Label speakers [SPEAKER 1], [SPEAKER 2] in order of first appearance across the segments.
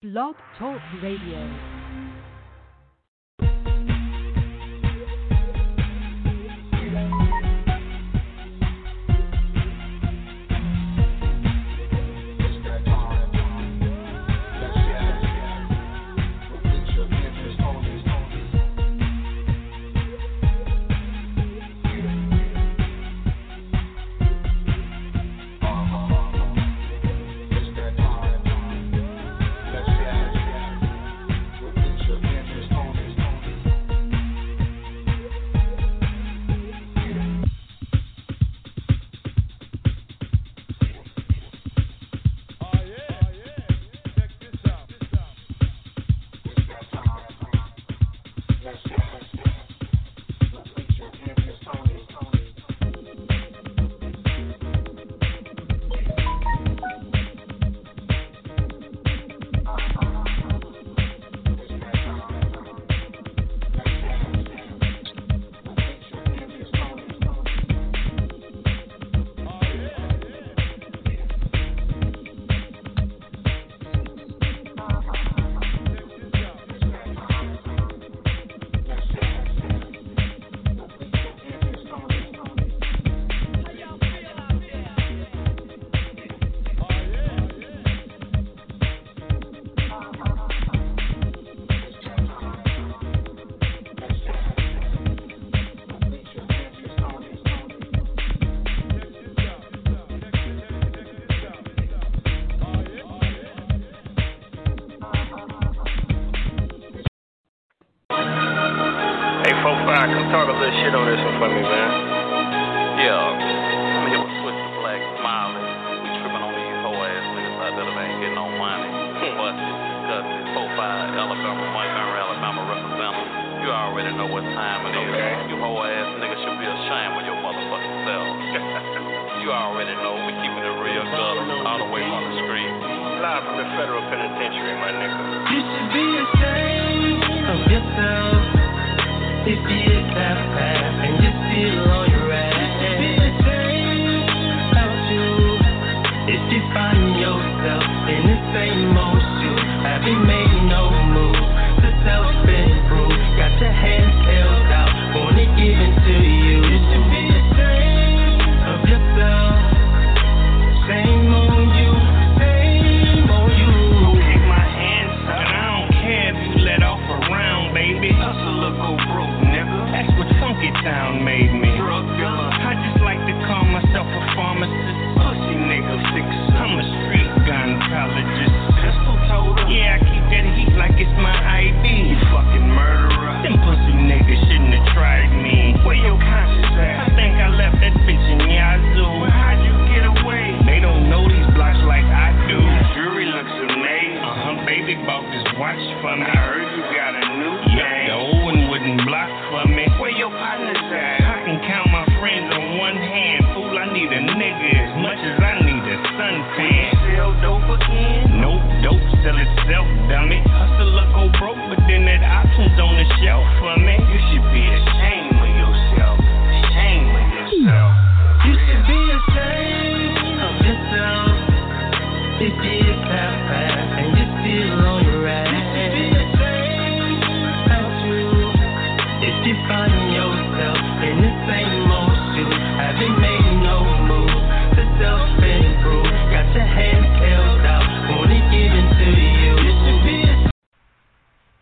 [SPEAKER 1] Blog Talk Radio.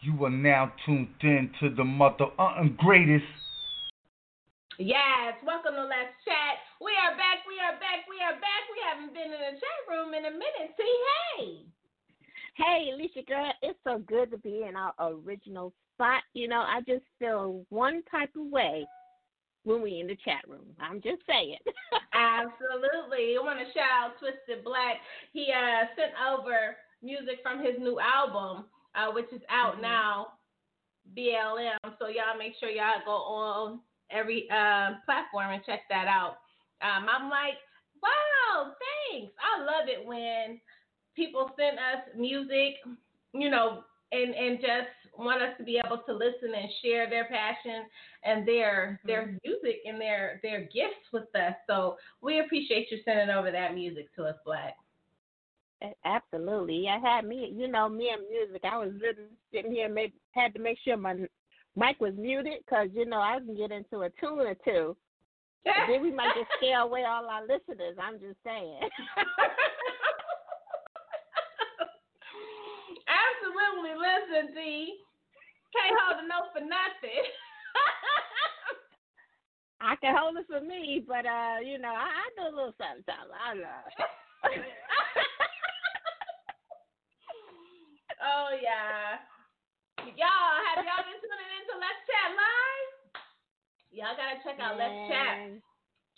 [SPEAKER 2] You
[SPEAKER 3] are now tuned in to the mother uh, greatest.
[SPEAKER 4] Yes, welcome to Let's Chat. We are back, we are back, we are back. We haven't been in the chat room in a minute. See, hey.
[SPEAKER 5] Hey, Alicia girl, it's so good to be in our original spot. You know, I just feel one type of way when we in the chat room. I'm just saying.
[SPEAKER 4] Absolutely. I want to shout out Twisted Black. He uh, sent over music from his new album, uh, which is out
[SPEAKER 5] Mhm.
[SPEAKER 4] now, BLM. So y'all make sure y'all go on every uh, platform and check that out. Um, I'm like, wow, thanks. I love it when people send us music, you know, and and just want us to be able to listen and share their passion and their their music and their their gifts with us. So we appreciate you sending over that music to us, Black.
[SPEAKER 5] Absolutely. I had me, you know, me and music. I was sitting, sitting here, made, had to make sure my mic was muted because, you know, I can get into a tune or two. And then we might just scare away all our listeners. I'm just saying.
[SPEAKER 4] Absolutely. Listen, D. Can't hold a note for nothing.
[SPEAKER 5] I can hold it for me, but uh, you know, I, I do a little something. something. I know.
[SPEAKER 4] oh yeah. Y'all, have y'all been tuning into Let's Chat Live? Y'all gotta check out Let's Chat.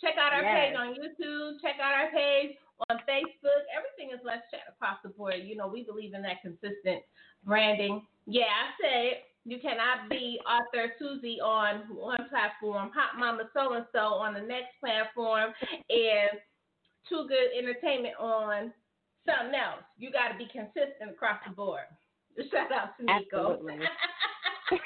[SPEAKER 4] Check out our
[SPEAKER 5] Yes.
[SPEAKER 4] page on YouTube. Check out our page on Facebook. Everything is Let's Chat across the board. You know, we believe in that consistent branding. Yeah, I said it. You cannot be author Susie on one platform, Hot Mama So and So on the next platform, and Too Good Entertainment on something else. You got to be consistent across the board. Shout out to Nico.
[SPEAKER 5] Absolutely.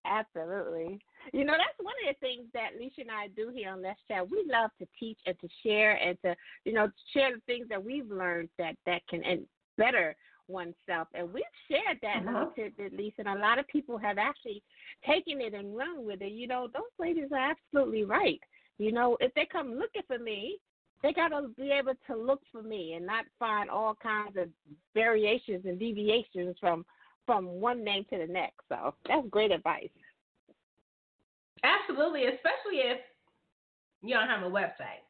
[SPEAKER 5] Absolutely. You know, that's one of the things that Lissha and I do here on Let's Chat. We love to teach and to share and to, you know, share the things that we've learned that that can and better oneself. And we've shared that
[SPEAKER 4] Uh-huh.
[SPEAKER 5] little tidbit, Lisa, and a lot of people have actually taken it and run with it. You know, those ladies are absolutely right. You know, if they come looking for me, they got to be able to look for me and not find all kinds of variations and deviations from from one name to the next. So that's great advice.
[SPEAKER 4] Absolutely, especially if you don't have a website.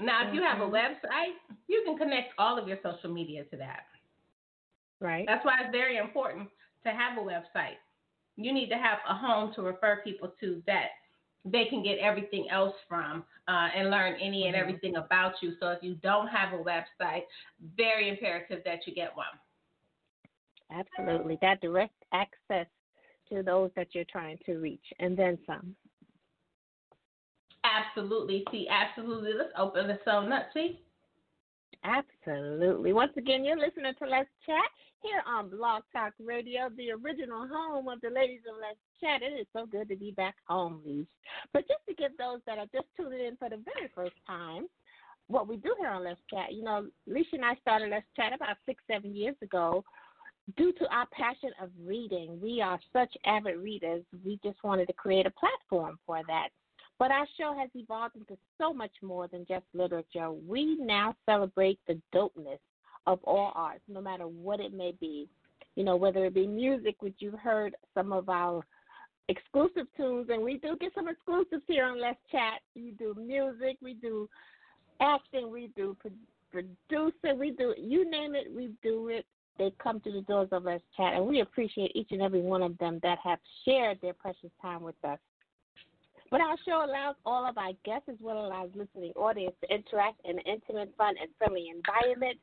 [SPEAKER 4] Now, if you have a
[SPEAKER 5] Mhm.
[SPEAKER 4] website, you can connect all of your social media to that.
[SPEAKER 5] Right.
[SPEAKER 4] That's why it's very important to have a website. You need to have a home to refer people to that they can get everything else from uh, and learn any and
[SPEAKER 5] Mhm.
[SPEAKER 4] everything about you. So if you don't have a website, very imperative that you get one.
[SPEAKER 5] Absolutely. That direct access to those that you're trying to reach and then some.
[SPEAKER 4] Absolutely. See, absolutely. Let's open this on up. See?
[SPEAKER 5] Absolutely. Once again, you're listening to Let's Chat here on Blog Talk Radio, the original home of the ladies of Let's Chat. It is so good to be back home, Leash. But just to give those that are just tuning in for the very first time, what we do here on Let's Chat, you know, Leash and I started Let's Chat about six, seven years ago due to our passion of reading. We are such avid readers. We just wanted to create a platform for that. But our show has evolved into so much more than just literature. We now celebrate the dopeness of all arts, no matter what it may be. You know, whether it be music, which you've heard some of our exclusive tunes, and we do get some exclusives here on Let's Chat. We do music, we do acting, we do pro- producing, we do you name it, we do it. They come to the doors of Let's Chat, and we appreciate each and every one of them that have shared their precious time with us. But our show allows all of our guests as well as listening audience to interact in an intimate, fun, and friendly environment.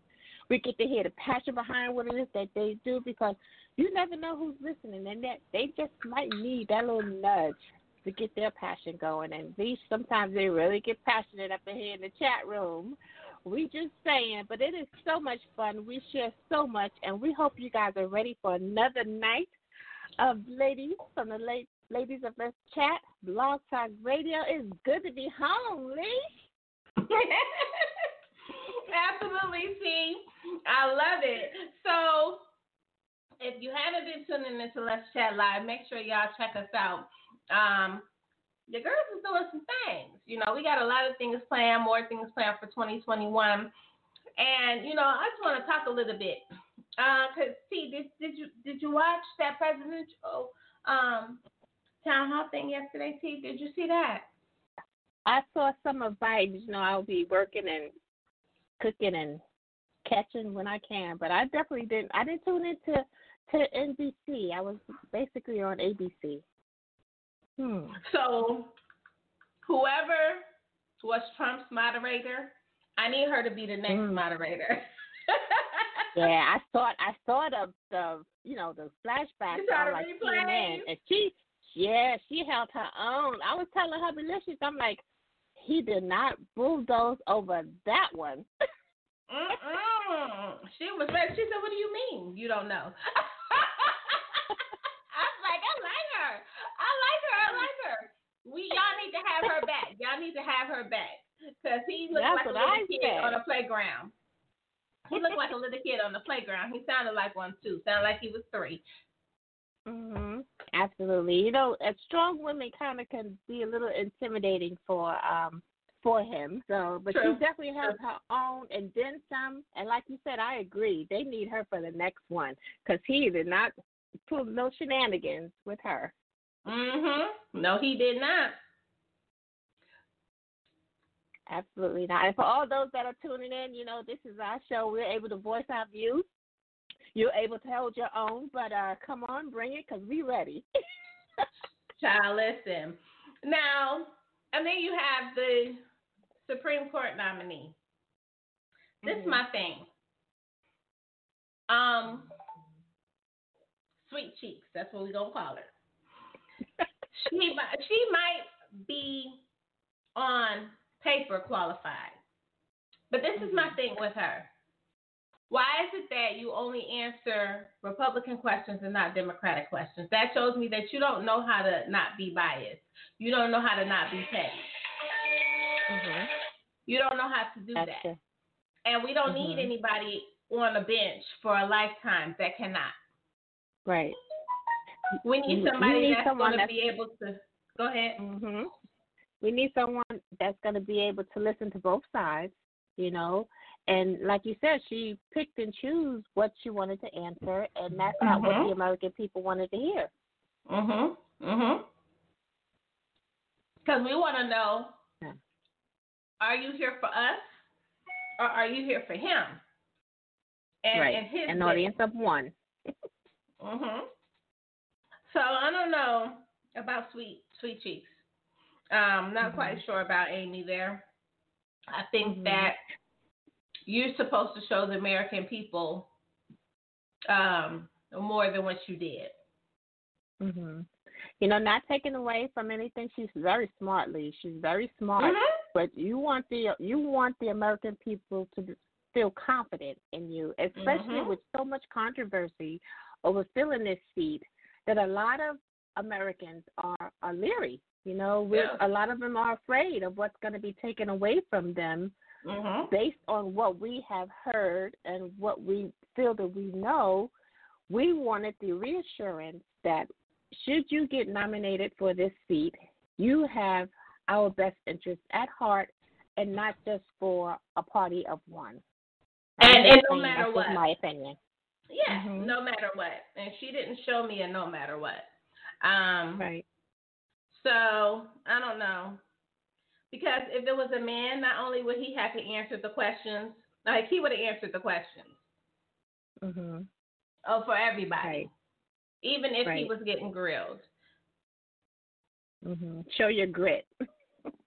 [SPEAKER 5] We get to hear the passion behind what it is that they do because you never know who's listening, and that they just might need that little nudge to get their passion going. And these sometimes they really get passionate up in here in the chat room. We just saying, but it is so much fun. We share so much, and we hope you guys are ready for another night of ladies from the late ladies of Let's Chat Blog Talk Radio. It's good to be home, Lee.
[SPEAKER 4] Absolutely, see. I love it. So, if you haven't been tuning into Let's Chat Live, make sure y'all check us out. Um, the girls is doing some things. You know, we got a lot of things planned, more things planned for 2021. And you know, I just want to talk a little bit. Uh, cause see, did did you did you watch that presidential um town hall thing yesterday? T, did you see that?
[SPEAKER 5] I saw some of vibes. You know, I'll be working and cooking and catching when I can, but I definitely didn't. I didn't tune into to NBC. I was basically on ABC. Hmm.
[SPEAKER 4] So, whoever was Trump's moderator, I need her to be the next
[SPEAKER 5] Mm.
[SPEAKER 4] moderator.
[SPEAKER 5] Yeah, I thought I saw the the you know the
[SPEAKER 4] saw
[SPEAKER 5] on like
[SPEAKER 4] replays?
[SPEAKER 5] CNN, and she yeah she held her own. I was telling her delicious. I'm like, he did not bulldoze over that one.
[SPEAKER 4] She was ready. She said, "What do you mean? You don't know?" I was like, "I like her. I like her. I like her. We y'all need to have her back. Y'all need to have her back because he looks
[SPEAKER 5] That's
[SPEAKER 4] like a little
[SPEAKER 5] I
[SPEAKER 4] kid
[SPEAKER 5] said.
[SPEAKER 4] on a playground." He looked like a little kid on the playground. He sounded like one too. Sounded like he was three.
[SPEAKER 5] Mhm. Absolutely. You know, uh, strong women kind of can be a little intimidating for um for him. So, but
[SPEAKER 4] True.
[SPEAKER 5] she definitely has her own, and then some. And like you said, I agree. They need her for the next one because he did not pull no shenanigans with her.
[SPEAKER 4] Mhm. No, he did not.
[SPEAKER 5] Absolutely not. And for all those that are tuning in, you know, this is our show. We're able to voice our views. You're able to hold your own, but uh come on, bring it because we ready.
[SPEAKER 4] Child, listen. Now, and then you have the Supreme Court nominee. This is
[SPEAKER 5] Mhm.
[SPEAKER 4] my thing. Um, sweet cheeks. That's what we gonna call her. She might she might be on paper qualified, but this is my thing with her. Why is it that you only answer Republican questions and not Democratic questions? That shows me that you don't know how to not be biased. You don't know how to not be petty.
[SPEAKER 5] Mhm.
[SPEAKER 4] You don't know how to do
[SPEAKER 5] That's
[SPEAKER 4] that.
[SPEAKER 5] true.
[SPEAKER 4] And we don't need
[SPEAKER 5] Mhm.
[SPEAKER 4] anybody on a bench for a lifetime that cannot.
[SPEAKER 5] Right.
[SPEAKER 4] We need
[SPEAKER 5] We
[SPEAKER 4] somebody
[SPEAKER 5] need
[SPEAKER 4] that's
[SPEAKER 5] someone
[SPEAKER 4] going to be able to. Go ahead.
[SPEAKER 5] hmm We need someone that's going to be able to listen to both sides, you know. And like you said, she picked and chose what she wanted to answer, and that's not what
[SPEAKER 4] Mhm.
[SPEAKER 5] the American people wanted to hear.
[SPEAKER 4] Mhm. Mhm. Because we want to know:
[SPEAKER 5] Yeah.
[SPEAKER 4] Are you here for us, or are you here for him? And,
[SPEAKER 5] right.
[SPEAKER 4] and his
[SPEAKER 5] An audience of one.
[SPEAKER 4] Mhm. So I don't know about sweet sweet cheeks. Um, not quite sure about Amy there. I think
[SPEAKER 5] Mhm.
[SPEAKER 4] that you're supposed to show the American people um, more than what you did.
[SPEAKER 5] hmm You know, not taking away from anything. She's very smartly. She's very smart.
[SPEAKER 4] Mhm.
[SPEAKER 5] But you want the you want the American people to feel confident in you, especially
[SPEAKER 4] Mhm.
[SPEAKER 5] with so much controversy over filling this seat. That a lot of Americans are are leery. You know,
[SPEAKER 4] Yeah.
[SPEAKER 5] a lot of them are afraid of what's going to be taken away from them
[SPEAKER 4] Mhm.
[SPEAKER 5] based on what we have heard and what we feel that we know, we wanted the reassurance that should you get nominated for this seat, you have our best interests at heart and not just for a party of one.
[SPEAKER 4] And- and no matter what.
[SPEAKER 5] my opinion.
[SPEAKER 4] Yeah,
[SPEAKER 5] Mhm.
[SPEAKER 4] no matter what. And she didn't show me a no matter what. Um,
[SPEAKER 5] Right.
[SPEAKER 4] So I don't know. Because if it was a man, not only would he have to answer the questions, like he would have answered the questions.
[SPEAKER 5] Mhm.
[SPEAKER 4] Oh, for everybody.
[SPEAKER 5] Right.
[SPEAKER 4] Even if he was getting grilled.
[SPEAKER 5] Mm-hmm. Show your grit.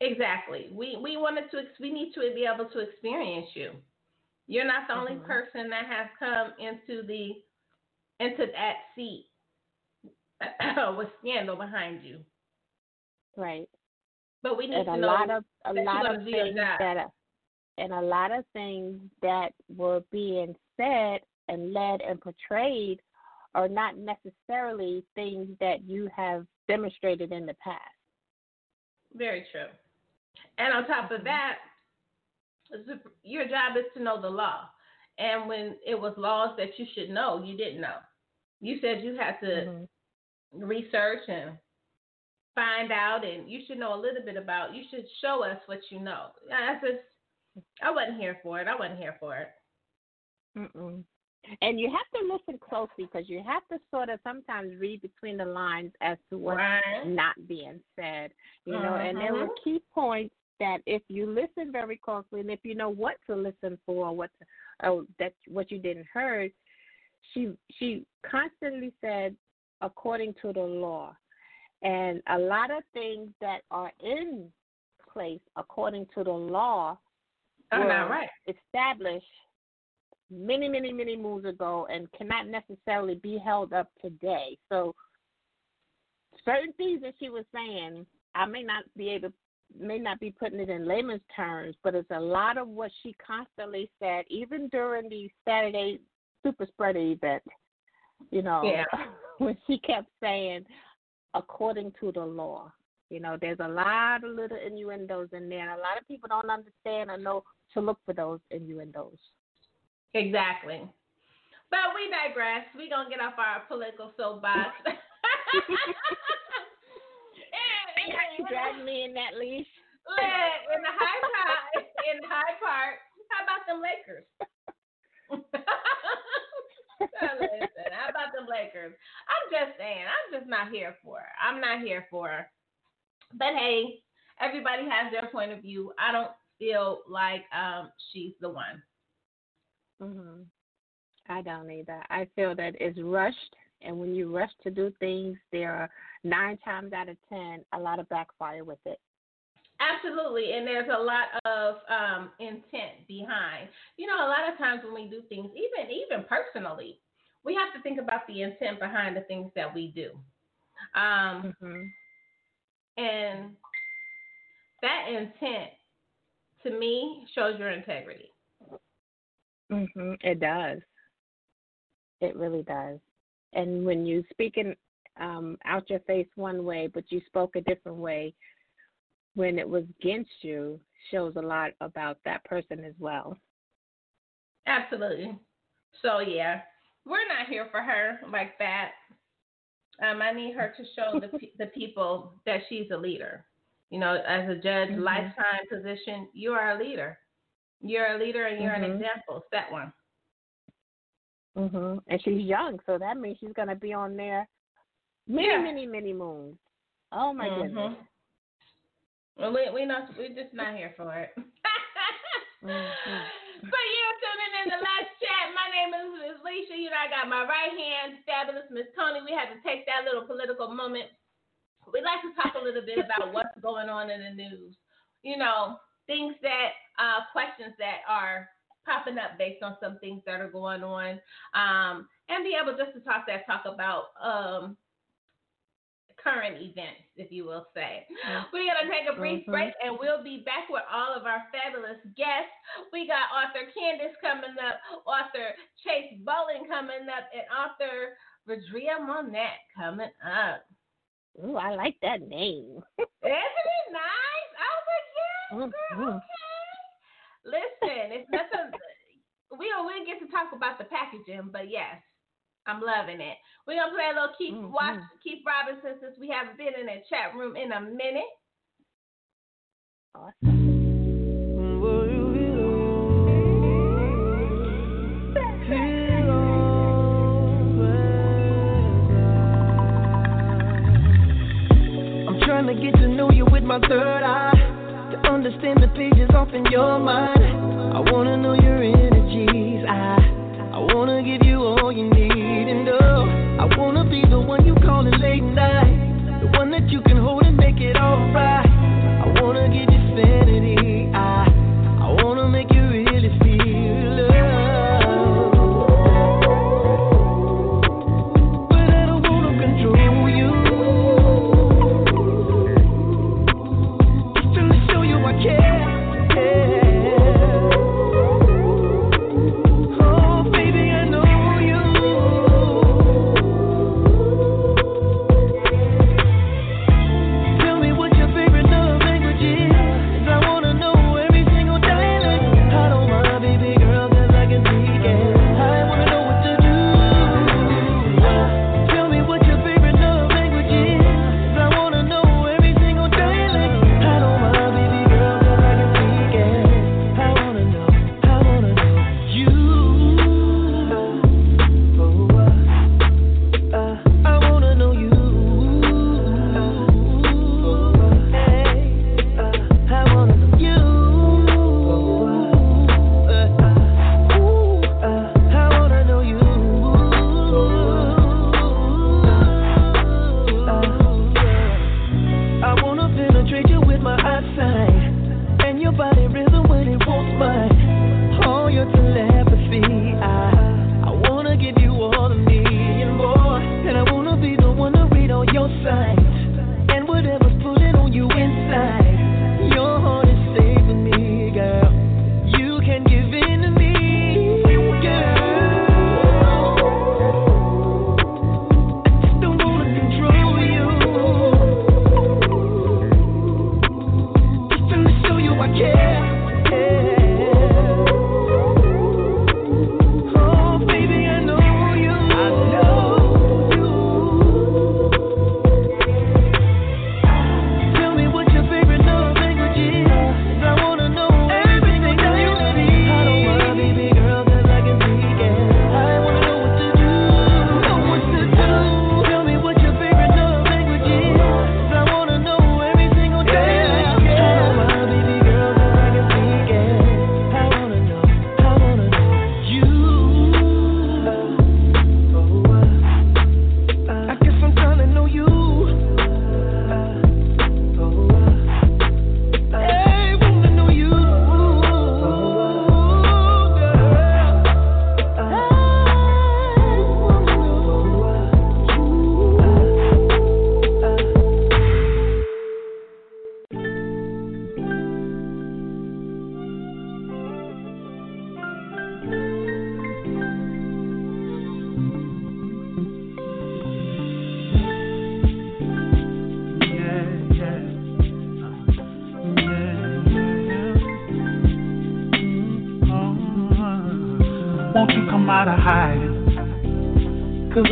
[SPEAKER 4] Exactly. We we wanted to we need to be able to experience you. You're not the only
[SPEAKER 5] Mhm.
[SPEAKER 4] person that has come into the into that seat with scandal behind you.
[SPEAKER 5] Right.
[SPEAKER 4] But we need
[SPEAKER 5] and
[SPEAKER 4] to
[SPEAKER 5] a
[SPEAKER 4] know
[SPEAKER 5] lot of a
[SPEAKER 4] that
[SPEAKER 5] lot of things that are, and a lot of things that were being said and led and portrayed are not necessarily things that you have demonstrated in the past.
[SPEAKER 4] Very true. And on top of that, the- your job is to know the law. And when it was laws that you should know, you didn't know. You said you had to
[SPEAKER 5] Mhm.
[SPEAKER 4] research and find out, and you should know a little bit about. You should show us what you know. I just, I wasn't here for it. I wasn't here for it.
[SPEAKER 5] Mm-mm. And you have to listen closely because you have to sort of sometimes read between the lines as to what's
[SPEAKER 4] Right.
[SPEAKER 5] not being said. You know, and there were
[SPEAKER 4] Mhm.
[SPEAKER 5] key points that if you listen very closely and if you know what to listen for, what to, oh, that what you didn't heard, she she constantly said according to the law, and a lot of things that are in place according to the law
[SPEAKER 4] oh,
[SPEAKER 5] were
[SPEAKER 4] not right.
[SPEAKER 5] established many, many, many moons ago and cannot necessarily be held up today. So certain things that she was saying, I may not be able may not be putting it in layman's terms, but it's a lot of what she constantly said, even during the Saturday super spreader event, you know,
[SPEAKER 4] Yeah.
[SPEAKER 5] when she kept saying, according to the law. You know, there's a lot of little innuendos in there, and a lot of people don't understand or know to look for those innuendos.
[SPEAKER 4] Exactly. But we digress. We're gonna get off our political soapbox.
[SPEAKER 5] Dragged me in that leash.
[SPEAKER 4] in the high park, in High Park. How about them Lakers? Listen, how about them Lakers? I'm just saying, I'm just not here for it. I'm not here for it. But hey, everybody has their point of view. I don't feel like um, she's the one.
[SPEAKER 5] hmm I don't either. I feel that it's rushed, and when you rush to do things, there are nine times out of ten a lot of backfire with it.
[SPEAKER 4] Absolutely, and there's a lot of um, intent behind. You know, a lot of times when we do things, even even personally, we have to think about the intent behind the things that we do. Um,
[SPEAKER 5] hmm
[SPEAKER 4] and that intent, to me, shows your integrity.
[SPEAKER 5] hmm It does. It really does. And when you speak speaking um, out your face one way, but you spoke a different way when it was against you, shows a lot about that person as well.
[SPEAKER 4] Absolutely. So yeah, we're not here for her like that. Um, I need her to show the the people that she's a leader. You know, as a judge,
[SPEAKER 5] Mhm.
[SPEAKER 4] lifetime position, you are a leader. You're a leader, and you're an
[SPEAKER 5] Mhm.
[SPEAKER 4] example. Set one.
[SPEAKER 5] hmm And she's young, so that means she's gonna be on there many,
[SPEAKER 4] Yeah.
[SPEAKER 5] many, many moons. Oh my
[SPEAKER 4] Mhm.
[SPEAKER 5] goodness.
[SPEAKER 4] Well, we we not we're just not here for it.
[SPEAKER 5] Mhm.
[SPEAKER 4] But you're tuning in the last chat. My name is Miss Lissha. You know, I got my right hand, fabulous Miss Toni. We had to take that little political moment. We like to talk a little bit about what's going on in the news. You know, things that, uh, questions that are popping up based on some things that are going on, um, and be able just to talk that talk about um, current events, if you will say. We're gonna take a brief
[SPEAKER 5] Mhm.
[SPEAKER 4] break, and we'll be back with all of our fabulous guests. We got author Kandis coming up, author Chase Bolling coming up, and author Rheadrea Monet coming up.
[SPEAKER 5] Ooh, I like that name.
[SPEAKER 4] Isn't it nice? I was like, yeah, girl,
[SPEAKER 5] Mhm.
[SPEAKER 4] okay. Listen, it's nothing. We don't we get to talk about the packaging, but yes, I'm loving it. We're gonna play a little Keith
[SPEAKER 5] Mhm.
[SPEAKER 4] watch Keith Robinson since we haven't been in that chat room in a minute.
[SPEAKER 5] Awesome.
[SPEAKER 6] I'm trying to get to know you with my third eye. To understand the pages off in your mind. I wanna know your energies. You late night. The one that you can hold and make it alright.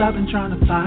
[SPEAKER 7] I've been trying to find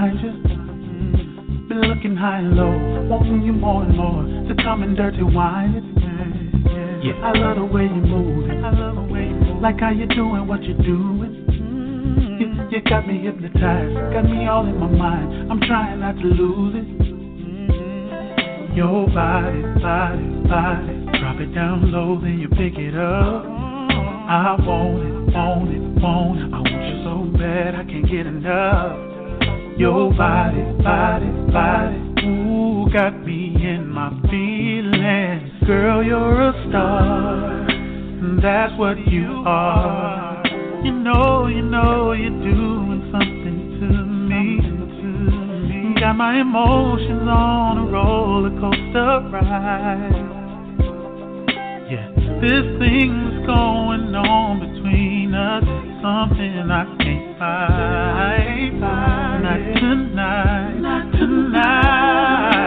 [SPEAKER 7] Yeah, this thing's going on between us. Something I can't fight. Not tonight. Not tonight.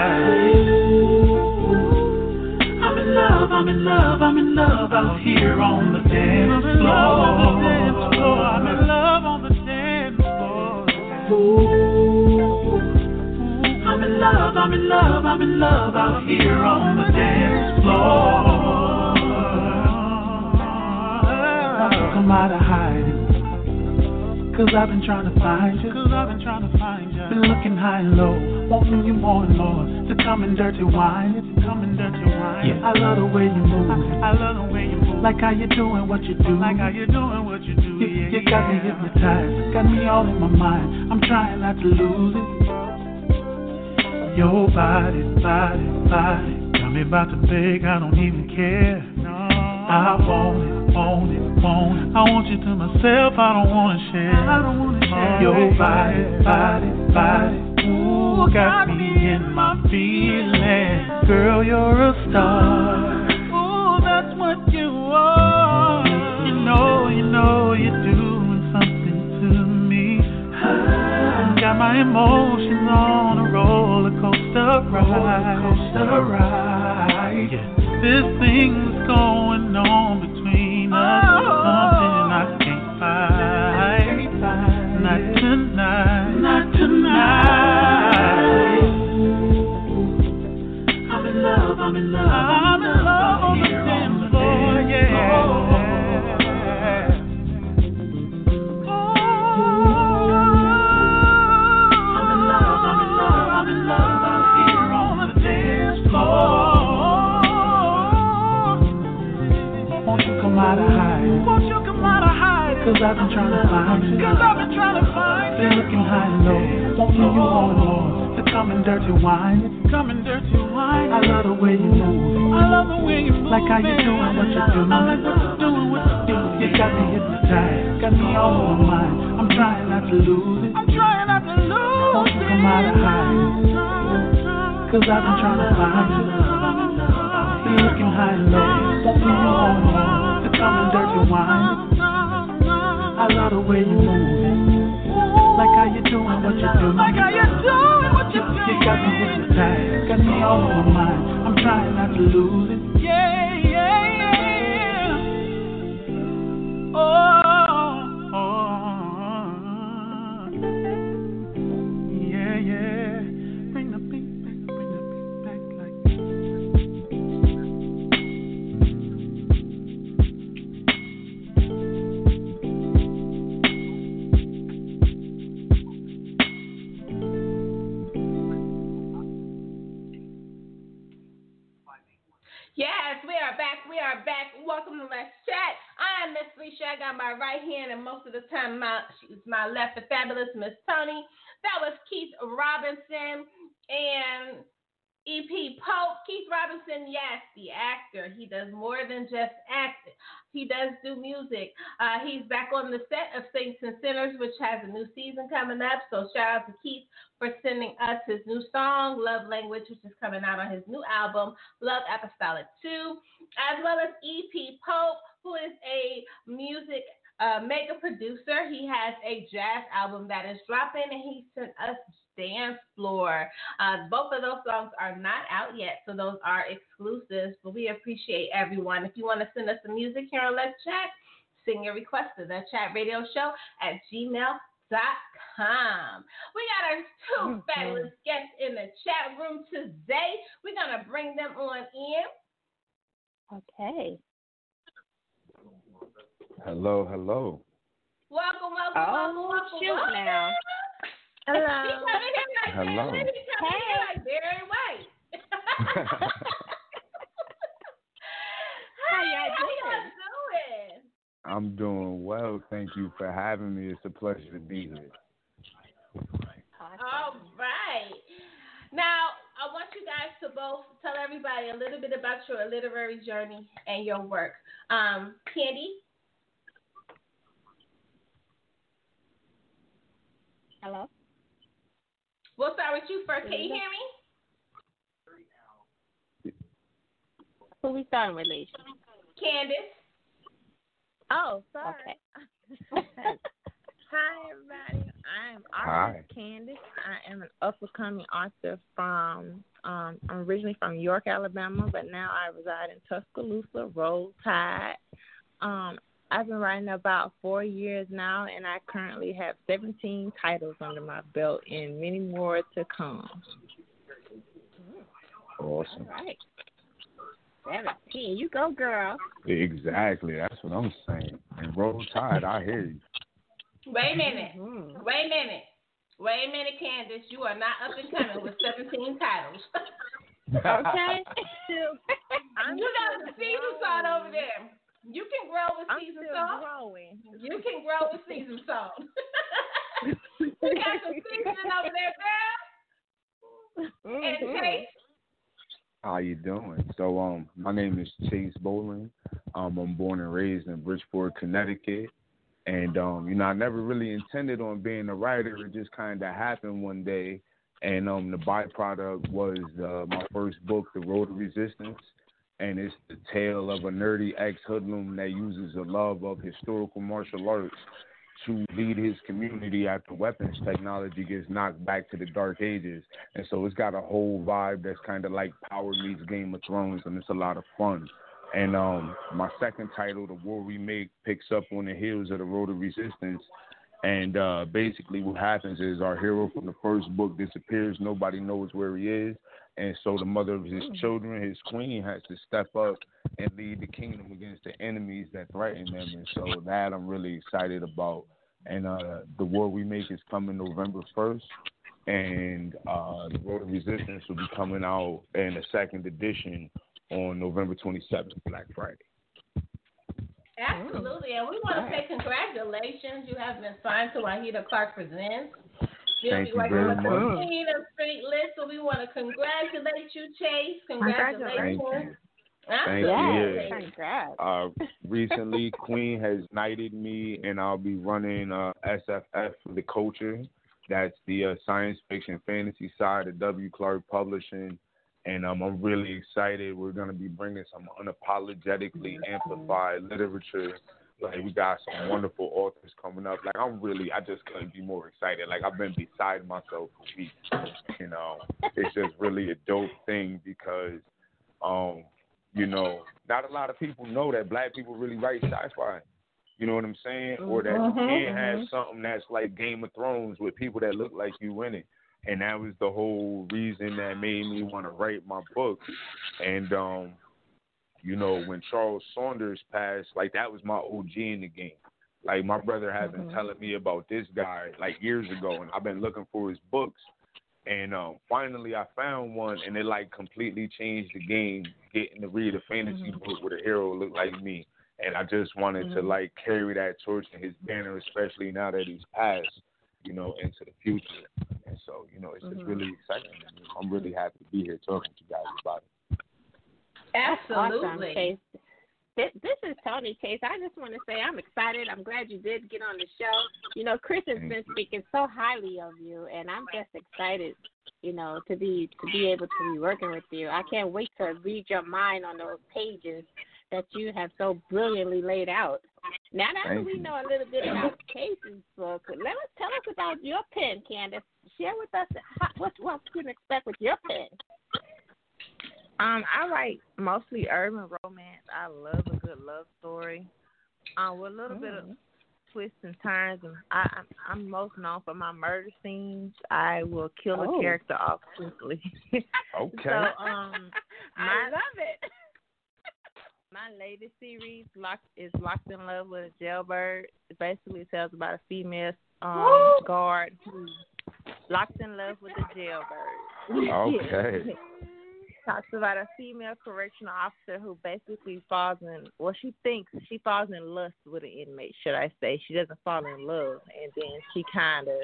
[SPEAKER 7] I'm in love. I'm in love. I'm in love out here on the dance floor. I'm in love on the dance floor. I'm in love, I'm in love, I'm in love out here on the dance floor. Come out of hiding. Cause I've been trying to find you. Cause I've been trying to find you. Been looking high and low, wanting you more and more. To come and dirty wine, it's come and dirty wine. Yeah. I love the way you move. I, I love the way you move. Like how you doing what you do. Like how you doing what you do. You, yeah, you yeah, got me hypnotized, got me all in my mind. I'm trying not to lose it. Your body, body, body. Tell me about the big, I don't even care. No. I want it, want it, want it. I want you to myself, I don't wanna share. I don't wanna share. Your body, body, body. Ooh, got me in my feelings. Girl, you're a star. Ooh, that's what you are. You know, you know, you're doing Got my emotions on a roller coaster ride. Coaster ride. Yeah. This thing's going on between us. Oh. Something I can't fight. Not tonight. Not tonight. I'm in love. I'm in love. I'm in love the dance floor. Yeah. come of hiding? Won't you come out of hiding? Cause I've been trying to find you. Cause I've been trying to find you. Been looking high and low, wanting you more. To come and dirty wine, come and dirty wine. I love the way you move. I love the way you move. Like how you doing what you do. I like what you're doing, what you do. You got me hypnotized, got me all on my mind. I'm trying not to lose it. I'm trying not to lose it. Won't you come out of hiding? Cause I've been trying to find you. Been looking high and low, wanting you and more come and dirty wine. I love the way you move. Like how you doing what you do. Like how you doing what you do. You got me hypnotized, got me all on my mind. I'm trying not to lose it. Yeah, yeah, yeah. Oh,
[SPEAKER 4] Welcome to Let's Chat. I am Miss Felicia. I got my right hand, and most of the time, my she's my left. The fabulous Miss Toni. That was Keith Robinson and EP Pope. Keith Robinson, yes, the actor. He does more than just act. He does do music. Uh, he's back on the set of Saints and Sinners, which has a new season coming up. So shout out to Keith for sending us his new song, Love Language, which is coming out on his new album, Love Apostolic 2, as well as EP Pope, who is a music uh, mega producer. He has a jazz album that is dropping, and he sent us Dance Floor. Uh, both of those songs are not out yet, so those are exclusives, but we appreciate everyone. If you want to send us some music here on Let's Chat, Send your request to the chat radio show at gmail.com. We got our 2
[SPEAKER 5] Mhm.
[SPEAKER 4] fabulous guests in the chat room today. We're going to bring them on in.
[SPEAKER 5] Okay.
[SPEAKER 3] Hello, hello.
[SPEAKER 4] Welcome, welcome,
[SPEAKER 5] Oh,
[SPEAKER 4] welcome, welcome.
[SPEAKER 5] shoot
[SPEAKER 4] welcome.
[SPEAKER 5] now.
[SPEAKER 4] He
[SPEAKER 5] Hello.
[SPEAKER 4] coming in like
[SPEAKER 3] Hello.
[SPEAKER 4] He coming like Barry White.
[SPEAKER 5] How
[SPEAKER 4] Hey,
[SPEAKER 5] y'all
[SPEAKER 4] how
[SPEAKER 5] doing?
[SPEAKER 4] y'all doing?
[SPEAKER 3] I'm doing well. Thank you for having me. It's a pleasure to be here.
[SPEAKER 4] All right. Now, I want you guys to both tell everybody a little bit about your literary journey and your work. Um, Candy,
[SPEAKER 5] Hello.
[SPEAKER 4] we'll start with you first. Can you hear me?
[SPEAKER 5] Who we starting with, Lissha?
[SPEAKER 4] Kandis.
[SPEAKER 8] Oh, sorry.
[SPEAKER 5] Okay.
[SPEAKER 8] Hi, everybody. I'm
[SPEAKER 3] Hi.
[SPEAKER 8] artist Kandis. I am an up and coming author from. Um, I'm originally from York, Alabama, but now I reside in Tuscaloosa, Roll Tide. Um, I've been writing about four years now, and I currently have 17 titles under my belt, and many more to come.
[SPEAKER 3] Awesome.
[SPEAKER 5] All right. Seventeen. You go, girl.
[SPEAKER 3] Exactly. That's what I'm saying. And roll tide, I hear you.
[SPEAKER 4] Wait a minute.
[SPEAKER 5] Mhm.
[SPEAKER 4] Wait a minute. Wait a minute, Kandis. You are not up and coming with 17 titles.
[SPEAKER 5] Okay.
[SPEAKER 8] I'm
[SPEAKER 4] you got
[SPEAKER 8] still
[SPEAKER 4] the season salt over there. You can grow with
[SPEAKER 8] I'm
[SPEAKER 4] season
[SPEAKER 8] still
[SPEAKER 4] salt.
[SPEAKER 8] growing.
[SPEAKER 4] You can grow with season salt. you got some seasoning over there, girl. And
[SPEAKER 5] Mhm.
[SPEAKER 3] How you doing? So um my name is Chase Bolling. Um I'm born and raised in Bridgeport, Connecticut. And um, you know, I never really intended on being a writer. It just kinda happened one day and um the byproduct was uh, my first book, The Road to Resistance. And it's the tale of a nerdy ex hoodlum that uses a love of historical martial arts to lead his community after weapons technology gets knocked back to the dark ages. And so it's got a whole vibe that's kind of like Power meets Game of Thrones, and it's a lot of fun. And um, my second title, The War We Make, picks up on the heels of The Road to Resistance. And uh, basically, what happens is our hero from the first book disappears. Nobody knows where he is. And so the mother of his children, his queen, has to step up and lead the kingdom against the enemies that threaten them. And so that I'm really excited about. And uh, the war we make is coming November 1st. And uh, the Road of Resistance will be coming out in the second edition on November 27th, Black Friday.
[SPEAKER 4] Absolutely. And we want to say congratulations. You have been signed to Wahida Clark Presents. You'll
[SPEAKER 3] Thank you
[SPEAKER 4] working
[SPEAKER 3] very much.
[SPEAKER 4] Queen of Street Lit. So we want to congratulate you, Chase. Congratulations.
[SPEAKER 3] Thank you. Thank you. Yeah. Uh, recently, Queen has knighted me, and I'll be running uh, SFF for the culture. That's the uh, science fiction fantasy side of W. Clark Publishing. And um, I'm really excited. We're going to be bringing some unapologetically amplified literature. Like, we got some wonderful authors coming up. Like, I'm really, I just couldn't be more excited. Like, I've been beside myself for weeks. You know, it's just really a dope thing because, um, you know, not a lot of people know that black people really write sci-fi. You know what I'm saying? Or that you
[SPEAKER 4] Mhm,
[SPEAKER 3] can have
[SPEAKER 4] mhm.
[SPEAKER 3] something that's like Game of Thrones with people that look like you in it. And that was the whole reason that made me want to write my book. And um, you know, when Charles Saunders passed, like that was my OG in the game. Like my brother had been mm-hmm. telling me about this guy like years ago, and I've been looking for his books. And um, finally, I found one, and it like completely changed the game. Getting to read a fantasy mm-hmm. book with a hero look like me, and I just wanted to mm-hmm. like carry that torch and his banner, especially now that he's passed, you know, into the future. And so, you know, it's just really exciting. I'm really happy to be here talking to you guys about it.
[SPEAKER 4] Absolutely.
[SPEAKER 5] Awesome, Chase. This, this is Toni Chase. I just want to say I'm excited. I'm glad you did get on the show. You know, Chris has been speaking so highly of you, and I'm just excited. You know, to be to be able to be working with you. I can't wait to read your mind on those pages that you have so brilliantly laid out. Now that
[SPEAKER 3] Thank
[SPEAKER 5] we
[SPEAKER 3] you.
[SPEAKER 5] know a little bit about Chase's book, let us tell us about your pen, Kandis. Share with us how, what what you can expect with your pen.
[SPEAKER 8] Um, I write mostly urban romance. I love a good love story. Um, with a little bit of twists and turns, and I, I'm, I'm most known for my murder scenes. I will kill a
[SPEAKER 5] Oh.
[SPEAKER 8] character off quickly.
[SPEAKER 3] Okay.
[SPEAKER 8] So, um,
[SPEAKER 5] I
[SPEAKER 8] my
[SPEAKER 5] love it.
[SPEAKER 8] my latest series locked is locked in love with a jailbird. It basically tells about a female um guard who locked in love with a jailbird.
[SPEAKER 3] Okay.
[SPEAKER 8] Talks about a female correctional officer who basically falls in well, she thinks she falls in lust with an inmate, should I say. She doesn't fall in love and then she kinda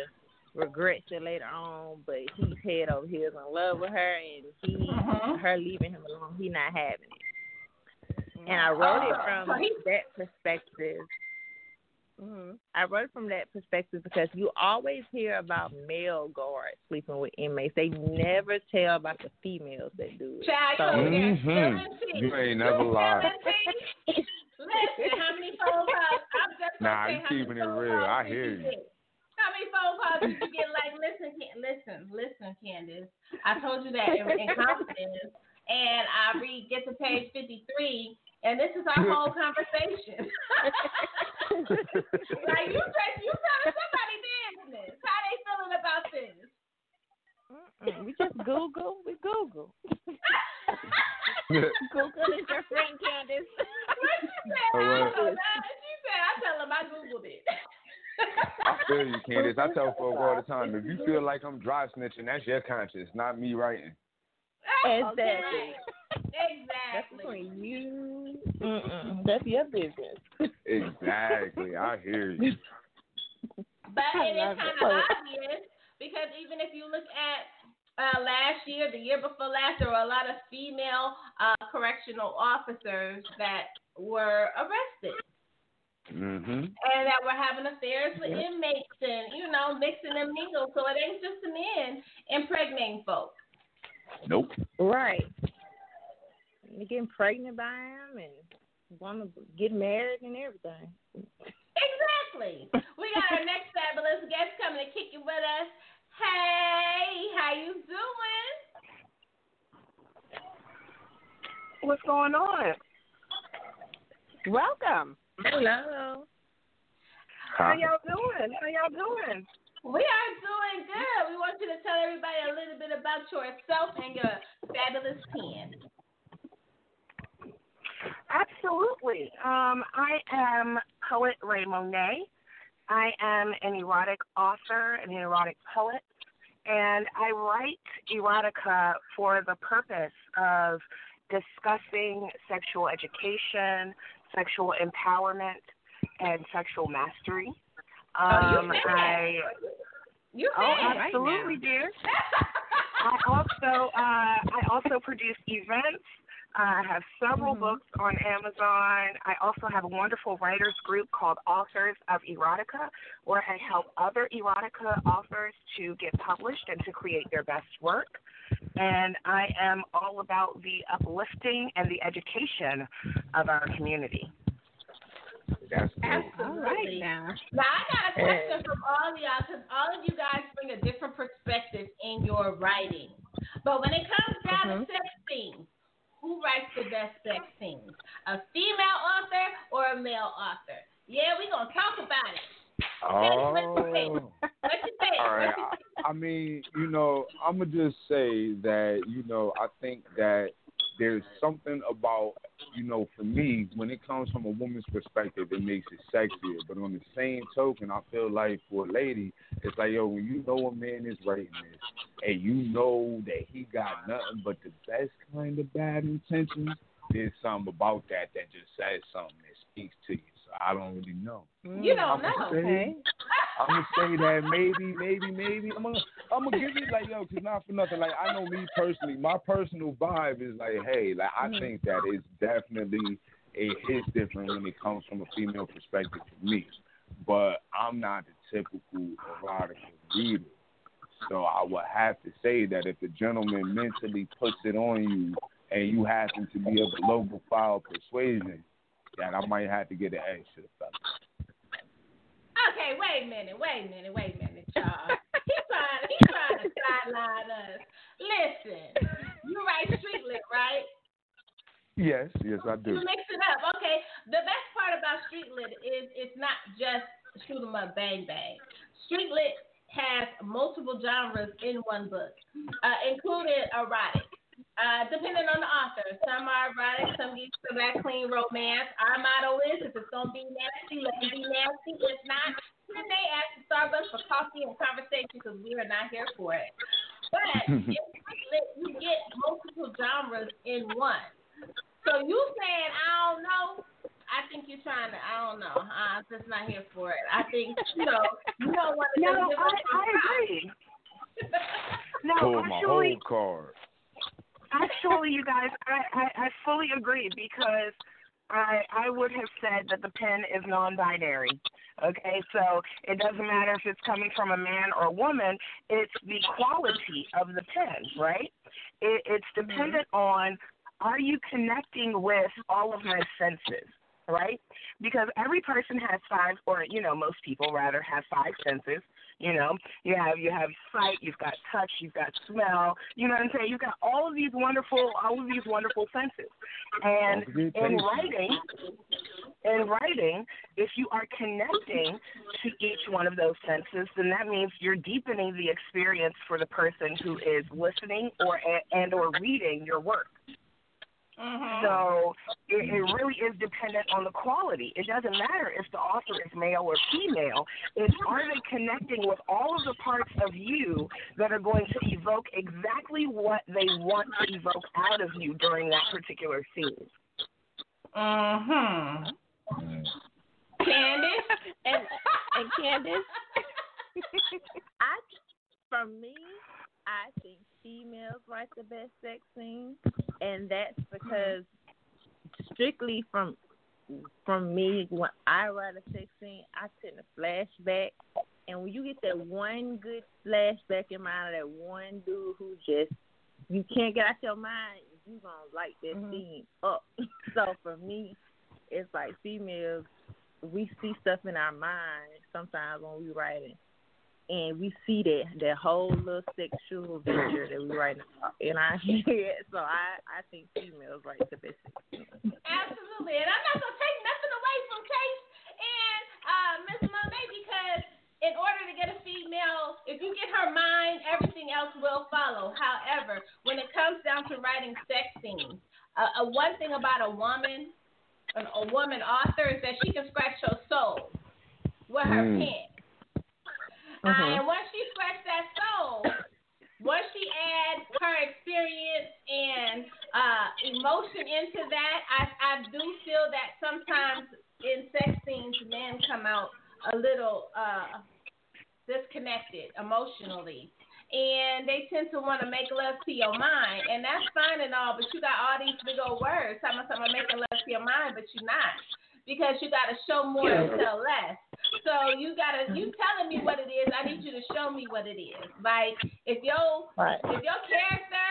[SPEAKER 8] regrets it later on, but he's head over heels in love with her and he
[SPEAKER 4] Mhm.
[SPEAKER 8] her leaving him alone, he not having it. And I wrote it
[SPEAKER 4] Oh,
[SPEAKER 8] from that perspective.
[SPEAKER 5] Mm-hmm.
[SPEAKER 8] I wrote it from that perspective because you always hear about male guards sleeping with inmates. They never tell about the females that do it.
[SPEAKER 4] Child, you
[SPEAKER 8] So-
[SPEAKER 4] over there
[SPEAKER 3] Mhm. You ain't never
[SPEAKER 4] You
[SPEAKER 3] lied.
[SPEAKER 4] Listen, how many phone calls? I'm just
[SPEAKER 3] Nah,
[SPEAKER 4] say
[SPEAKER 3] you keeping it real. I hear you.
[SPEAKER 4] get? How many phone calls did you get? Like, listen, listen, listen, Kandis. I told you that in, in confidence, and I read get to page fifty three, and this is our whole conversation. like you said, you telling somebody business. How they feeling about this?
[SPEAKER 8] Mm-mm, we just Google. We Google. Google is your friend, Kandis.
[SPEAKER 4] What she said?
[SPEAKER 3] Oh,
[SPEAKER 4] I
[SPEAKER 3] what?
[SPEAKER 4] don't know. She said, I tell them I googled it.
[SPEAKER 3] I feel you, Kandis. I tell folk all the time, if you feel like I'm dry snitching, that's your conscience, not me writing.
[SPEAKER 8] Exactly. That's
[SPEAKER 4] Exactly.
[SPEAKER 8] between you. Mm-mm, that's your business.
[SPEAKER 3] Exactly. I hear you.
[SPEAKER 4] But
[SPEAKER 8] I
[SPEAKER 4] it is kind of obvious because even if you look at uh, last year, the year before last, there were a lot of female uh, correctional officers that were arrested
[SPEAKER 3] Mhm.
[SPEAKER 4] and that were having affairs with inmates and, you know, mixing and mingle. So it ain't just the men impregnating folks.
[SPEAKER 3] Nope.
[SPEAKER 8] Right. And getting pregnant by him and want to get married and everything.
[SPEAKER 4] Exactly. We got our next fabulous guest coming to kick it with us. Hey, how you doing?
[SPEAKER 9] What's going on?
[SPEAKER 5] Welcome.
[SPEAKER 8] Hello.
[SPEAKER 9] How y'all doing? How y'all doing?
[SPEAKER 4] We are doing good. We want you to tell everybody a little bit about yourself and your fabulous pen.
[SPEAKER 9] Absolutely. Um, I am poet Ray Monet. I am an erotic author and an erotic poet, and I write erotica for the purpose of discussing sexual education, sexual empowerment, and sexual mastery.
[SPEAKER 4] Oh, you
[SPEAKER 9] Um. I
[SPEAKER 4] You
[SPEAKER 9] oh, absolutely, dear. I also uh, I also produce events. Uh, I have several books on Amazon. I also have a wonderful writers group called Authors of Erotica, where I help other erotica authors to get published and to create their best work. And I am all about the uplifting and the education of our community.
[SPEAKER 3] That's dope.
[SPEAKER 5] All right
[SPEAKER 4] Absolutely.
[SPEAKER 5] now.
[SPEAKER 4] Now I got a question from all of y'all because all of you guys bring a different perspective in your writing. But when it comes down to mm-hmm. sex scenes, who writes the best sex scenes? A female author or a male author? Yeah, we're gonna talk about it.
[SPEAKER 3] Oh.
[SPEAKER 4] What you think? What you think?
[SPEAKER 3] All right.
[SPEAKER 4] What you think?
[SPEAKER 3] I, I mean, you know, I'm gonna just say that, you know, I think that there's something about, you know, for me, when it comes from a woman's perspective, it makes it sexier. But on the same token, I feel like for a lady, it's like, yo, when you know a man is this, and you know that he got nothing but the best kind of bad intentions, there's something about that that just says something that speaks to you. I don't really know.
[SPEAKER 4] You don't
[SPEAKER 3] I'ma
[SPEAKER 4] know.
[SPEAKER 3] say-
[SPEAKER 5] Okay.
[SPEAKER 3] I'm gonna say that maybe, maybe, maybe. I'm gonna, I'm gonna give it like yo, cause not for nothing. Like I know me personally, my personal vibe is like, hey, like I mm-hmm. think that it's definitely a hit different when it comes from a female perspective for me. But I'm not the typical erotica reader, so I would have to say that if the gentleman mentally puts it on you, and you happen to be of a low profile persuasion, that I might have to get an edge to the fella.
[SPEAKER 4] Okay, wait a minute, wait a minute, wait a minute, y'all. He's trying, he trying to sideline us. Listen, you write street lit, right?
[SPEAKER 3] Yes, yes, I do.
[SPEAKER 4] You mix it up. Okay. The best part about street lit is it's not just shoot 'em up, bang bang. Street lit has multiple genres in one book, uh, including erotic. Uh, depending on the author, some are erotic, some get to that clean romance. Our motto is: if it's gonna be nasty, let it be nasty. If not, then they ask the Starbucks for coffee and conversation because we are not here for it. But if you get multiple genres in one. So you saying I don't know? I think you're trying to. I don't know. I'm just not here for it. I think you know you don't want to.
[SPEAKER 9] No, I, I agree. No,
[SPEAKER 3] Pull my
[SPEAKER 9] actually,
[SPEAKER 3] whole card.
[SPEAKER 9] Actually, you guys, I, I, I fully agree because I I would have said that the pen is non-binary. Okay, so it doesn't matter if it's coming from a man or a woman. It's the quality of the pen, right? It, it's mm-hmm. dependent on are you connecting with all of my senses, right? Because every person has five, or you know, most people rather have five senses. You know, you have you have sight, you've got touch, you've got smell. You know what I'm saying? You've got all of these wonderful, all of these wonderful senses. And in writing, in writing, if you are connecting to each one of those senses, then that means you're deepening the experience for the person who is listening or and or reading your work.
[SPEAKER 4] Mm-hmm.
[SPEAKER 9] So it, it really is dependent on the quality. It doesn't matter if the author is male or female. It's are they connecting with all of the parts of you that are going to evoke exactly what they want to evoke out of you during that particular scene.
[SPEAKER 4] Mm-hmm. Kandis
[SPEAKER 5] and and Kandis,
[SPEAKER 8] I, for me, I think females write the best sex scenes, and that's because strictly from from me when I write a sex scene, I tend to flashback, and when you get that one good flashback in mind of that one dude who just you can't get out your mind, you gonna light that mm-hmm. scene up. so for me, it's like females, we see stuff in our mind sometimes when we writing and we see that that whole little sexual venture that we write in our head. So I I think females write the best.
[SPEAKER 4] Absolutely, and I'm not gonna take nothing away from Chase and uh, Miss Monet because in order to get a female, if you get her mind, everything else will follow. However, when it comes down to writing sex scenes, uh, uh, one thing about a woman, a, a woman author, is that she can scratch your soul with her
[SPEAKER 3] Mm.
[SPEAKER 4] pen. Uh, and once she scratches that soul, once she adds her experience and uh, emotion into that, I, I do feel that sometimes in sex scenes, men come out a little uh, disconnected emotionally. And they tend to want to make love to your mind. And that's fine and all, but you got all these big old words. Talking about something making love to your mind, but you're not. Because you got to show more and tell less. So you gotta you telling me what it is. I need you to show me what it is. Like if your
[SPEAKER 8] Right.
[SPEAKER 4] if your character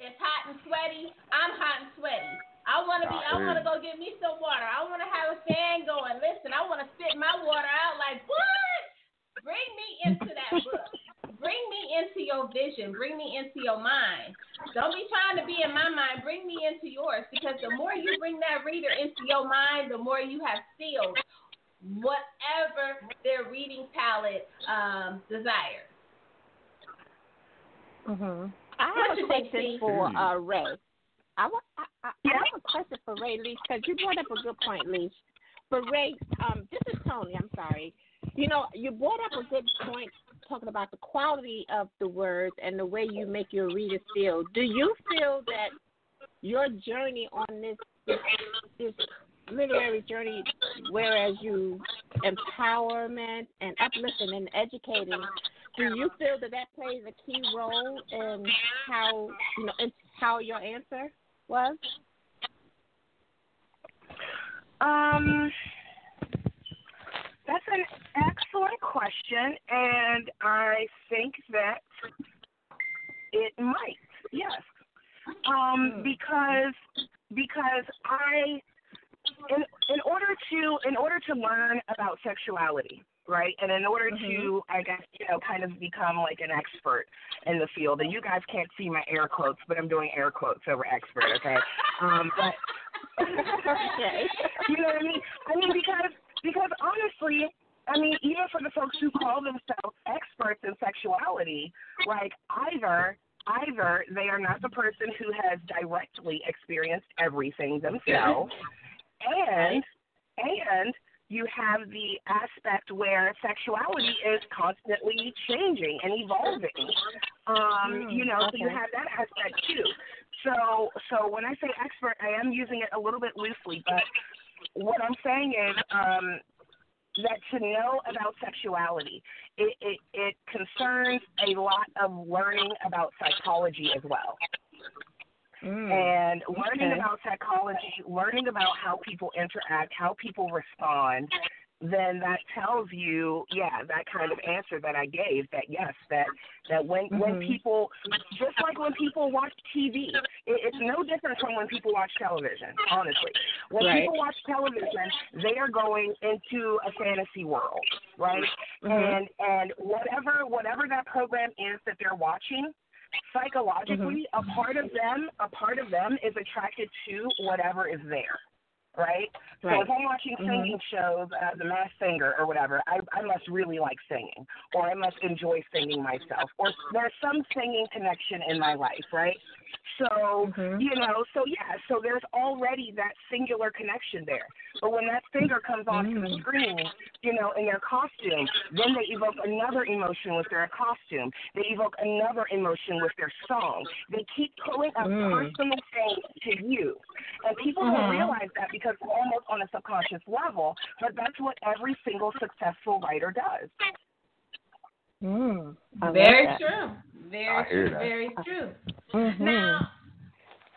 [SPEAKER 4] is hot and sweaty, I'm hot and sweaty. I want to be. I want to go get me some water. I want to have a fan going. Listen, I want to spit my water out. Like what? Bring me into that book. Bring me into your vision. Bring me into your mind. Don't be trying to be in my mind. Bring me into yours because the more you bring that reader into your mind, the more you have sealed whatever their reading palette um, desires.
[SPEAKER 5] Mhm. I
[SPEAKER 4] What
[SPEAKER 5] have a
[SPEAKER 4] you think,
[SPEAKER 5] question for uh, Ray. I, wa- I, I, I have a question for Ray Lissha because you brought up a good point, Lissha. But Ray, um, this is Toni. I'm sorry. You know, you brought up a good point talking about the quality of the words and the way you make your readers feel. Do you feel that your journey on this this, this literary journey, whereas you empowerment and uplifting and educating, do you feel that that plays a key role in how you know in how your answer was?
[SPEAKER 9] Um, that's an excellent question, and I think that it might. Yes, um, because because I in in order to in order to learn about sexuality, right, and in order to I guess you know kind of become like an expert in the field, and you guys can't see my air quotes, but I'm doing air quotes over expert, okay? Um, but
[SPEAKER 5] Okay.
[SPEAKER 9] you know what I mean? I mean because Because honestly, I mean, even for the folks who call themselves experts in sexuality, like either either they are not the person who has directly experienced everything themselves, and and you have the aspect where sexuality is constantly changing and evolving. Um, you know, so you have that aspect too. So so when I say expert, I am using it a little bit loosely, but what I'm saying is um, that to know about sexuality, it, it, it concerns a lot of learning about psychology as well. And learning
[SPEAKER 5] okay.
[SPEAKER 9] about psychology, learning about how people interact, how people respond, then that tells you, yeah, that kind of answer that I gave. That yes, that that when when
[SPEAKER 5] Mhm.
[SPEAKER 9] people, just like when people watch TV, it, it's no different from when people watch television. Honestly, when
[SPEAKER 5] Right.
[SPEAKER 9] people watch television, they are going into a fantasy world, right?
[SPEAKER 5] Mhm.
[SPEAKER 9] And and whatever whatever that program is that they're watching, psychologically, a part of them, a part of them is attracted to whatever is there, right? So if I'm watching
[SPEAKER 5] Mhm.
[SPEAKER 9] singing shows, uh, The Masked Singer or whatever, I, I must really like singing, or I must enjoy singing myself, or there's some singing connection in my life, right? So
[SPEAKER 5] Mhm.
[SPEAKER 9] you know, so yeah, so there's already that singular connection there. But when that finger comes onto the
[SPEAKER 5] Mm.
[SPEAKER 9] screen, you know, in their costume, then they evoke another emotion with their costume. They evoke another emotion with their song. They keep pulling up
[SPEAKER 5] Mm.
[SPEAKER 9] personal things to you. And people don't
[SPEAKER 5] Mhm.
[SPEAKER 9] realize that because it's almost on a subconscious level, but that's what every single successful writer does.
[SPEAKER 5] Mm.
[SPEAKER 4] Very
[SPEAKER 5] that.
[SPEAKER 4] true. Very true.
[SPEAKER 3] that.
[SPEAKER 4] Very true.
[SPEAKER 5] Mhm.
[SPEAKER 4] Now,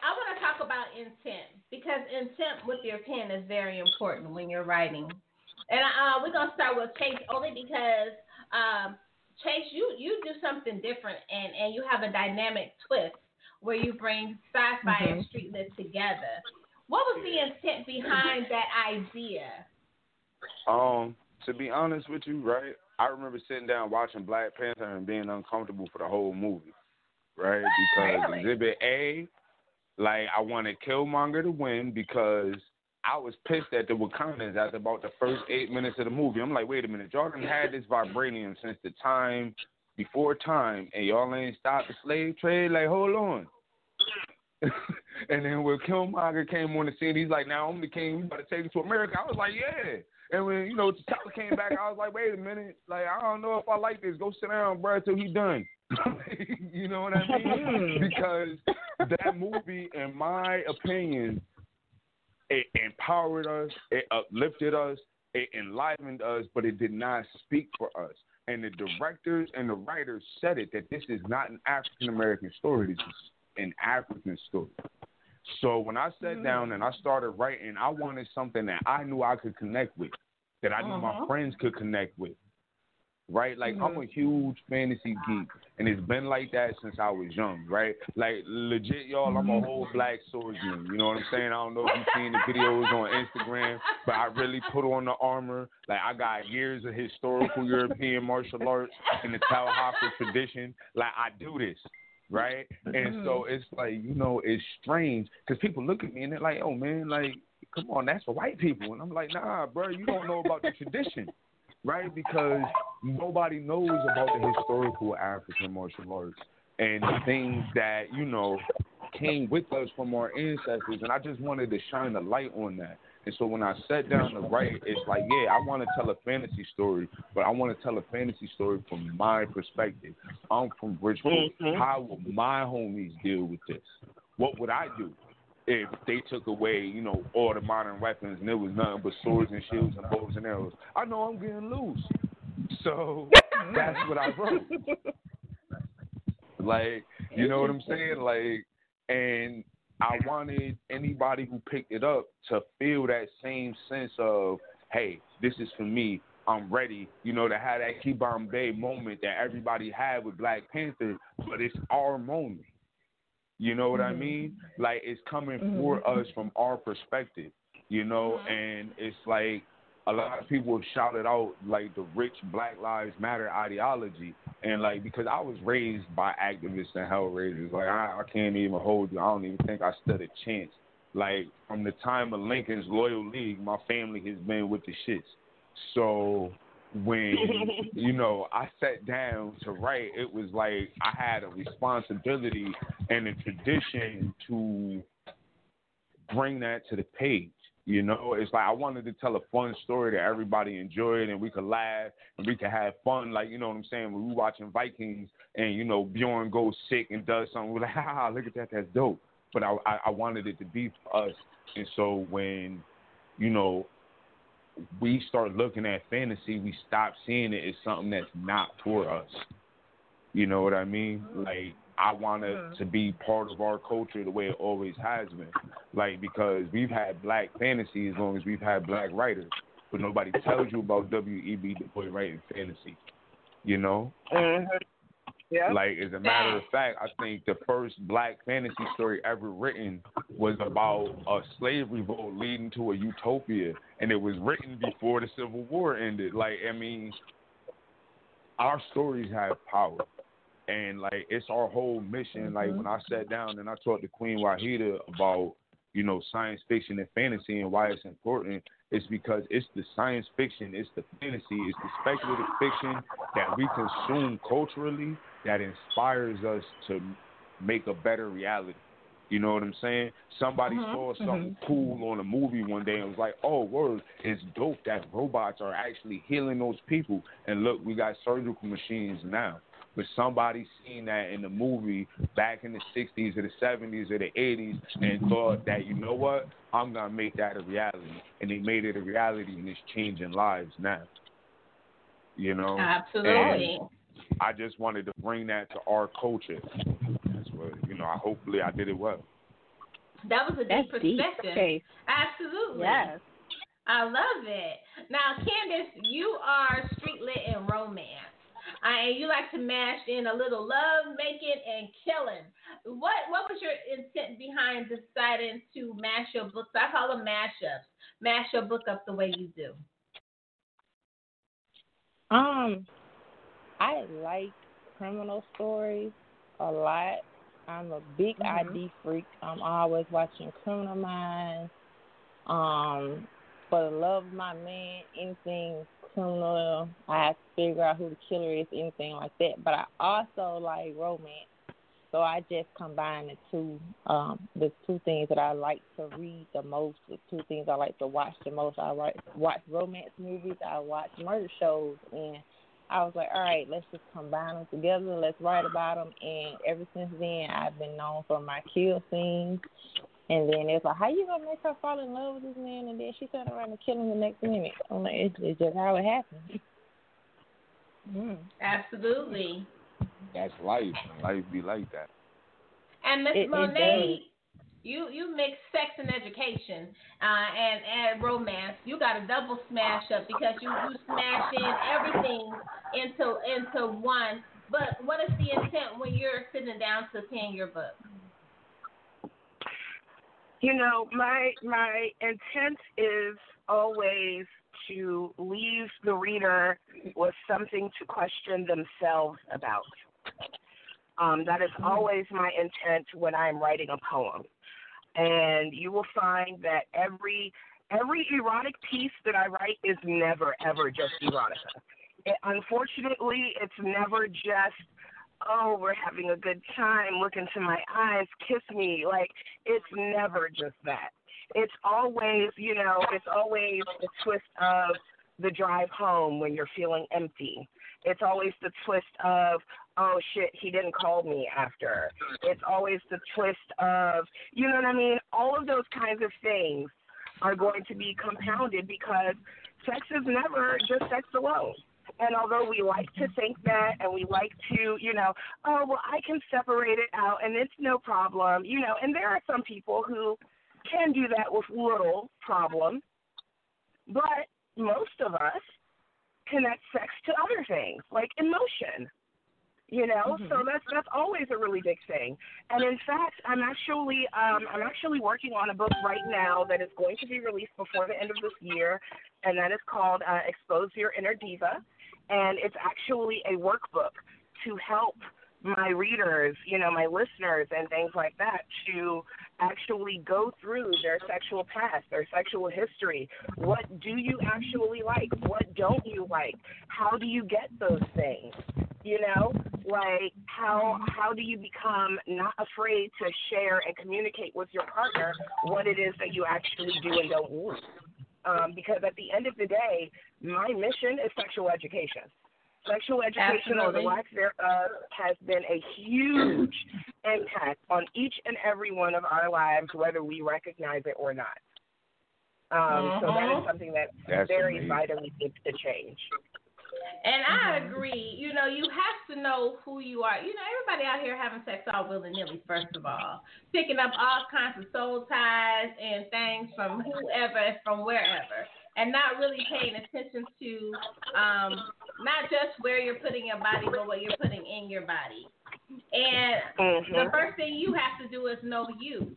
[SPEAKER 4] I want to talk about intent because intent with your pen is very important when you're writing. And uh, we're gonna start with Chase only because um, Chase, you you do something different and and you have a dynamic twist where you bring sci-fi and
[SPEAKER 5] Mhm.
[SPEAKER 4] street lit together. What was the intent behind that idea?
[SPEAKER 3] Um, to be honest with you, right? I remember sitting down watching Black Panther and being uncomfortable for the whole movie, right? Because
[SPEAKER 4] Really?
[SPEAKER 3] Exhibit A, like I wanted Killmonger to win because I was pissed at the Wakandans after about the first eight minutes of the movie. I'm like, wait a minute, y'all done had this vibranium since the time before time, and y'all ain't stopped the slave trade. Like, hold on. and then when Killmonger came on the scene, he's like, "Now I'm the king. We You better take it to America." I was like, "Yeah." And when you know T'Challa came back, I was like, "Wait a minute. Like, I don't know if I like this. Go sit down, bro, till he done." you know what I mean? Hmm. because that movie, in my opinion, it empowered us, it uplifted us, it enlivened us, but it did not speak for us. And the directors and the writers said it that this is not an African American story. This is an African story. So when I sat hmm. down and I started writing, I wanted something that I knew I could connect with, that I knew my
[SPEAKER 4] Uh-huh.
[SPEAKER 3] friends could connect with. Right? Like I'm a mm-hmm. huge fantasy geek, and it's been like that since I was young. Right? Like legit, y'all, I'm a mm-hmm. whole black swordsman. You know what I'm saying? I don't know if you've seen the videos on Instagram, but I really put on the armor. Like I got years of historical European martial arts in the Tallahassee tradition. Like I do this right? And so mm-hmm. it's like, you know, it's strange because people look at me and they're like, oh man, like, come on, that's for white people. And I'm like, nah, bro, you don't know about the tradition, right? Because nobody knows about the historical African martial arts and the things that, you know, came with us from our ancestors. And I just wanted to shine a light on that. And so when I sat down to write, it's like, yeah, I want to tell a fantasy story, but I want to tell a fantasy story from my perspective. I'm from Bridgeport.
[SPEAKER 9] Mhm.
[SPEAKER 3] How will my homies deal with this? What would I do if they took away, you know, all the modern weapons and it was nothing but swords and shields and bows and arrows? I know I'm getting loose. So that's what I wrote. Like, you know what I'm saying? Like, and I wanted anybody who picked it up to feel that same sense of, hey, this is for me. I'm ready, you know, to have that Key Bombay moment that everybody had with Black Panther, but it's our moment. You know what I mm-hmm. mean? Like it's coming for mm-hmm. us from our perspective, you know, mm-hmm. and it's like a lot of people have shouted out like the rich Black Lives Matter ideology, and like because I was raised by activists and hellraisers, like I, I can't even hold you. I don't even think I stood a chance. Like from the time of Lincoln's Loyal League, my family has been with the shits. So when you know I sat down to write, it was like I had a responsibility and a tradition to bring that to the page. You know, it's like I wanted to tell a fun story that everybody enjoyed and we could laugh and we could have fun. Like, you know what I'm saying? When we watching Vikings and, you know, Bjorn goes sick and does something, we're like, ha, look at that, that's dope. But I, I, I wanted it to be for us. And so when, you know, we start looking at fantasy, we stop seeing it as something that's not for us. You know what I mean? Like I want it to be part of our culture the way it always has been. Like because we've had black fantasy as long as we've had black writers, but nobody tells you about W. E. B. Du Bois writing fantasy. You know?
[SPEAKER 9] Mm-hmm. Yeah.
[SPEAKER 3] Like as a matter of fact, I think the first black fantasy story ever written was about a slave revolt leading to a utopia, and it was written before the Civil War ended. Like I mean, our stories have power, and like it's our whole mission. Like mm-hmm. when I sat down and I talked to Queen Wahida about you know science fiction and fantasy and why it's important, it's because it's the science fiction, it's the fantasy, it's the speculative fiction that we consume culturally that inspires us to make a better reality. You know what I'm saying? Somebody
[SPEAKER 10] Mhm,
[SPEAKER 3] saw something cool on a movie one day and was like, "Oh, word, it's dope that robots are actually healing those people." And look, we got surgical machines now. But somebody seen that in the movie back in the 60s or the 70s or the 80s and thought that, you know what, I'm going to make that a reality. And they made it a reality and it's changing lives now. You know?
[SPEAKER 4] Absolutely.
[SPEAKER 3] And I just wanted to bring that to our culture. That's what, you know, I hopefully I did it well.
[SPEAKER 4] That was a deep
[SPEAKER 5] That's
[SPEAKER 4] perspective.
[SPEAKER 5] Okay.
[SPEAKER 4] Absolutely.
[SPEAKER 5] Yes.
[SPEAKER 4] I love it. Now, Kandis, you are street lit and romance. Uh, and you like to mash in a little love making and killing. What what was your intent behind deciding to mash your books? I call them mashups. Mash your book up the way you do.
[SPEAKER 8] Um, I like criminal stories a lot. I'm a big
[SPEAKER 4] Mhm.
[SPEAKER 8] ID freak. I'm always watching Criminal Minds. Um, for the love of my man, anything criminal, I have to figure out who the killer is, anything like that. But I also like romance. So I just combine the two, um, the two things that I like to read the most, the two things I like to watch the most. I like watch romance movies, I watch murder shows, and I was like, all right, let's just combine them together. Let's write about them. And ever since then, I've been known for my kill scenes. And then it's like, how you gonna make her fall in love with this man, and then she turn around and kill him the next minute? I'm like, it's, it's just how it happens. Mm.
[SPEAKER 4] Absolutely.
[SPEAKER 3] That's life. Life be like that.
[SPEAKER 4] And Miss
[SPEAKER 8] It- it
[SPEAKER 4] Monet, you you mix sex and education uh, and and romance. You got a double smash up because you you smash in everything into into one. But what is the intent when you're sitting down to pen your book?
[SPEAKER 9] You know, my my intent is always to leave the reader with something to question themselves about. Um, that is always my intent when I'm writing a poem. And you will find that every every erotic piece that I write is never ever just erotica. It, unfortunately, it's never just oh, we're having a good time, look into my eyes, kiss me. Like, it's never just that. It's always, you know, it's always the twist of the drive home when you're feeling empty. It's always the twist of, oh shit, he didn't call me after. It's always the twist of, you know what I mean? All of those kinds of things are going to be compounded because sex is never just sex alone. And although we like to think that and we like to, you know, oh, well, I can separate it out and it's no problem, you know, and there are some people who can do that with little problem, but most of us connect sex to other things like emotion. You know,
[SPEAKER 10] Mhm.
[SPEAKER 9] so that's that's always a really big thing. And in fact, I'm actually um, I'm actually working on a book right now that is going to be released before the end of this year, and that is called uh, Expose Your Inner Diva, and it's actually a workbook to help my readers, you know, my listeners and things like that to actually go through their sexual past, their sexual history. What do you actually like? What don't you like? How do you get those things? You know, like how how do you become not afraid to share and communicate with your partner what it is that you actually do and don't want? Um, because at the end of the day, my mission is sexual education. Sexual education or the lack thereof has been a huge impact on each and every one of our lives, whether we recognize it or not. Um, So that is
[SPEAKER 4] Mhm.
[SPEAKER 9] something that
[SPEAKER 3] That's
[SPEAKER 9] very
[SPEAKER 3] amazing.
[SPEAKER 9] vitally needs to change.
[SPEAKER 4] And I agree. You know, you have to know who you are. You know, everybody out here having sex all willy nilly, first of all. Picking up all kinds of soul ties and things from whoever, from wherever. And not really paying attention to um, not just where you're putting your body, but what you're putting in your body. And
[SPEAKER 9] Mm-hmm.
[SPEAKER 4] the first thing you have to do is know you.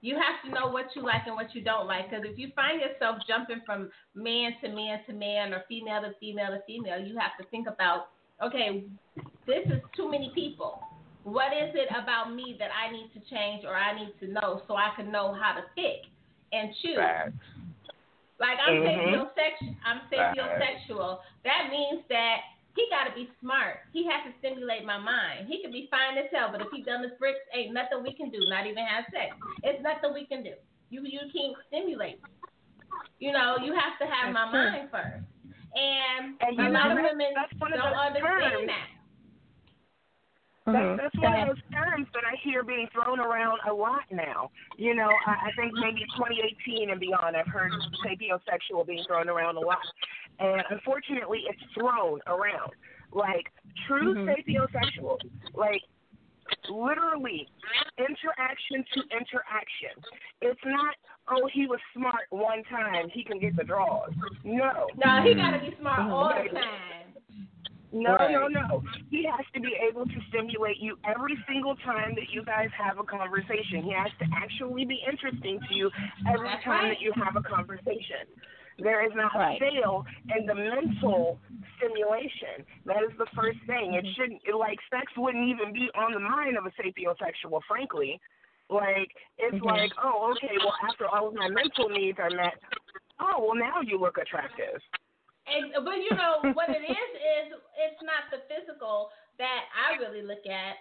[SPEAKER 4] You have to know what you like and what you don't like. Because if you find yourself jumping from man to man to man or female to female to female, you have to think about, okay, this is too many people. What is it about me that I need to change or I need to know so I can know how to pick and choose? Like I'm
[SPEAKER 3] Mhm.
[SPEAKER 4] sapiosexual. I'm sapiosexual. That means that he got to be smart. He has to stimulate my mind. He could be fine as hell, but if he done his bricks, ain't nothing we can do. Not even have sex. It's nothing we can do. You you can't stimulate. You know, you have to have my
[SPEAKER 9] true.
[SPEAKER 4] mind first. And,
[SPEAKER 9] And
[SPEAKER 4] a lot
[SPEAKER 9] know,
[SPEAKER 4] of women
[SPEAKER 9] that's one of
[SPEAKER 4] don't understand
[SPEAKER 9] terms.
[SPEAKER 4] that.
[SPEAKER 9] That's, that's one of those terms that I hear being thrown around a lot now. You know, I, I think maybe 2018 and beyond, I've heard sapiosexual being thrown around a lot. And unfortunately, it's thrown around. Like, true
[SPEAKER 4] Mm-hmm.
[SPEAKER 9] sapiosexual, like, literally, interaction to interaction. It's not, oh, he was smart one time, he can get the draws. No.
[SPEAKER 4] No, he got to be smart all the time.
[SPEAKER 9] No,
[SPEAKER 4] Right.
[SPEAKER 9] no, no. He has to be able to stimulate you every single time that you guys have a conversation. He has to actually be interesting to you every
[SPEAKER 4] That's
[SPEAKER 9] time
[SPEAKER 4] right.
[SPEAKER 9] that you have a conversation. There is not
[SPEAKER 5] Right.
[SPEAKER 9] a fail in the mental stimulation. That is the first thing. It shouldn't it, like sex wouldn't even be on the mind of a sapiosexual, frankly. Like it's
[SPEAKER 5] Mhm.
[SPEAKER 9] like, oh, okay, well after all of my mental needs are met, oh well now you look attractive.
[SPEAKER 4] And, but you know what it is is it's not the physical that I really look at.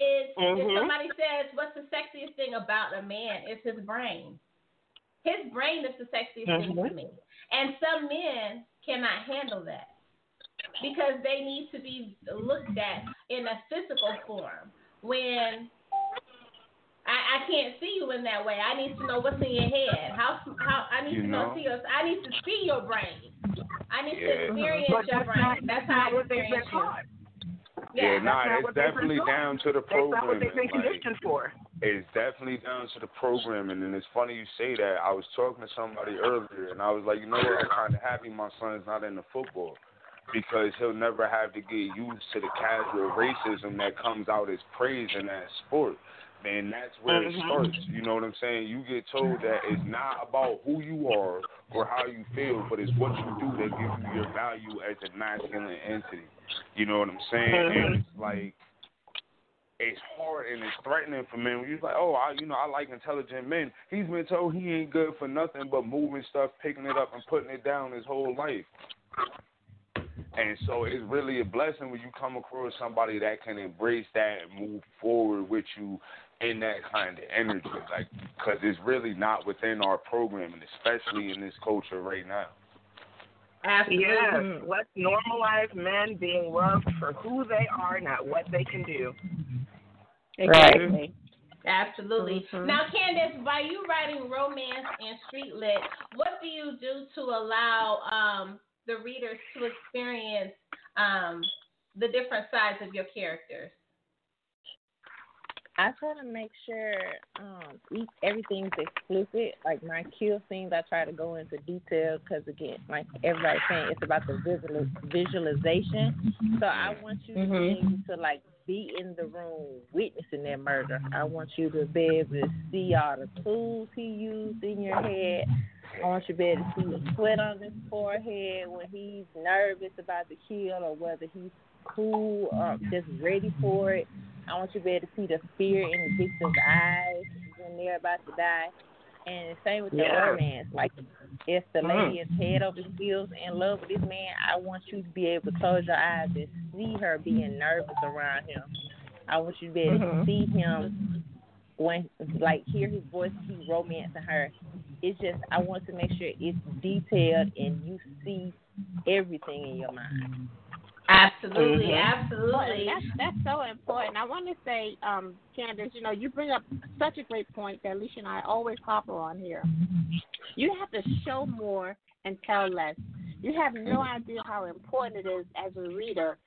[SPEAKER 4] Is if
[SPEAKER 9] Mhm.
[SPEAKER 4] somebody says what's the sexiest thing about a man? It's his brain. His brain is the sexiest thing to
[SPEAKER 9] Mhm.
[SPEAKER 4] me. And some men cannot handle that because they need to be looked at in a physical form. When I, I can't see you in that way. I need to know what's in your head. How how I need
[SPEAKER 3] You
[SPEAKER 4] to know,
[SPEAKER 3] know?
[SPEAKER 4] see your I need to see your brain. I need to experience
[SPEAKER 9] But
[SPEAKER 4] your
[SPEAKER 9] that's
[SPEAKER 4] brain.
[SPEAKER 9] not,
[SPEAKER 4] that's
[SPEAKER 9] that's
[SPEAKER 4] how
[SPEAKER 9] not
[SPEAKER 4] I
[SPEAKER 9] what they've
[SPEAKER 4] experience you.
[SPEAKER 9] taught.
[SPEAKER 3] Yeah,
[SPEAKER 9] that's
[SPEAKER 3] nah, it's
[SPEAKER 9] what they've been
[SPEAKER 3] definitely down to the programming.
[SPEAKER 9] That's not what they've been
[SPEAKER 3] like-
[SPEAKER 9] conditioned for.
[SPEAKER 3] It's definitely down to the programming, and it's funny you say that. I was talking to somebody earlier, and I was like, you know what? I'm kind of happy my son's not into football because he'll never have to get used to the casual racism that comes out as praise in that sport. Man, that's where it
[SPEAKER 9] Mhm.
[SPEAKER 3] starts. You know what I'm saying? You get told that it's not about who you are or how you feel, but it's what you do that gives you your value as a masculine entity. You know what I'm saying? And it's like it's hard and it's threatening for men. You're like, oh, I, you know, I like intelligent men. He's been told he ain't good for nothing but moving stuff, picking it up, and putting it down his whole life. And so it's really a blessing when you come across somebody that can embrace that and move forward with you in that kind of energy, like, because it's really not within our programming, especially in this culture right now.
[SPEAKER 4] Absolutely.
[SPEAKER 9] Yes, let's normalize men being loved for who they are, not what they can do.
[SPEAKER 5] Exactly.
[SPEAKER 4] Absolutely.
[SPEAKER 9] Mhm.
[SPEAKER 4] Now, Kandis, by you writing romance and street lit, what do you do to allow um, the readers to experience um, the different sides of your characters?
[SPEAKER 8] I try to make sure um each everything's explicit. Like my kill scenes, I try to go into detail because again, like everybody's saying, it's about the visual visualization. So I want you to be able to like be in the room witnessing that murder. I want you to be able to see all the tools he used in your head. I want you to be able to see the sweat on his forehead when he's nervous about the kill or whether he's cool, um, just ready for it. I want you to be able to see the fear in the victim's eyes when they're about to die. And the same with the
[SPEAKER 9] Yeah.
[SPEAKER 8] romance. Like, if the
[SPEAKER 9] Mm.
[SPEAKER 8] lady is head over heels in love with this man, I want you to be able to close your eyes and see her being nervous around him. I want you to be able to
[SPEAKER 9] Mhm.
[SPEAKER 8] see him when, like, hear his voice, see romancing her. It's just, I want to make sure it's detailed and you see everything in your mind.
[SPEAKER 4] Absolutely,
[SPEAKER 5] Well,
[SPEAKER 4] absolutely.
[SPEAKER 5] That's that's so important. I want to say, um, Kandis, you know, you bring up such a great point that Alicia and I always hopper on here. You have to show more and tell less. You have no idea how important it is as a reader.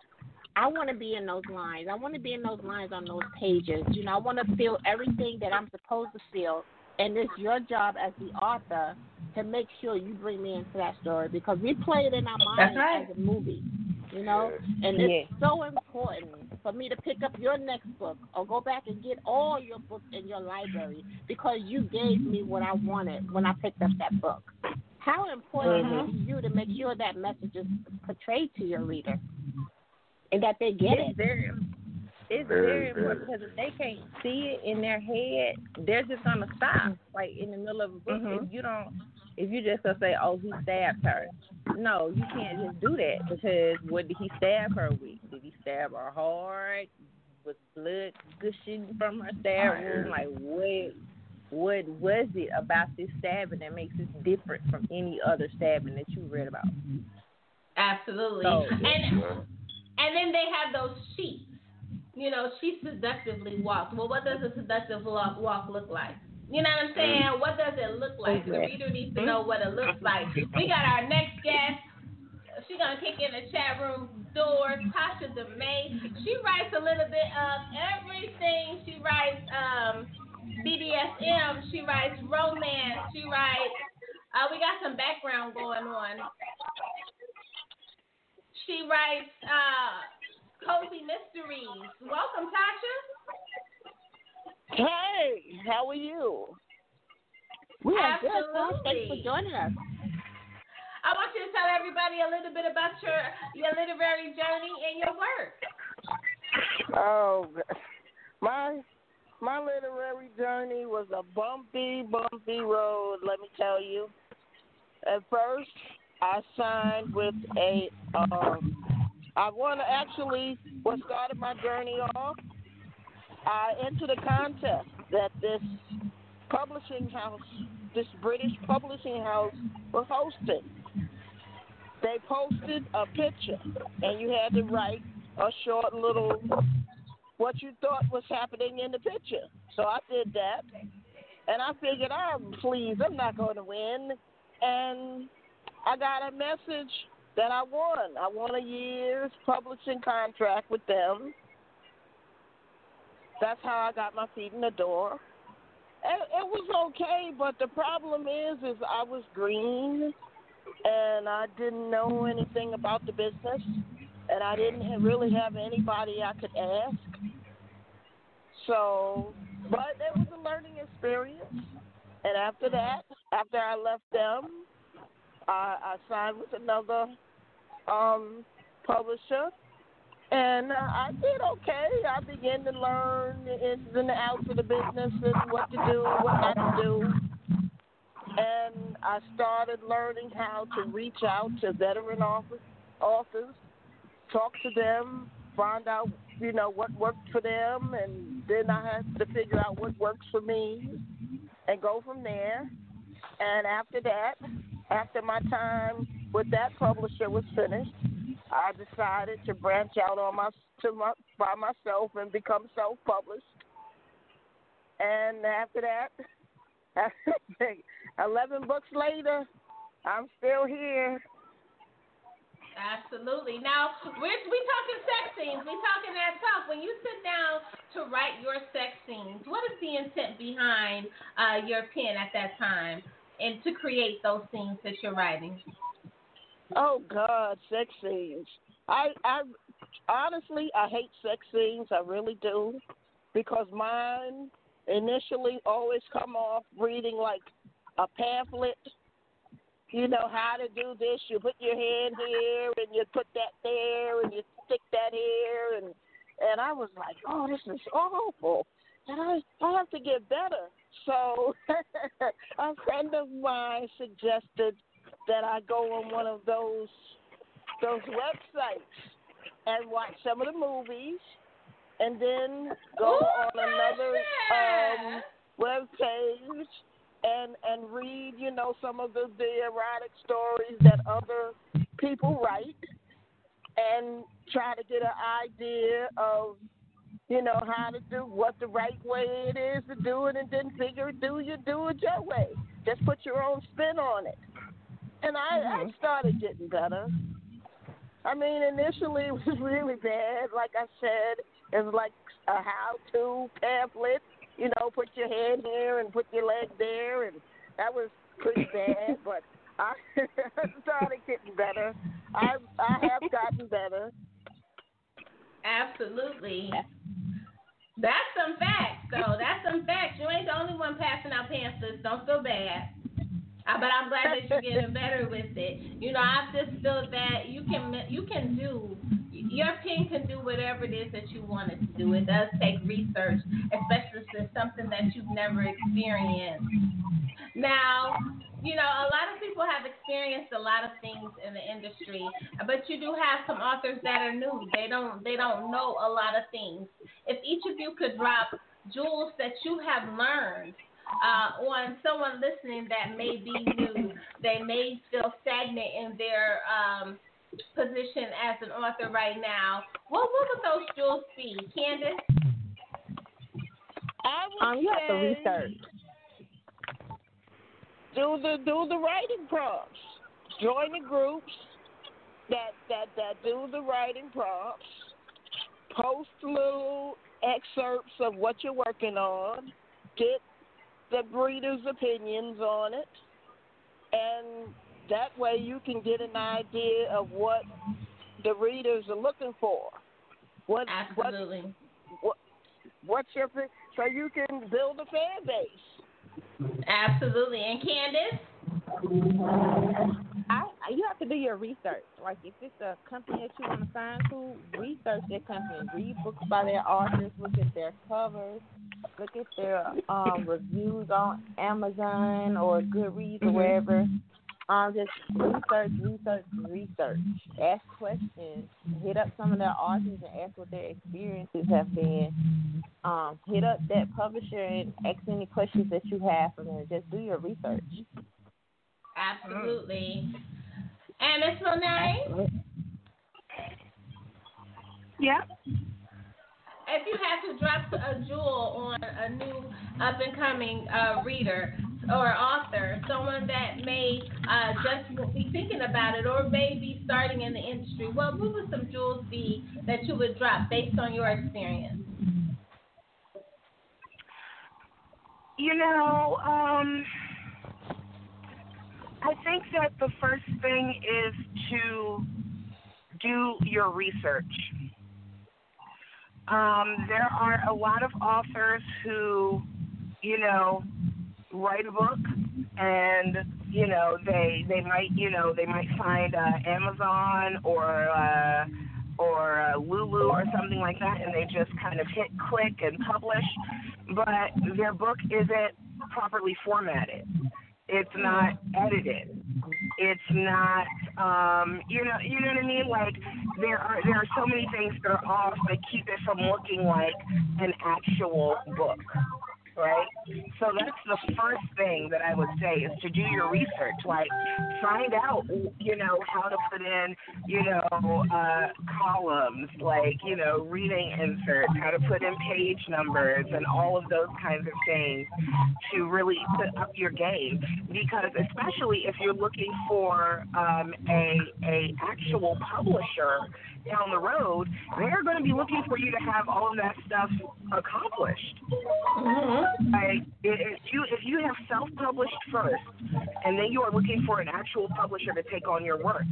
[SPEAKER 5] I want to be in those lines. I want to be in those lines on those pages. You know, I want to feel everything that I'm supposed to feel. And it's your job as the author to make sure you bring me into that story because we play it in our
[SPEAKER 4] That's
[SPEAKER 5] mind
[SPEAKER 4] right.
[SPEAKER 5] as a movie. You know, and it's so important for me to pick up your next book or go back and get all your books in your library because you gave me what I wanted when I picked up that book. How important
[SPEAKER 8] Mhm.
[SPEAKER 5] is it to you to make sure that message is portrayed to your reader and that they get
[SPEAKER 8] it's
[SPEAKER 5] it?
[SPEAKER 8] Very, it's
[SPEAKER 5] Very,
[SPEAKER 8] very, important because if they can't see it in their head, they're just gonna stop, like in the middle of a book.
[SPEAKER 5] Mhm.
[SPEAKER 8] If you don't, if you just gonna say, "Oh, he stabbed her," no, you can't just do that because what did he stab her with? Did he stab her hard? Was blood gushing from her stab wound? Like what? What was it about this stabbing that makes it different from any other stabbing that you read about?
[SPEAKER 4] Absolutely.
[SPEAKER 8] So,
[SPEAKER 4] and and then they have those sheets. You know, she seductively walked. Well, what does a seductive walk, walk look like? You know what I'm saying? What does it look like? The reader needs to know what it looks like. We got our next guest. She's gonna kick in the chat room doors. Taisha Demay. She writes a little bit of everything. She writes um, BDSM. She writes romance. She writes. Uh, we got some background going on. She writes uh, cozy mysteries. Welcome, Tasha.
[SPEAKER 10] Hey, how are you?
[SPEAKER 5] We are good, Tom. Thanks for joining us.
[SPEAKER 4] I want you to tell everybody a little bit about your your literary journey and your work.
[SPEAKER 10] Oh, my my literary journey was a bumpy, bumpy road. Let me tell you. At first, I signed with a. Um, I want to actually what started my journey off. I entered a contest that this publishing house, this British publishing house, was hosting. They posted a picture, and you had to write a short little what you thought was happening in the picture. So I did that, and I figured, ah, I'm pleased, I'm not going to win. And I got a message that I won. I won a year's publishing contract with them. That's how I got my feet in the door. And it was okay, but the problem is, is I was green, and I didn't know anything about the business, and I didn't really have anybody I could ask. So, but it was a learning experience. And after that, after I left them, I, I signed with another um, publisher, and uh, I did okay. I began to learn the ins and outs of the business and what to do, what not to do. And I started learning how to reach out to veteran authors, authors, talk to them, find out, you know, what worked for them, and then I had to figure out what works for me, and go from there. And after that, after my time with that publisher was finished, I decided to branch out on my to my by myself and become self-published. And after that, eleven books later, I'm still here.
[SPEAKER 4] Absolutely. Now we're we talking sex scenes. We talking that talk. When you sit down to write your sex scenes, what is the intent behind uh, your pen at that time, and to create those scenes that you're writing?
[SPEAKER 10] Oh God, sex scenes. I I honestly I hate sex scenes. I really do, because mine initially always come off reading like a pamphlet. You know how to do this. You put your hand here and you put that there, and you stick that here, and and I was like, oh, this is awful, and I I have to get better. So a friend of mine suggested that I go on one of those those websites and watch some of the movies, and then go on another um, web page and and read, you know, some of the, the erotic stories that other people write, and try to get an idea of, you know, how to do what the right way it is to do it, and then figure do you do it your way. Just put your own spin on it. And I, I mm-hmm. started getting better. I mean, initially it was really bad. Like I said, it was like a how-to pamphlet. You know, put your head here and put your leg there, and that was pretty bad. but I started getting better. I I have gotten better.
[SPEAKER 4] Absolutely. That's some facts, though. That's some facts. You ain't the only one passing out pamphlets. Don't feel bad. But I'm glad that you're getting better with it. You know, I just feel that you can you can do your pen can do whatever it is that you want it to do. It does take research, especially if it's something that you've never experienced. Now, you know, a lot of people have experienced a lot of things in the industry, but you do have some authors that are new. They don't they don't know a lot of things. If each of you could drop jewels that you have learned uh, on someone listening that may be new, they may feel stagnant in their um, position as an author right now. What, what would those jewels be, Kandis?
[SPEAKER 10] I would
[SPEAKER 8] Um, you have to research.
[SPEAKER 10] do the do the writing prompts. Join the groups that that that do the writing prompts. Post little excerpts of what you're working on. Get the breeder's opinions on it, and that way you can get an idea of what the readers are looking for. What
[SPEAKER 4] Absolutely.
[SPEAKER 10] what, what what's your so you can build a fan base.
[SPEAKER 4] Absolutely. And Kandis?
[SPEAKER 8] I, you have to do your research. Like if it's a company that you want to sign to, research that company. Read books by their authors. Look at their covers. Look at their um, reviews on Amazon or Goodreads or wherever. Um, just research, research, research. Ask questions. Hit up some of their authors and ask what their experiences have been. Um, hit up that publisher and ask any questions that you have from them. Just do your research.
[SPEAKER 4] Absolutely. And Miss Monet?
[SPEAKER 9] Yeah.
[SPEAKER 4] If you had to drop a jewel on a new up and coming uh, reader or author, someone that may uh, just be thinking about it or may be starting in the industry, what what would some jewels be that you would drop based on your experience?
[SPEAKER 9] You know, um, I think that the first thing is to do your research. Um, there are a lot of authors who, you know, write a book and you know they they might you know they might find uh, Amazon or uh, or uh, Lulu or something like that and they just kind of hit click and publish, but their book isn't properly formatted. It's not edited. It's not um you know you know what I mean? Like there are there are so many things that are off that keep it from looking like an actual book. Right? So that's the first thing that I would say is to do your research. Like find out you know, how to put in, you know, uh columns, like, you know, reading inserts, how to put in page numbers and all of those kinds of things to really put up your game because especially if you're looking for um, a a actual publisher down the road, they're going to be looking for you to have all of that stuff accomplished. Like if if you if you have self-published first, and then you are looking for an actual publisher to take on your work,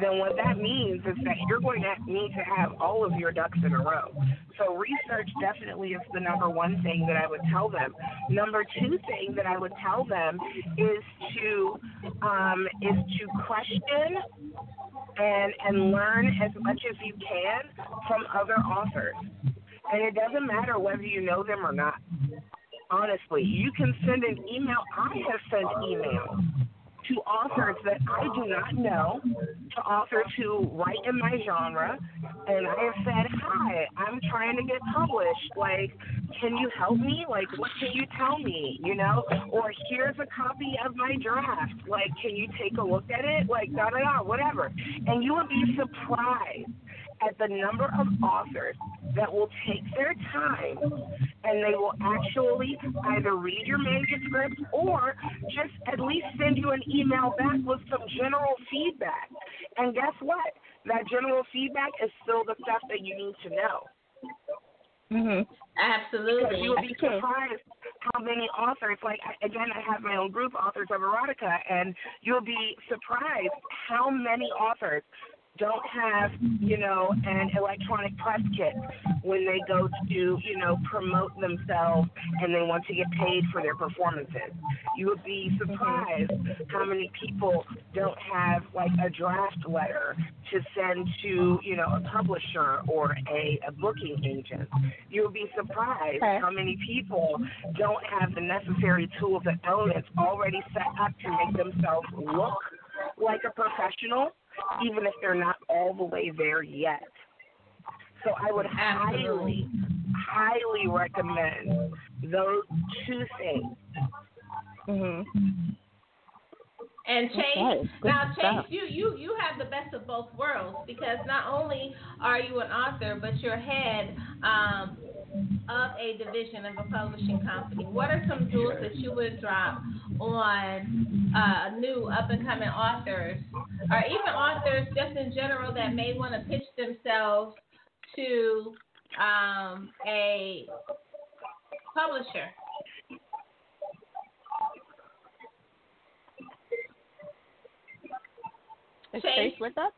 [SPEAKER 9] then what that means is that you're going to need to have all of your ducks in a row. So research definitely is the number one thing that I would tell them. Number two thing that I would tell them is to um, is to question and and learn as much as you can from other authors. And it doesn't matter whether you know them or not. Honestly, you can send an email. I have sent emails to authors that I do not know, to authors who write in my genre, and I have said, Hi, I'm trying to get published. Like, can you help me? Like, what can you tell me? You know? Or here's a copy of my draft. Like, can you take a look at it? Like, da da da, whatever. And you would be surprised at the number of authors that will take their time and they will actually either read your manuscript or just at least send you an email back with some general feedback. And guess what? That general feedback is still the stuff that you need to know.
[SPEAKER 4] Mhm. Absolutely.
[SPEAKER 9] Because you would be surprised how many authors, like, again, I have my own group, Authors of Erotica, and you'll be surprised how many authors don't have, you know, an electronic press kit when they go to, you know, promote themselves and they want to get paid for their performances. You would be mm-hmm. surprised how many people don't have like a draft letter to send to, you know, a publisher or a, a booking agent. You would be surprised
[SPEAKER 5] Okay.
[SPEAKER 9] how many people don't have the necessary tools and elements already set up to make themselves look like a professional, even if they're not all the way there yet. So I would highly, highly recommend those two things.
[SPEAKER 5] Mm-hmm.
[SPEAKER 4] And Chase, now Chase, you you you have the best of both worlds because not only are you an author, but you're head um, of a division of a publishing company. What are some tools that you would drop on uh, new up and coming authors, or even authors just in general that may want to pitch themselves to um, a publisher?
[SPEAKER 5] Is
[SPEAKER 4] Chase?
[SPEAKER 5] Chase with us?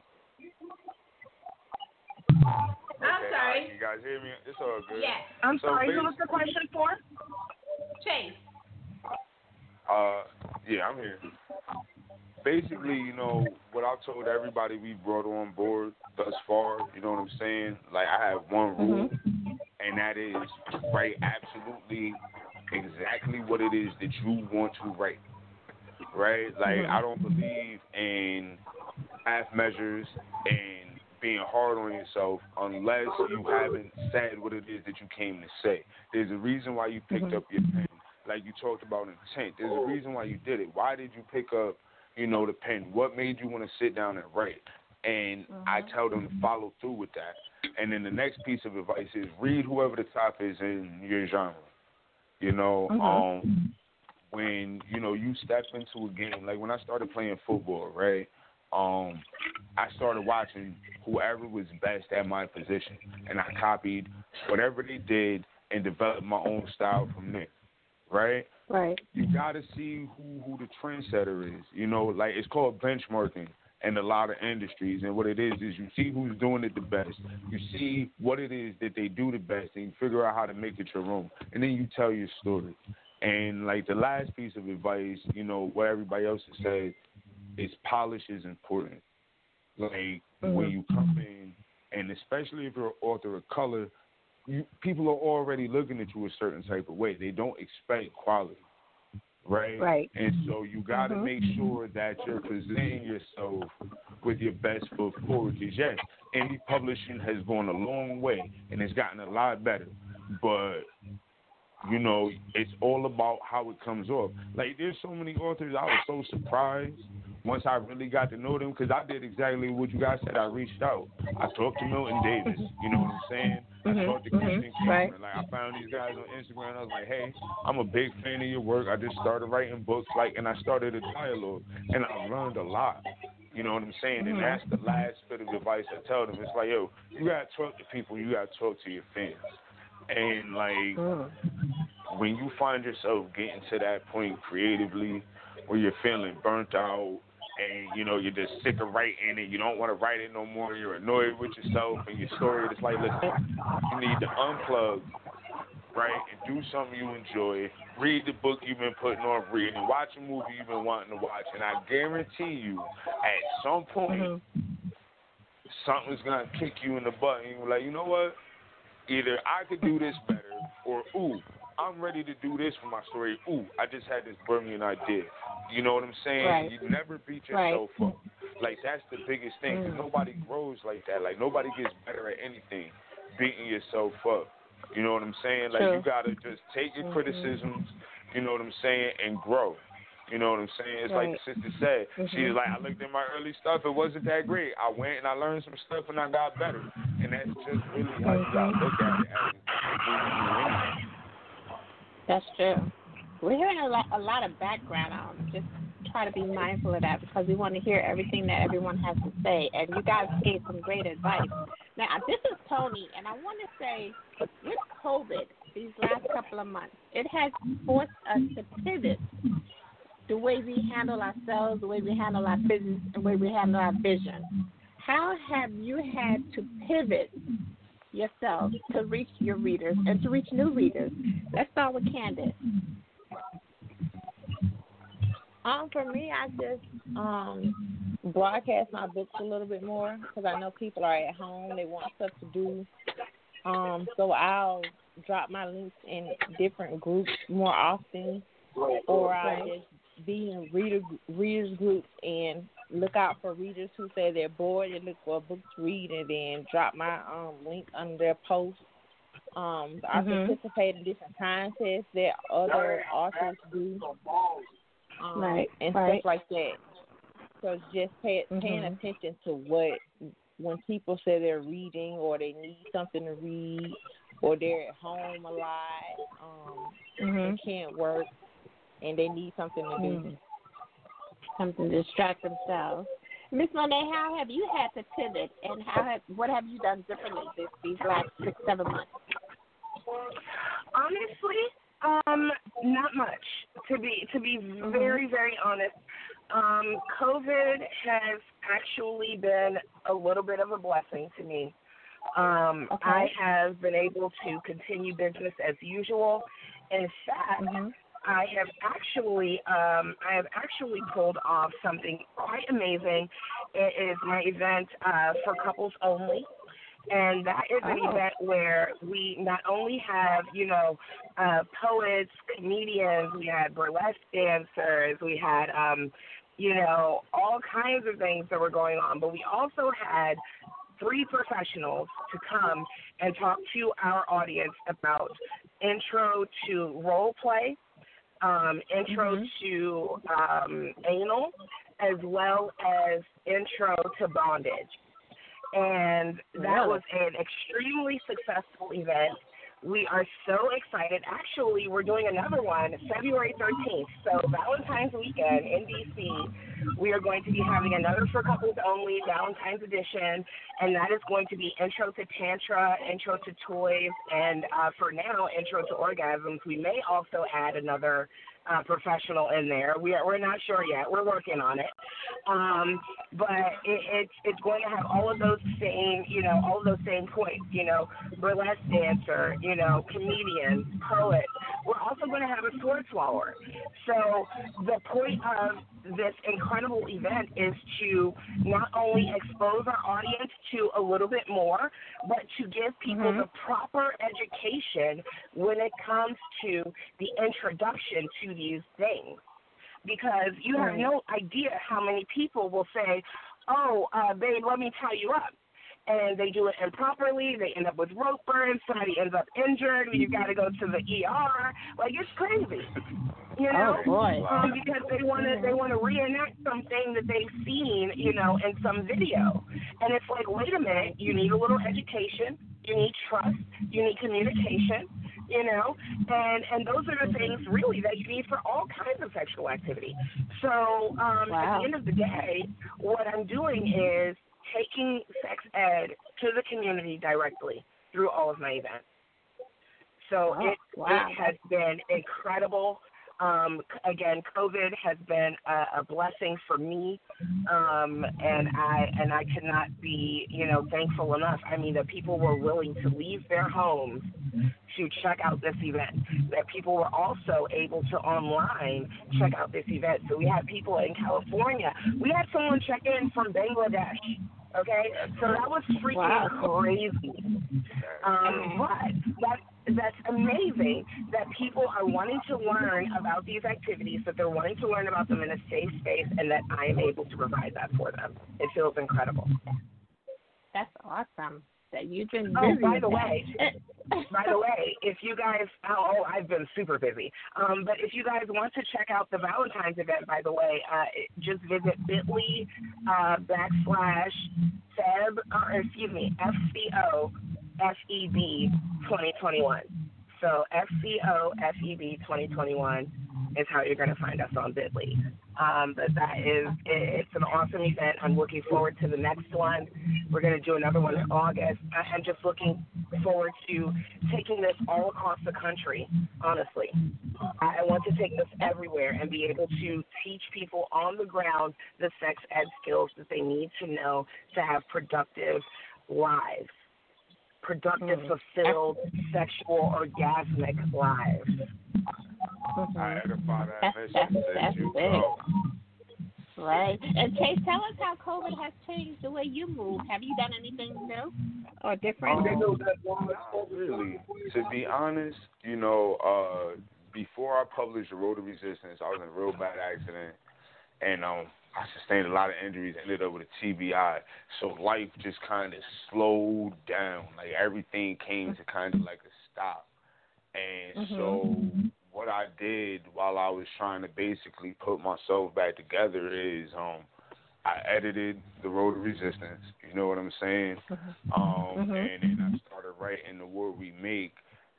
[SPEAKER 4] I'm
[SPEAKER 3] Okay,
[SPEAKER 4] sorry.
[SPEAKER 3] You guys hear me? It's all good.
[SPEAKER 4] Yes.
[SPEAKER 9] I'm
[SPEAKER 3] So
[SPEAKER 9] sorry, who was the question for?
[SPEAKER 4] Chase.
[SPEAKER 3] Uh, yeah, I'm here. Basically, you know, what I've told everybody we brought on board thus far, you know what I'm saying? Like, I have one rule, and that is write absolutely exactly what it is that you want to write. Right? Like,
[SPEAKER 11] Mhm.
[SPEAKER 3] I don't believe in half measures and being hard on yourself unless you haven't said what it is that you came to say. There's a reason why you picked up your pen. Like you talked about intent. There's a reason why you did it. Why did you pick up, you know, the pen? What made you want to sit down and write? And I tell them to follow through with that. And then the next piece of advice is read whoever the top is in your genre. You know,
[SPEAKER 11] Mhm.
[SPEAKER 3] um, when you know you step into a game, like when I started playing football, right? Um, I started watching whoever was best at my position, and I copied whatever they did and developed my own style from there, right?
[SPEAKER 5] Right.
[SPEAKER 3] You got to see who who the trendsetter is. You know, like it's called benchmarking in a lot of industries, and what it is is you see who's doing it the best. You see what it is that they do the best, and you figure out how to make it your own, and then you tell your story. And like the last piece of advice, you know, what everybody else has said is polish is important. Like when
[SPEAKER 11] Mhm.
[SPEAKER 3] you come in, and especially if you're an author of color, you, people are already looking at you a certain type of way. They don't expect quality, right?
[SPEAKER 11] Right.
[SPEAKER 3] And so you got to
[SPEAKER 11] Mhm.
[SPEAKER 3] make sure that you're presenting yourself with your best foot forward. Because yes, indie publishing has gone a long way and it's gotten a lot better, but you know, it's all about how it comes off. Like, there's so many authors, I was so surprised once I really got to know them because I did exactly what you guys said. I reached out. I talked to Milton Davis. You know what I'm saying? I
[SPEAKER 11] Mhm,
[SPEAKER 3] talked to Christian Cameron.
[SPEAKER 11] right.
[SPEAKER 3] Like, I found these guys on Instagram. I was like, hey, I'm a big fan of your work. I just started writing books, like, and I started a dialogue, and I learned a lot. You know what I'm saying? And
[SPEAKER 11] Mhm.
[SPEAKER 3] that's the last bit of advice I tell them. It's like, yo, you gotta talk to people. You gotta talk to your fans. And like, when you find yourself getting to that point creatively where you're feeling burnt out and you know you're just sick of writing and you don't want to write it no more, you're annoyed with yourself and your story, it's like listen, you need to unplug, right, and do something you enjoy. Read the book you've been putting off reading, watch a movie you've been wanting to watch, and I guarantee you, at some point, mm-hmm. something's gonna kick you in the butt, and you're like, you know what? Either I could do this better, or ooh, I'm ready to do this for my story. Ooh, I just had this brilliant idea. You know what I'm saying?
[SPEAKER 5] Right.
[SPEAKER 3] You never beat
[SPEAKER 5] Right.
[SPEAKER 3] yourself up. Like that's the biggest thing. 'cause
[SPEAKER 5] Mm.
[SPEAKER 3] nobody grows like that. Like nobody gets better at anything beating yourself up. You know what I'm saying? Like
[SPEAKER 5] True.
[SPEAKER 3] you gotta just take your
[SPEAKER 5] Mhm.
[SPEAKER 3] criticisms. You know what I'm saying, and grow. You know what I'm saying? It's like the sister said. She
[SPEAKER 5] Mhm.
[SPEAKER 3] was like, I looked at my early stuff. It wasn't that great. I went and I learned some stuff and I got better. And that's just really how you gotta look at it. As when you do anything.
[SPEAKER 5] That's true. We're hearing a lot, a lot of background. Um, just try to be mindful of that because we want to hear everything that everyone has to say. And you guys gave some great advice. Now, this is Toni, and I want to say, with COVID, these last couple of months, it has forced us to pivot the way we handle ourselves, the way we handle our business, and the way we handle our vision. How have you had to pivot yourself to reach your readers and to reach new readers? Let's start with Kandis.
[SPEAKER 8] Um, for me, I just um broadcast my books a little bit more because I know people are at home; they want stuff to do. Um, so I'll drop my links in different groups more often, or I'll just be in reader readers groups and look out for readers who say they're bored and look for a book to read, and then drop my um link under their post. Um, I
[SPEAKER 5] Mhm.
[SPEAKER 8] participate in different contests that other authors do um,
[SPEAKER 5] Right,
[SPEAKER 8] and
[SPEAKER 5] right.
[SPEAKER 8] stuff like that. So just pay, paying
[SPEAKER 5] Mhm.
[SPEAKER 8] attention to what when people say they're reading or they need something to read or they're at home a lot, um,
[SPEAKER 5] Mhm.
[SPEAKER 8] they can't work and they need something to do.
[SPEAKER 5] Something to distract themselves. Miss Monet, how have you had to pivot, and how have, what have you done differently this, these last six, seven months?
[SPEAKER 9] Honestly, um, not much. To be to be very very honest, um, COVID has actually been a little bit of a blessing to me. Um,
[SPEAKER 5] Okay.
[SPEAKER 9] I have been able to continue business as usual. In fact, I have actually um, I have actually pulled off something quite amazing. It is my event uh, for couples only. And that is an
[SPEAKER 5] Oh.
[SPEAKER 9] event where we not only have, you know, uh, poets, comedians, we had burlesque dancers, we had, um, you know, all kinds of things that were going on, but we also had three professionals to come and talk to our audience about intro to role play, um, intro to um, anal, as well as intro to bondage. And that
[SPEAKER 5] Really?
[SPEAKER 9] was an extremely successful event. We are so excited. Actually, we're doing another one February 13th. So, Valentine's weekend in DC, we are going to be having another for couples only Valentine's edition. And that is going to be intro to Tantra, intro to toys, and uh, for now, intro to orgasms. We may also add another uh, professional in there. We are, we're not sure yet. We're working on it. Um, but it, it's it's going to have all of those same, you know, all of those same points. You know, burlesque dancer, you know, comedian, poet. We're also going to have a sword swallower. So the point of this incredible event is to not only expose our audience to a little bit more, but to give people the proper education when it comes to the introduction to these things. Because you have
[SPEAKER 5] Right.
[SPEAKER 9] no idea how many people will say, Oh, uh, babe, let me tie you up and they do it improperly. They end up with rope burns. Somebody ends up injured. You got to go to the ER. Like it's crazy, you know?
[SPEAKER 5] Oh, boy.
[SPEAKER 9] Um, because they want to they want to reenact something that they've seen, you know, in some video. And it's like, wait a minute, you need a little education. You need trust. You need communication. You know, and and those are the things really that you need for all kinds of sexual activity. So um, at the end of the day, what I'm doing is taking sex ed to the community directly through all of my events. So
[SPEAKER 5] Oh,
[SPEAKER 9] it
[SPEAKER 5] wow.
[SPEAKER 9] it has been incredible. Um, again, COVID has been a, a blessing for me, um, and I and I cannot be you know thankful enough. I mean that people were willing to leave their homes to check out this event. That people were also able to online check out this event. So we had people in California. We had someone check in from Bangladesh. Okay, so that was freaking
[SPEAKER 5] Wow.
[SPEAKER 9] crazy. Um, but that that's amazing that people are wanting to learn about these activities, that they're wanting to learn about them in a safe space, and that I am able to provide that for them. It feels incredible.
[SPEAKER 5] That's awesome. That you've been
[SPEAKER 9] Oh, by the
[SPEAKER 5] that.
[SPEAKER 9] way, by the way, if you guys, oh, oh, I've been super busy. Um, but if you guys want to check out the Valentine's event, by the way, uh, just visit Bitly uh, backslash Feb, or excuse me, FCO FEB 2021. So FCO FEB 2021 is how you're going to find us on Bitly. Um, but that is, it's an awesome event. I'm looking forward to the next one. We're going to do another one in August. I'm just looking forward to taking this all across the country, honestly. I want to take this everywhere and be able to teach people on the ground the sex ed skills that they need to know to have productive lives, productive, fulfilled, sexual, orgasmic lives.
[SPEAKER 3] I edify that
[SPEAKER 5] That's,
[SPEAKER 3] mission.
[SPEAKER 5] that's, that's
[SPEAKER 3] you
[SPEAKER 5] big.
[SPEAKER 3] go.
[SPEAKER 5] Right. And Chase, tell us how COVID has changed the way you move. Have you done anything new or different?
[SPEAKER 3] Um, not really. To be honest, you know, uh, before I published The Road to Resistance, I was in a real bad accident, and um, I sustained a lot of injuries. Ended up with a TBI, so life just kind of slowed down. Like everything came to kind of like a stop, and so what I did while I was trying to basically put myself back together is um I edited The Road to Resistance. You know what I'm saying? Um and then I started writing the word we make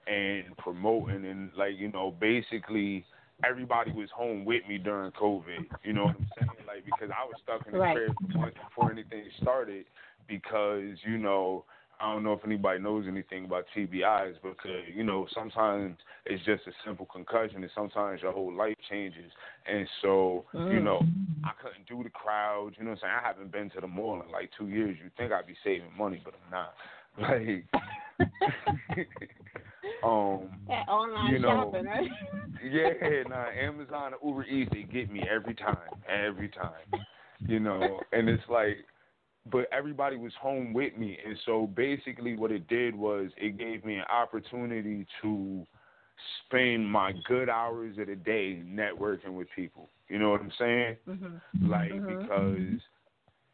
[SPEAKER 3] and promoting and like, you know, basically everybody was home with me during COVID. You know what I'm saying? Like because I was stuck in the
[SPEAKER 5] Right.
[SPEAKER 3] crib before anything started because, you know, I don't know if anybody knows anything about TBIs, but uh, you know, sometimes it's just a simple concussion, and sometimes your whole life changes. And so, you
[SPEAKER 5] Mm.
[SPEAKER 3] know, I couldn't do the crowds. You know what I'm saying? I haven't been to the mall in like two years. You think I'd be saving money, but I'm not. Like, um,
[SPEAKER 5] That online
[SPEAKER 3] you know,
[SPEAKER 5] shopping, right?
[SPEAKER 3] yeah, nah, Amazon and Uber Eats they get me every time, every time. You know, and it's like but everybody was home with me and so basically what it did was it gave me an opportunity to spend my good hours of the day networking with people. You know what I'm saying?
[SPEAKER 5] Mm-hmm.
[SPEAKER 3] Like because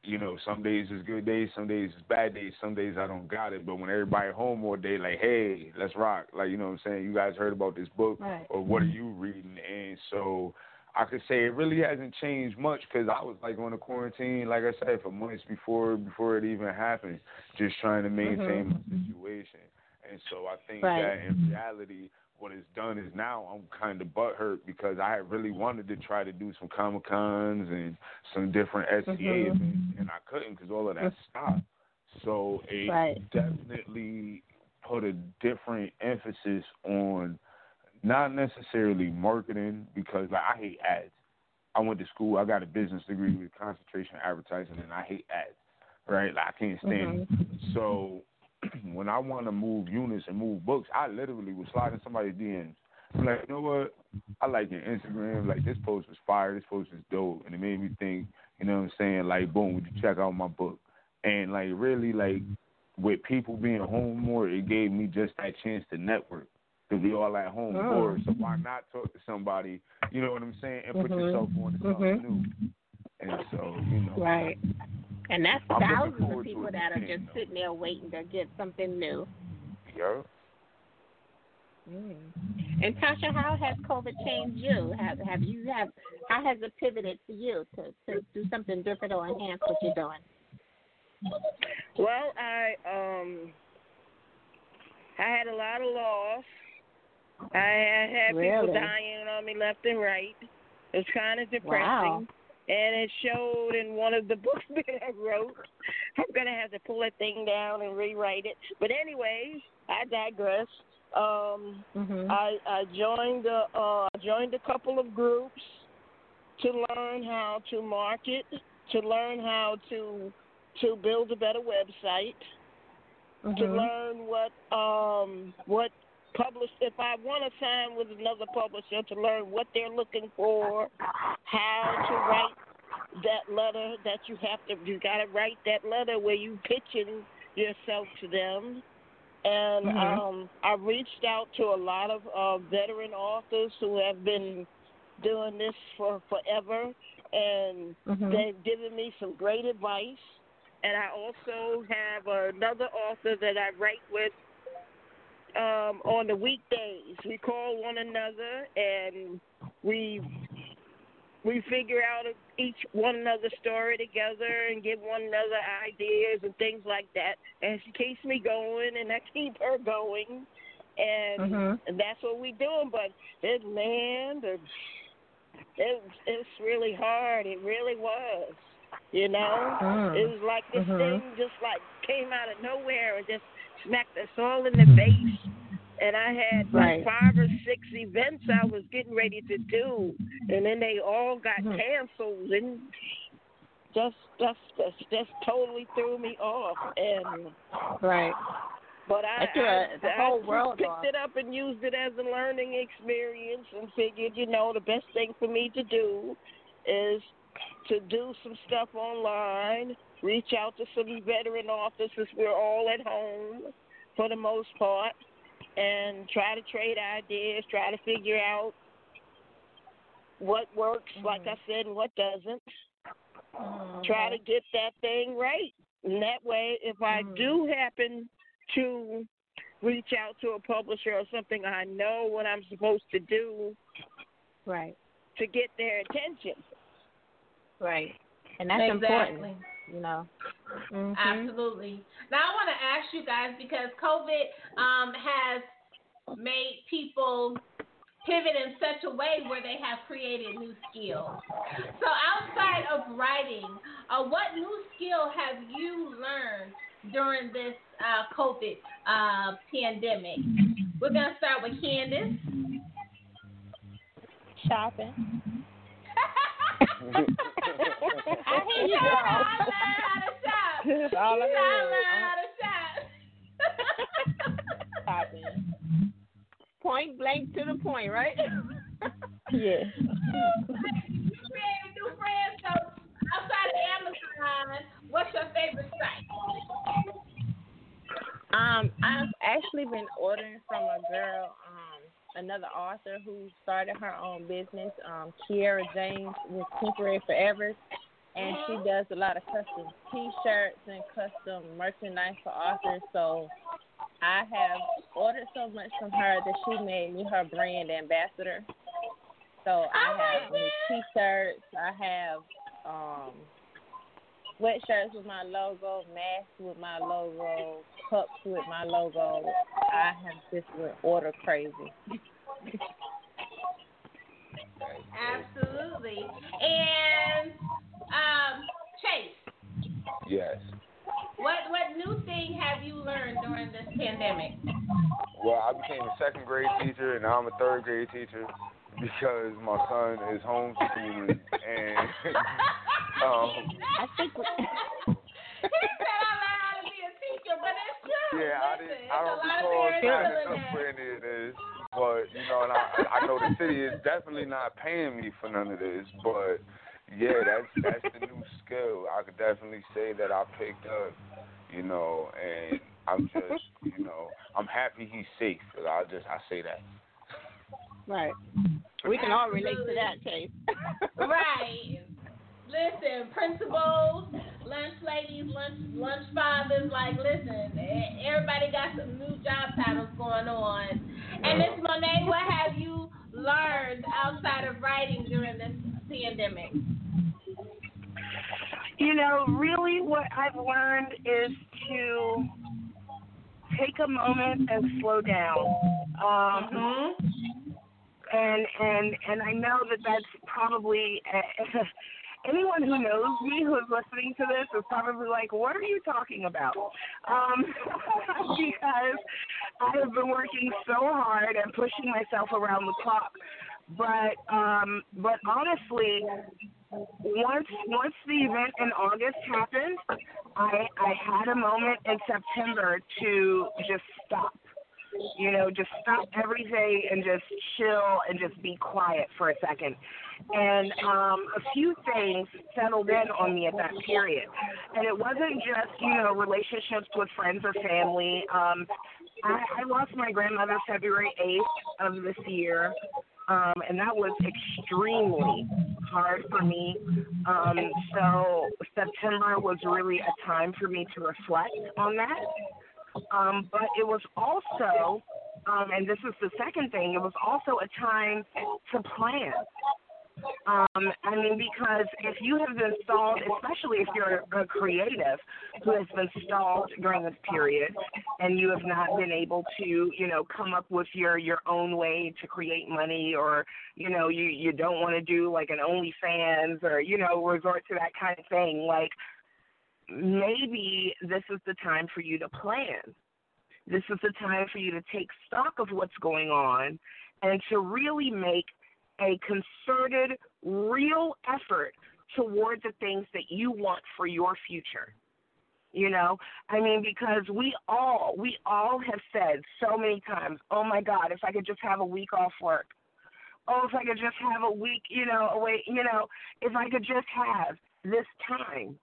[SPEAKER 3] you know, some days is good days, some days is bad days, some days I don't got it. But when everybody home all day, like, hey, let's rock. Like, you know what I'm saying? You guys heard about this book,
[SPEAKER 5] Right.
[SPEAKER 3] or what are you reading? And so I could say it really hasn't changed much because I was like on a quarantine, like I said, for months before before it even happened, just trying to mm-hmm. maintain my situation. And so I think
[SPEAKER 5] Right.
[SPEAKER 3] that in reality, what it's done is now I'm kind of butthurt because I really wanted to try to do some Comic Cons and some different SCA
[SPEAKER 5] Mhm.
[SPEAKER 3] events, and I couldn't because all of that stopped. So it
[SPEAKER 5] Right.
[SPEAKER 3] definitely put a different emphasis on not necessarily marketing because like I hate ads. I went to school. I got a business degree with concentration in advertising, and I hate ads. Right? Like I can't stand them. So when I want to move units and move books, I literally would slide in somebody's DMs. I'm like, you know what? I like your Instagram. Like this post was fire. This post was dope, and it made me think. You know what I'm saying? Like, boom, would you check out my book? And like, really, like, with people being home more, it gave me just that chance to network because we all at home
[SPEAKER 5] Oh.
[SPEAKER 3] bored. So why not talk to somebody? You know what I'm saying? And put
[SPEAKER 5] Mhm.
[SPEAKER 3] yourself on to something new. And so, you know,
[SPEAKER 5] Right. And that's
[SPEAKER 3] I'm
[SPEAKER 5] thousands of people that are
[SPEAKER 3] again,
[SPEAKER 5] just sitting there waiting to get something new.
[SPEAKER 3] yo.
[SPEAKER 5] Mm. And Taisha, how has COVID changed you? Have have you have how has it pivoted for you to to do something different or enhance what you're doing?
[SPEAKER 10] Well, I um I had a lot of loss. I had, had
[SPEAKER 5] Really?
[SPEAKER 10] people dying on me left and right. It was kind of depressing.
[SPEAKER 5] Wow.
[SPEAKER 10] And it showed in one of the books that I wrote. I'm gonna have to pull that thing down and rewrite it. But anyway, I digress. Um,
[SPEAKER 5] Mhm.
[SPEAKER 10] I I joined a uh, joined a couple of groups to learn how to market, to learn how to to build a better website, to
[SPEAKER 5] Mhm.
[SPEAKER 10] learn what um what publish if I want to sign with another publisher to learn what they're looking for, how to write that letter that you have to you got to write that letter where you pitching yourself to them and
[SPEAKER 11] Mhm.
[SPEAKER 10] um I reached out to a lot of uh veteran authors who have been doing this for forever and
[SPEAKER 11] Mhm.
[SPEAKER 10] they've given me some great advice and I also have another author that I write with um on the weekdays. We call one another and we we figure out each one another's story together and give one another ideas and things like that. And she keeps me going, and I keep her going, and,
[SPEAKER 11] Mhm.
[SPEAKER 10] and that's what we doing. But it, man, the, it it's really hard. It really was. You know,
[SPEAKER 11] Mm.
[SPEAKER 10] it was like this
[SPEAKER 11] Mhm.
[SPEAKER 10] thing just like came out of nowhere and just smacked us all in the face. And I had
[SPEAKER 11] Right.
[SPEAKER 10] like five or six events I was getting ready to do, and then they all got
[SPEAKER 11] Mhm.
[SPEAKER 10] canceled, and just just just just totally threw me off. And
[SPEAKER 5] Right.
[SPEAKER 10] but I, I,
[SPEAKER 5] the
[SPEAKER 10] I
[SPEAKER 5] whole
[SPEAKER 10] just
[SPEAKER 5] world
[SPEAKER 10] picked
[SPEAKER 5] off.
[SPEAKER 10] it up and used it as a learning experience, and figured, you know, the best thing for me to do is to do some stuff online, reach out to some veteran authors since we're all at home for the most part, and try to trade ideas, try to figure out what works, like mm-hmm. I said, and what doesn't. Mm-hmm. Try to get that thing right. And that way, if I mm-hmm. do happen to reach out to a publisher or something, I know what I'm supposed to do
[SPEAKER 5] Right.
[SPEAKER 10] to get their attention.
[SPEAKER 5] Right. And that's
[SPEAKER 4] Exactly.
[SPEAKER 5] important. You know.
[SPEAKER 10] Mm-hmm.
[SPEAKER 4] Absolutely. Now I want to ask you guys because COVID um, has made people pivot in such a way where they have created new skills. So outside of writing, uh, what new skill have you learned during this uh, COVID uh, pandemic? We're gonna start with Kandis.
[SPEAKER 8] Shopping.
[SPEAKER 4] I hear you.
[SPEAKER 8] All I
[SPEAKER 4] You
[SPEAKER 8] know.
[SPEAKER 4] learned how to shop.
[SPEAKER 8] Shopping.
[SPEAKER 5] Point blank to the point, right?
[SPEAKER 8] Yeah.
[SPEAKER 4] you created new friends. So outside of Amazon, what's your favorite site?
[SPEAKER 8] Um, I've actually been ordering from a girl, another author who started her own business, um, Kiara James with Temporary Forever, and she does a lot of custom T-shirts and custom merchandise for authors. So I have ordered so much from her that she made me her brand ambassador. So I have new T-shirts. I have um, sweatshirts with my logo, masks with my logo, cups with my logo. I have just went order crazy.
[SPEAKER 4] Absolutely. And um, Chase,
[SPEAKER 3] Yes.
[SPEAKER 4] what what new thing have you learned during this pandemic?
[SPEAKER 3] Well, I became a second grade teacher, and now I'm a third grade teacher because my son is homeschooling, and um,
[SPEAKER 5] I think.
[SPEAKER 4] he said I learned how to be a teacher, but it's true.
[SPEAKER 3] yeah, I didn't. I don't
[SPEAKER 4] a lot of
[SPEAKER 3] recall signing up
[SPEAKER 4] that.
[SPEAKER 3] for any of this, but you know, and I, I know the city is definitely not paying me for none of this, but yeah, that's that's the new skill. I could definitely say that I picked up, you know, and I'm just, you know, I'm happy he's safe. I just I say that.
[SPEAKER 5] Right. We can all relate to that, Chase.
[SPEAKER 4] right. Listen, principals, lunch ladies, lunch lunch fathers, like listen, everybody got some new job titles going on. And Miss Monet, what have you learned outside of writing during this pandemic?
[SPEAKER 9] You know, really what I've learned is to take a moment and slow down. Um,
[SPEAKER 4] Mm-hmm.
[SPEAKER 9] And and and I know that that's probably anyone who knows me who's listening to this is probably like, what are you talking about? Um, because I have been working so hard and pushing myself around the clock. But um, but honestly, once once the event in August happened, I I had a moment in September to just stop You know, just stop everything and just chill and just be quiet for a second. And um, a few things settled in on me at that period. And it wasn't just, you know, relationships with friends or family. Um, I, I lost my grandmother February 8th of this year. Um, and that was extremely hard for me. Um, so September was really a time for me to reflect on that. Um, but it was also, um, and this is the second thing, it was also a time to plan. Um, I mean, because if you have been stalled, especially if you're a creative who has been stalled during this period, and you have not been able to, you know, come up with your your own way to create money, or you know, you you don't want to do like an OnlyFans, or you know, resort to that kind of thing, like maybe this is the time for you to plan. This is the time for you to take stock of what's going on and to really make a concerted, real effort toward the things that you want for your future. You know, I mean, because we all, we all have said so many times, oh my God, if I could just have a week off work. Oh, if I could just have a week, you know, away, you know, if I could just have this time.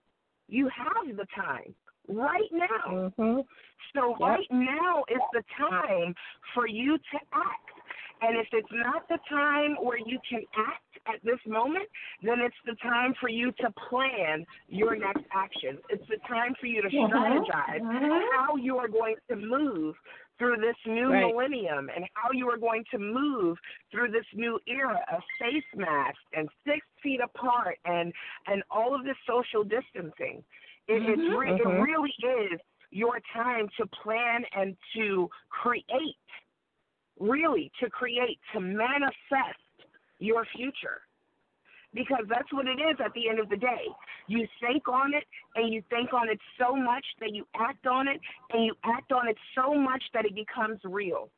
[SPEAKER 9] You have the time right now.
[SPEAKER 5] Mm-hmm.
[SPEAKER 9] So
[SPEAKER 5] Yep.
[SPEAKER 9] right now is the time for you to act. And if it's not the time where you can act at this moment, then it's the time for you to plan your next action. It's the time for you to
[SPEAKER 5] Mhm.
[SPEAKER 9] strategize
[SPEAKER 5] Mhm.
[SPEAKER 9] how you are going to move through this new
[SPEAKER 5] Right.
[SPEAKER 9] millennium and how you are going to move through this new era of face masks and six feet apart and and all of this social distancing. It, it's
[SPEAKER 5] Mhm.
[SPEAKER 9] re- it really is your time to plan and to create, really to create, to manifest your future. Because that's what it is at the end of the day. You think on it and you think on it so much that you act on it and you act on it so much that it becomes real.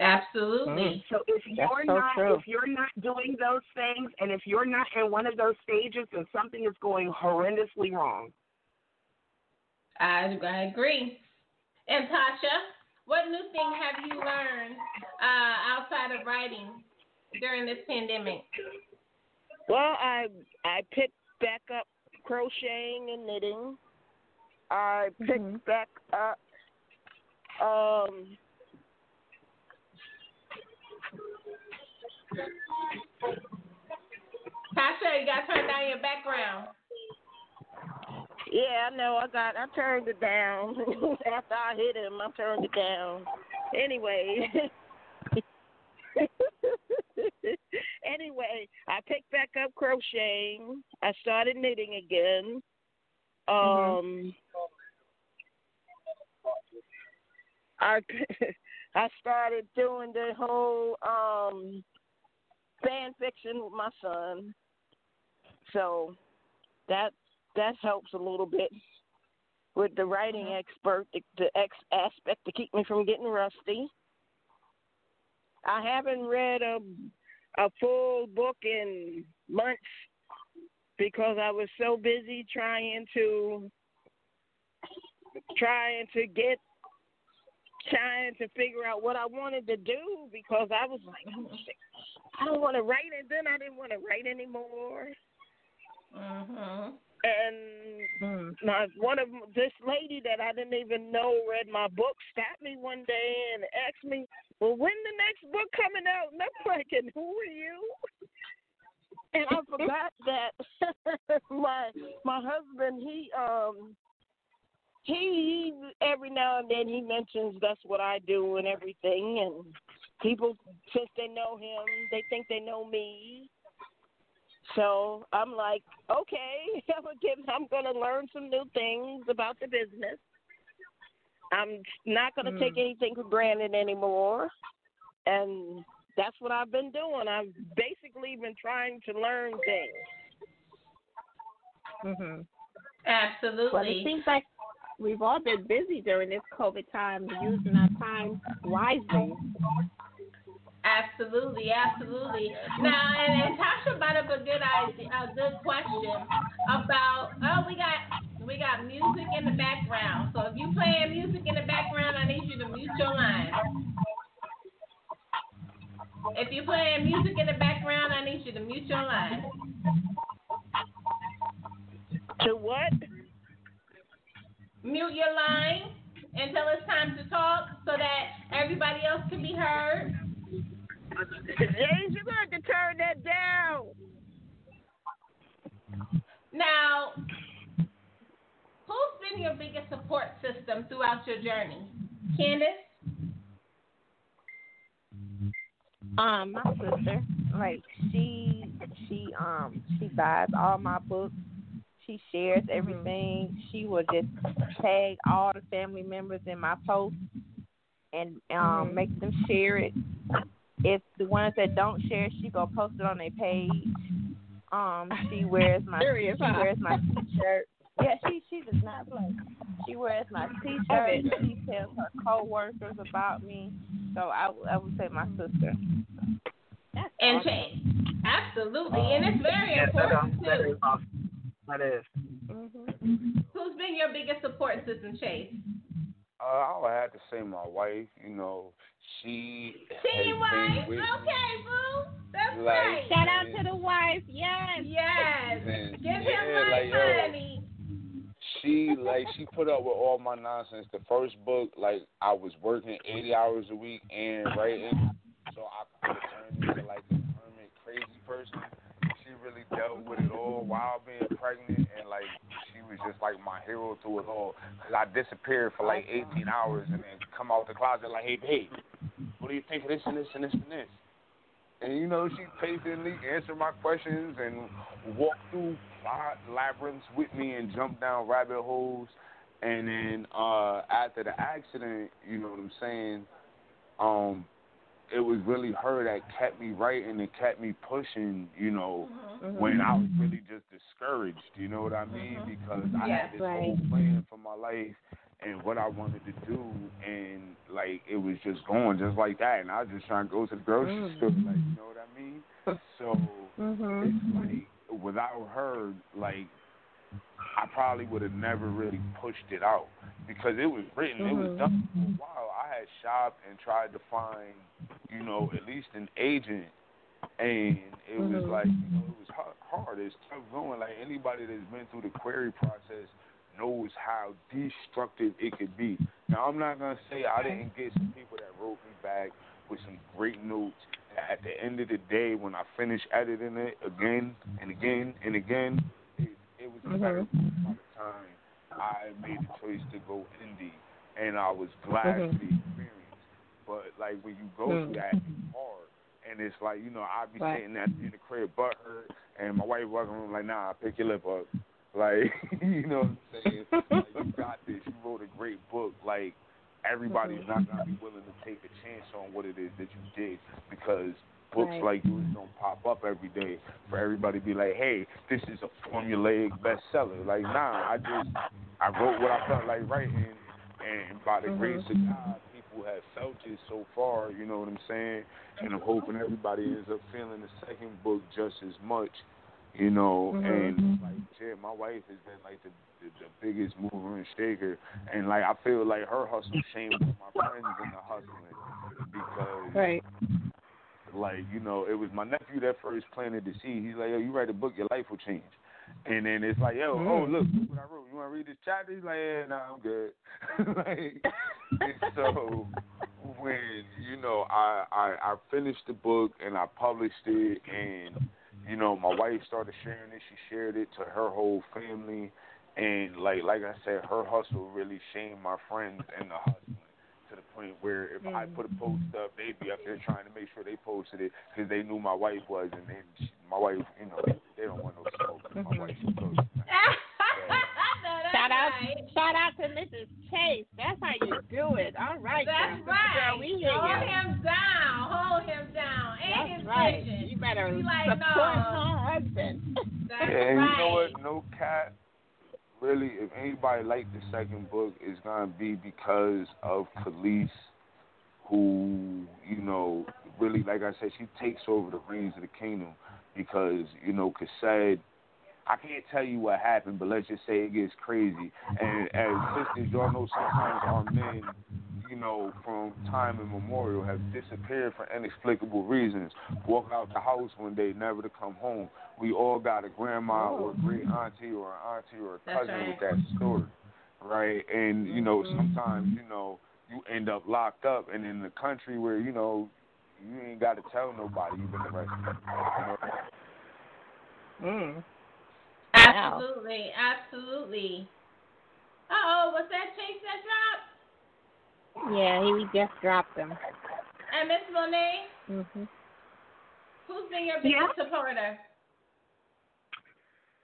[SPEAKER 4] Absolutely.
[SPEAKER 9] So if you're
[SPEAKER 5] so
[SPEAKER 9] not
[SPEAKER 5] true.
[SPEAKER 9] if you're not doing those things and if you're not in one of those stages then something is going horrendously wrong.
[SPEAKER 4] I, I agree. And Taisha, what new thing have you learned uh, outside of writing during this pandemic?
[SPEAKER 10] Well, I I picked back up crocheting and knitting. I picked back up um
[SPEAKER 4] Taisha, you got to turn down your background.
[SPEAKER 10] yeah, I know I got I turned it down. After I hit him, I turned it down. Anyway. anyway, I picked back up crocheting. I started knitting again. Um I I started doing the whole um fan fiction with my son. So that that helps a little bit with the writing expert, the, the X aspect to keep me from getting rusty. I haven't read a a full book in months because I was so busy trying to trying to get trying to figure out what I wanted to do because I was like I don't want to write and then I didn't want to write anymore.
[SPEAKER 4] Mhm.
[SPEAKER 10] And my one of this lady that I didn't even know read my book stopped me one day and asked me, "Well, when the next book coming out?" And I'm like, "And who are you?" And I forgot that my my husband he um he every now and then he mentions that's what I do and everything and people since they know him they think they know me so I'm like, okay, I'm gonna give, I'm gonna learn some new things about the business. I'm not gonna take
[SPEAKER 5] Mm.
[SPEAKER 10] anything for granted anymore, and that's what I've been doing. I've basically been trying to learn things.
[SPEAKER 5] Mhm.
[SPEAKER 4] Absolutely.
[SPEAKER 5] Well, it seems like we've all been busy during this COVID time, using our time wisely.
[SPEAKER 4] Absolutely, absolutely. Now, and, and Taisha brought up a good idea, a good question about. Oh, we got we got music in the background. So if you playing music in the background, I need you to mute your line. If you're playing music in the background, I need you to mute your line.
[SPEAKER 10] To what?
[SPEAKER 4] Mute your line until it's time to talk so that everybody else can be heard.
[SPEAKER 10] James, you're going to have to turn that down.
[SPEAKER 4] Now, who's been your biggest support system throughout your journey? Kandis?
[SPEAKER 8] Um, my sister, like she, she, um, she buys all my books. She shares everything. She will just tag all the family members in my post and um make them share it. If the ones that don't share, she go post it on their page. Um, she wears my
[SPEAKER 5] Serious,
[SPEAKER 8] she
[SPEAKER 5] huh?
[SPEAKER 8] wears my t-shirt. Yeah, she she does not play. She wears my t-shirt. She tells her coworkers about me. So I would- I would say my sister.
[SPEAKER 4] And Chase. Absolutely. And it's very
[SPEAKER 11] Yes, that,
[SPEAKER 4] important,
[SPEAKER 11] is- that
[SPEAKER 4] too.
[SPEAKER 11] is awesome. That is.
[SPEAKER 4] Who's been your biggest support system, Chase?
[SPEAKER 3] Uh, I would have to say my wife. You know, she
[SPEAKER 4] See
[SPEAKER 3] has
[SPEAKER 4] your
[SPEAKER 3] been
[SPEAKER 4] wife?
[SPEAKER 3] with
[SPEAKER 4] Okay, boo. That's
[SPEAKER 3] Like,
[SPEAKER 4] right.
[SPEAKER 5] Shout out to the wife. Yes.
[SPEAKER 4] Yes.
[SPEAKER 3] And,
[SPEAKER 4] Give him
[SPEAKER 3] yeah,
[SPEAKER 4] my
[SPEAKER 3] like, yo,
[SPEAKER 4] money.
[SPEAKER 3] she like she put up with all my nonsense. The first book, like I was working eighty hours a week and writing, so I could have turned into like a hermit crazy person. She really dealt with it all while being pregnant, and like she was just like my hero through it all. Cause I disappeared for like eighteen hours and then come out the closet like, hey babe, what do you think of this and this and this and this? And you know, she patiently answered my questions and walked through plot labyrinths with me and jumped down rabbit holes. And then uh after the accident, you know what I'm saying, um, it was really her that kept me writing and kept me pushing, you know, when I was really just discouraged, you know what I mean? Because I
[SPEAKER 5] Yes,
[SPEAKER 3] had this
[SPEAKER 5] right.
[SPEAKER 3] whole plan for my life and what I wanted to do and like it was just going just like that and I was just trying to go to the grocery
[SPEAKER 5] Mm.
[SPEAKER 3] store, like, you know what I mean? So
[SPEAKER 5] Mm-hmm.
[SPEAKER 3] it's like without her, like I probably would have never really pushed it out because it was written, it was
[SPEAKER 5] Mhm.
[SPEAKER 3] done for a while. I had shopped and tried to find, you know, at least an agent, and it was
[SPEAKER 5] Mhm.
[SPEAKER 3] like, you know, it was hard, hard. It's tough going. Like anybody that's been through the query process knows how destructive it could be. Now I'm not gonna say I didn't get some people that wrote me back with some great notes. At the end of the day, when I finished editing it again and again and again, it, was
[SPEAKER 5] Mhm.
[SPEAKER 3] better by the time I made the choice to go indie, and I was glad
[SPEAKER 5] Mhm.
[SPEAKER 3] for the experience. But like when you go
[SPEAKER 5] Mm.
[SPEAKER 3] through that, it's hard, and it's like you know I'd be
[SPEAKER 5] Right.
[SPEAKER 3] sitting at in the crib, butt hurt, and my wife walking around like, nah, pick your lip up, like you know what I'm saying? like, you got this. You wrote a great book, like. Everybody's
[SPEAKER 5] Mhm.
[SPEAKER 3] not gonna be willing to take a chance on what it is that you did because books
[SPEAKER 5] Right.
[SPEAKER 3] like yours don't pop up every day for everybody to be like, hey, this is a formulaic bestseller. Like, nah, I just I wrote what I felt like writing, and by the grace of God, people have felt it so far. You know what I'm saying? And I'm hoping everybody ends up feeling the second book just as much. You know,
[SPEAKER 5] Mhm.
[SPEAKER 3] and like shit, my wife has been like the, the the biggest mover and shaker, and like I feel like her hustle shamed my friends in the hustling because
[SPEAKER 5] Right.
[SPEAKER 3] Like you know it was my nephew that first planted the seed. He's like, yo, you write a book, your life will change. And then it's like, yo, oh
[SPEAKER 5] Mm.
[SPEAKER 3] look, look what I wrote. You want to read this chapter? He's like, yeah, nah, I'm good. like, and so when you know I, I I finished the book and I published it, and you know my wife started sharing it. She shared it to her whole family, and like like I said, her hustle really shamed my friends and the the point where if I put a post up, they'd be up there trying to make sure they posted it because they knew my wife was, and then she, my wife, you know, they don't want no smoke. My wife, mm-hmm. she goes,
[SPEAKER 5] Shout out, shout out to Mrs. Chase. That's how you do it. All right,
[SPEAKER 4] That's
[SPEAKER 5] girl.
[SPEAKER 4] right.
[SPEAKER 5] Girl, we hear
[SPEAKER 4] Hold
[SPEAKER 5] you.
[SPEAKER 4] him down. Hold him down. And
[SPEAKER 5] That's
[SPEAKER 4] his
[SPEAKER 5] right.
[SPEAKER 4] vision.
[SPEAKER 5] You better
[SPEAKER 4] Be like,
[SPEAKER 5] support
[SPEAKER 4] no.
[SPEAKER 5] her husband.
[SPEAKER 4] That's
[SPEAKER 3] yeah,
[SPEAKER 4] right.
[SPEAKER 3] you know what? No cat. Really, if anybody liked the second book, it's gonna be because of Khalees, who you know really, like I said, she takes over the reins of the kingdom because you know Cassad. I can't tell you what happened, but let's just say it gets crazy. And as sisters, y'all know sometimes our men, you know, from time immemorial have disappeared for inexplicable reasons. Walk out the house one day, never to come home. We all got a grandma or a great auntie or an auntie or a
[SPEAKER 4] That's
[SPEAKER 3] cousin
[SPEAKER 4] right.
[SPEAKER 3] with that story, right? And you know,
[SPEAKER 4] Mm-hmm.
[SPEAKER 3] sometimes you know you end up locked up, and in the country where you know you ain't got to tell nobody you've been arrested. You know?
[SPEAKER 5] Mm.
[SPEAKER 4] Absolutely, absolutely. Uh oh, was that Chase that dropped?
[SPEAKER 5] Yeah, he we just dropped him.
[SPEAKER 4] And Miss Monet,
[SPEAKER 5] hmm
[SPEAKER 4] who's been your biggest supporter?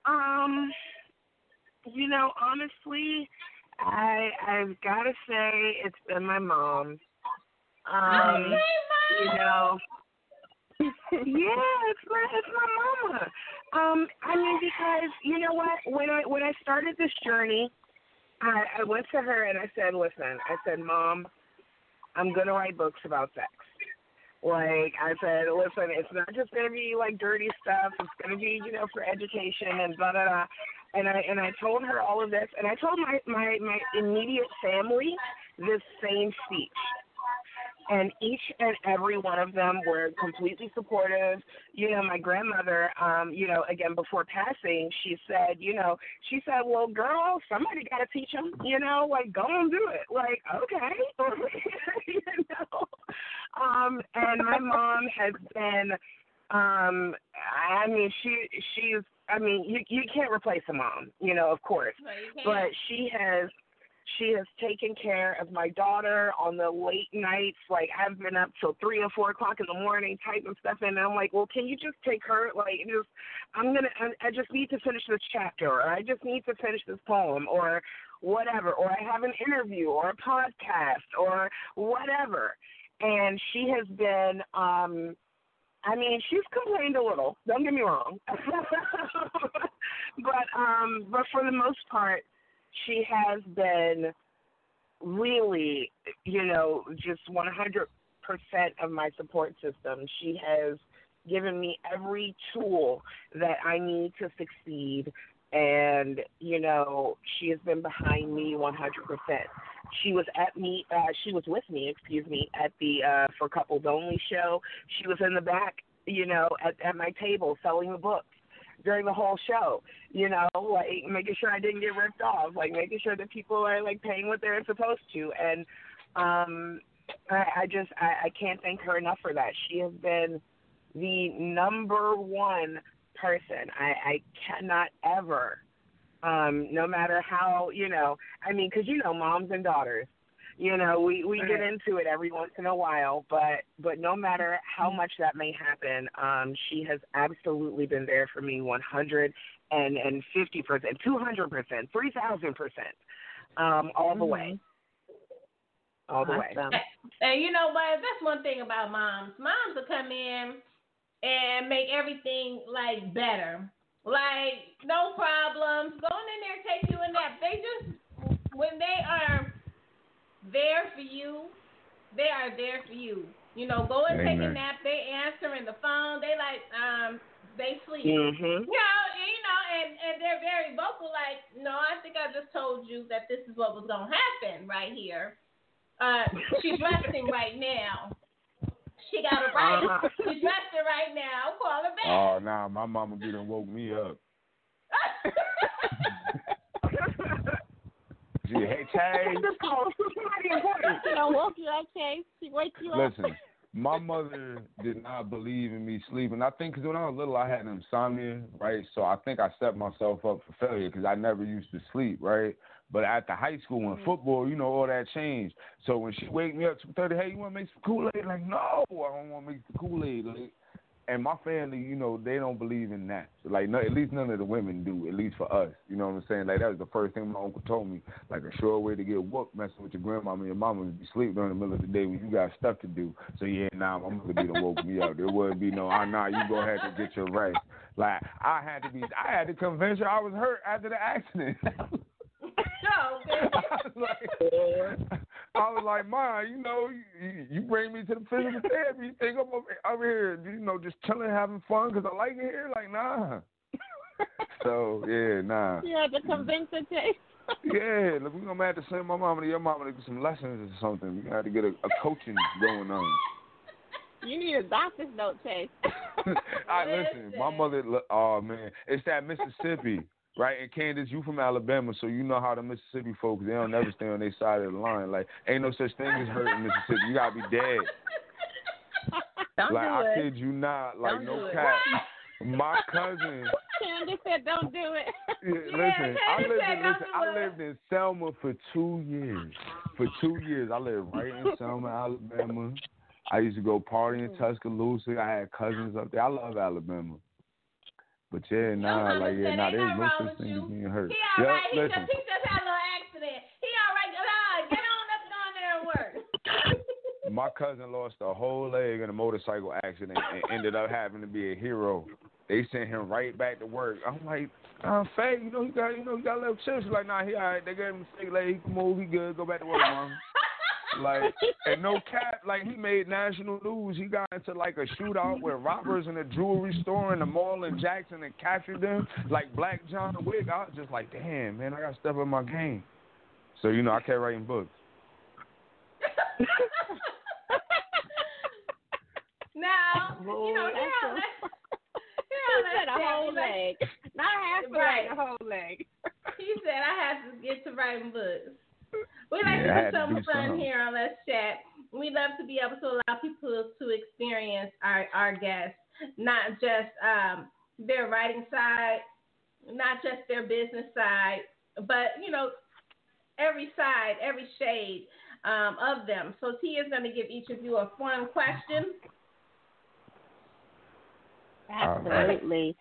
[SPEAKER 9] Um, you know, honestly, I I've got to say it's been my mom. Um, you know, yeah, it's my it's my mama. Um, I mean because you know what? When I when I started this journey, I, I went to her and I said, "Listen," I said, "Mom, I'm gonna write books about sex." Like I said, listen, it's not just gonna be like dirty stuff. It's gonna be, you know, for education and blah blah blah. And I and I told her all of this, and I told my my my immediate family this same speech. And each and every one of them were completely supportive. You know, my grandmother, um, you know, again before passing, she said, you know, she said, "Well, girl, somebody got to teach them. You know, like go and do it. Like, okay, you know." Um, and my mom has been, um, I mean, she she's, I mean, you you can't replace a mom, you know, of course,
[SPEAKER 4] No,
[SPEAKER 9] but she has she has taken care of my daughter on the late nights. Like I've been up till three or four o'clock in the morning typing stuff in, and I'm like, well, can you just take her? Like, just I'm gonna, I, just need to finish this chapter, or I just need to finish this poem, or whatever, or I have an interview, or a podcast, or whatever. And she has been, um, I mean, she's complained a little. Don't get me wrong, but um, but for the most part, she has been really, you know, just 100% of my support system. She has given me every tool that I need to succeed. And, you know, she has been behind me 100%. She was at me, uh, she was with me, excuse me, at the uh, For Couples Only show. She was in the back, you know, at, at my table selling the books during the whole show. You know, like making sure I didn't get ripped off, like making sure that people are like paying what they're supposed to. And um I, I just I, I can't thank her enough for that. She has been the number one person. I, I cannot ever, um, no matter how you know. I mean, because you know, moms and daughters. You know, we we get into it every once in a while, but but no matter how much that may happen, um, she has absolutely been there for me, one hundred and and fifty percent, two hundred percent, three thousand percent, um, all the way, all the way.
[SPEAKER 4] And you know what? That's one thing about moms. Moms will come in and make everything like better. Like no problems. Going in there, take you a nap. They just when they are there for you, they are there for you. You know, go and take a nap. They answering the phone. They like um they sleep.
[SPEAKER 9] Mhm.
[SPEAKER 4] You know, and, you know, and and they're very vocal. Like, no, I think I just told you that this is what was gonna happen right here. Uh, she's resting right now. She got it right.
[SPEAKER 3] Uh-huh.
[SPEAKER 4] She's resting right now. Call her back.
[SPEAKER 3] Oh, nah, my mama be done woke me up. She, hey, Chase.
[SPEAKER 9] Just call somebody
[SPEAKER 5] don't woke you up, Chase. She wake you up.
[SPEAKER 3] Listen, my mother did not believe in me sleeping. I think because when I was little, I had insomnia, right? So I think I set myself up for failure because I never used to sleep, right? But at the high school and mm. football, you know, all that changed. So when she wake me up two thirty, hey, you want to make some Kool Aid? Like, no, I don't want to make the Kool Aid. Like, and my family, you know, they don't believe in that. So, like, no, at least none of the women do. At least for us, you know what I'm saying? Like that was the first thing my uncle told me. Like a sure way to get whooped messing with your grandmama and your mama is be sleep during the middle of the day when you got stuff to do. So yeah, now nah, gonna be the woke me up. There wouldn't be no, ah, nah, you go ahead and get your rest. Like I had to be, I had to convince her I was hurt after the accident.
[SPEAKER 4] No,
[SPEAKER 3] I was like, I was like, Ma, you know, you, you bring me to the physical therapy. You think I'm over, over here, you know, just chilling, having fun because I like it here? Like, nah. so yeah, nah.
[SPEAKER 5] You had to convince her.
[SPEAKER 3] Yeah, look, we're gonna have to send my mama to your mama to get some lessons or something. We got to get a, a coaching going on.
[SPEAKER 5] You need a doctor's note, Chase.
[SPEAKER 3] All right, listen, my mother. Oh man, it's that Mississippi, right? And Kandis, you from Alabama, so you know how the Mississippi folks they don't never stay on their side of the line. Like, ain't no such thing as hurt in Mississippi. You gotta be dead.
[SPEAKER 8] Don't
[SPEAKER 3] like,
[SPEAKER 8] do
[SPEAKER 3] I
[SPEAKER 8] it.
[SPEAKER 3] kid you not. Like,
[SPEAKER 8] Don't
[SPEAKER 3] no cap. My cousin.
[SPEAKER 5] Kandis said, "Don't do it."
[SPEAKER 3] Yeah, listen, I lived
[SPEAKER 5] said,
[SPEAKER 3] in listen, I lived in Selma for two years. For two years, I lived right in Selma, Alabama. I used to go party in Tuscaloosa. I had cousins up there. I love Alabama. But yeah, nah, like yeah, nah, there's no such thing
[SPEAKER 4] you.
[SPEAKER 3] as being hurt.
[SPEAKER 4] He
[SPEAKER 3] Yep,
[SPEAKER 4] all right. He
[SPEAKER 3] listen.
[SPEAKER 4] just he just had a little accident. He all right. Nah, uh, get on up and go in there and work.
[SPEAKER 3] My cousin lost a whole leg in a motorcycle accident and ended up having to be a hero. They sent him right back to work. I'm like, I'm Faye, you know he got, you know he got a little chips. She's like, nah, he all right. They gave him a sick leg. He can move. He good. Go back to work, mom. Like, and no cap, like he made national news. He got into like a shootout with robbers in a jewelry store in the mall in Jackson and captured them, like Black John Wick. I was just like, damn, man, I got to step up my game. So you know, I kept writing books.
[SPEAKER 4] now,
[SPEAKER 5] Boy,
[SPEAKER 4] you know,
[SPEAKER 5] that's
[SPEAKER 4] here on
[SPEAKER 5] so-
[SPEAKER 4] that, here
[SPEAKER 5] He
[SPEAKER 4] on that
[SPEAKER 5] said a
[SPEAKER 4] step,
[SPEAKER 5] whole
[SPEAKER 4] we like-
[SPEAKER 5] leg, not half a
[SPEAKER 4] Right.
[SPEAKER 5] leg, a whole leg.
[SPEAKER 4] He said I have to get to writing books. We like
[SPEAKER 3] Yeah,
[SPEAKER 4] to
[SPEAKER 3] had
[SPEAKER 4] do
[SPEAKER 3] to
[SPEAKER 4] something
[SPEAKER 3] do
[SPEAKER 4] fun
[SPEAKER 3] something.
[SPEAKER 4] here on Let's Chat. We love to be able to allow people to experience our, our guests, not just um, their writing side, not just their business side, but you know every side, every shade um, of them. So T is going to give each of you a fun question.
[SPEAKER 3] All right.
[SPEAKER 5] Absolutely.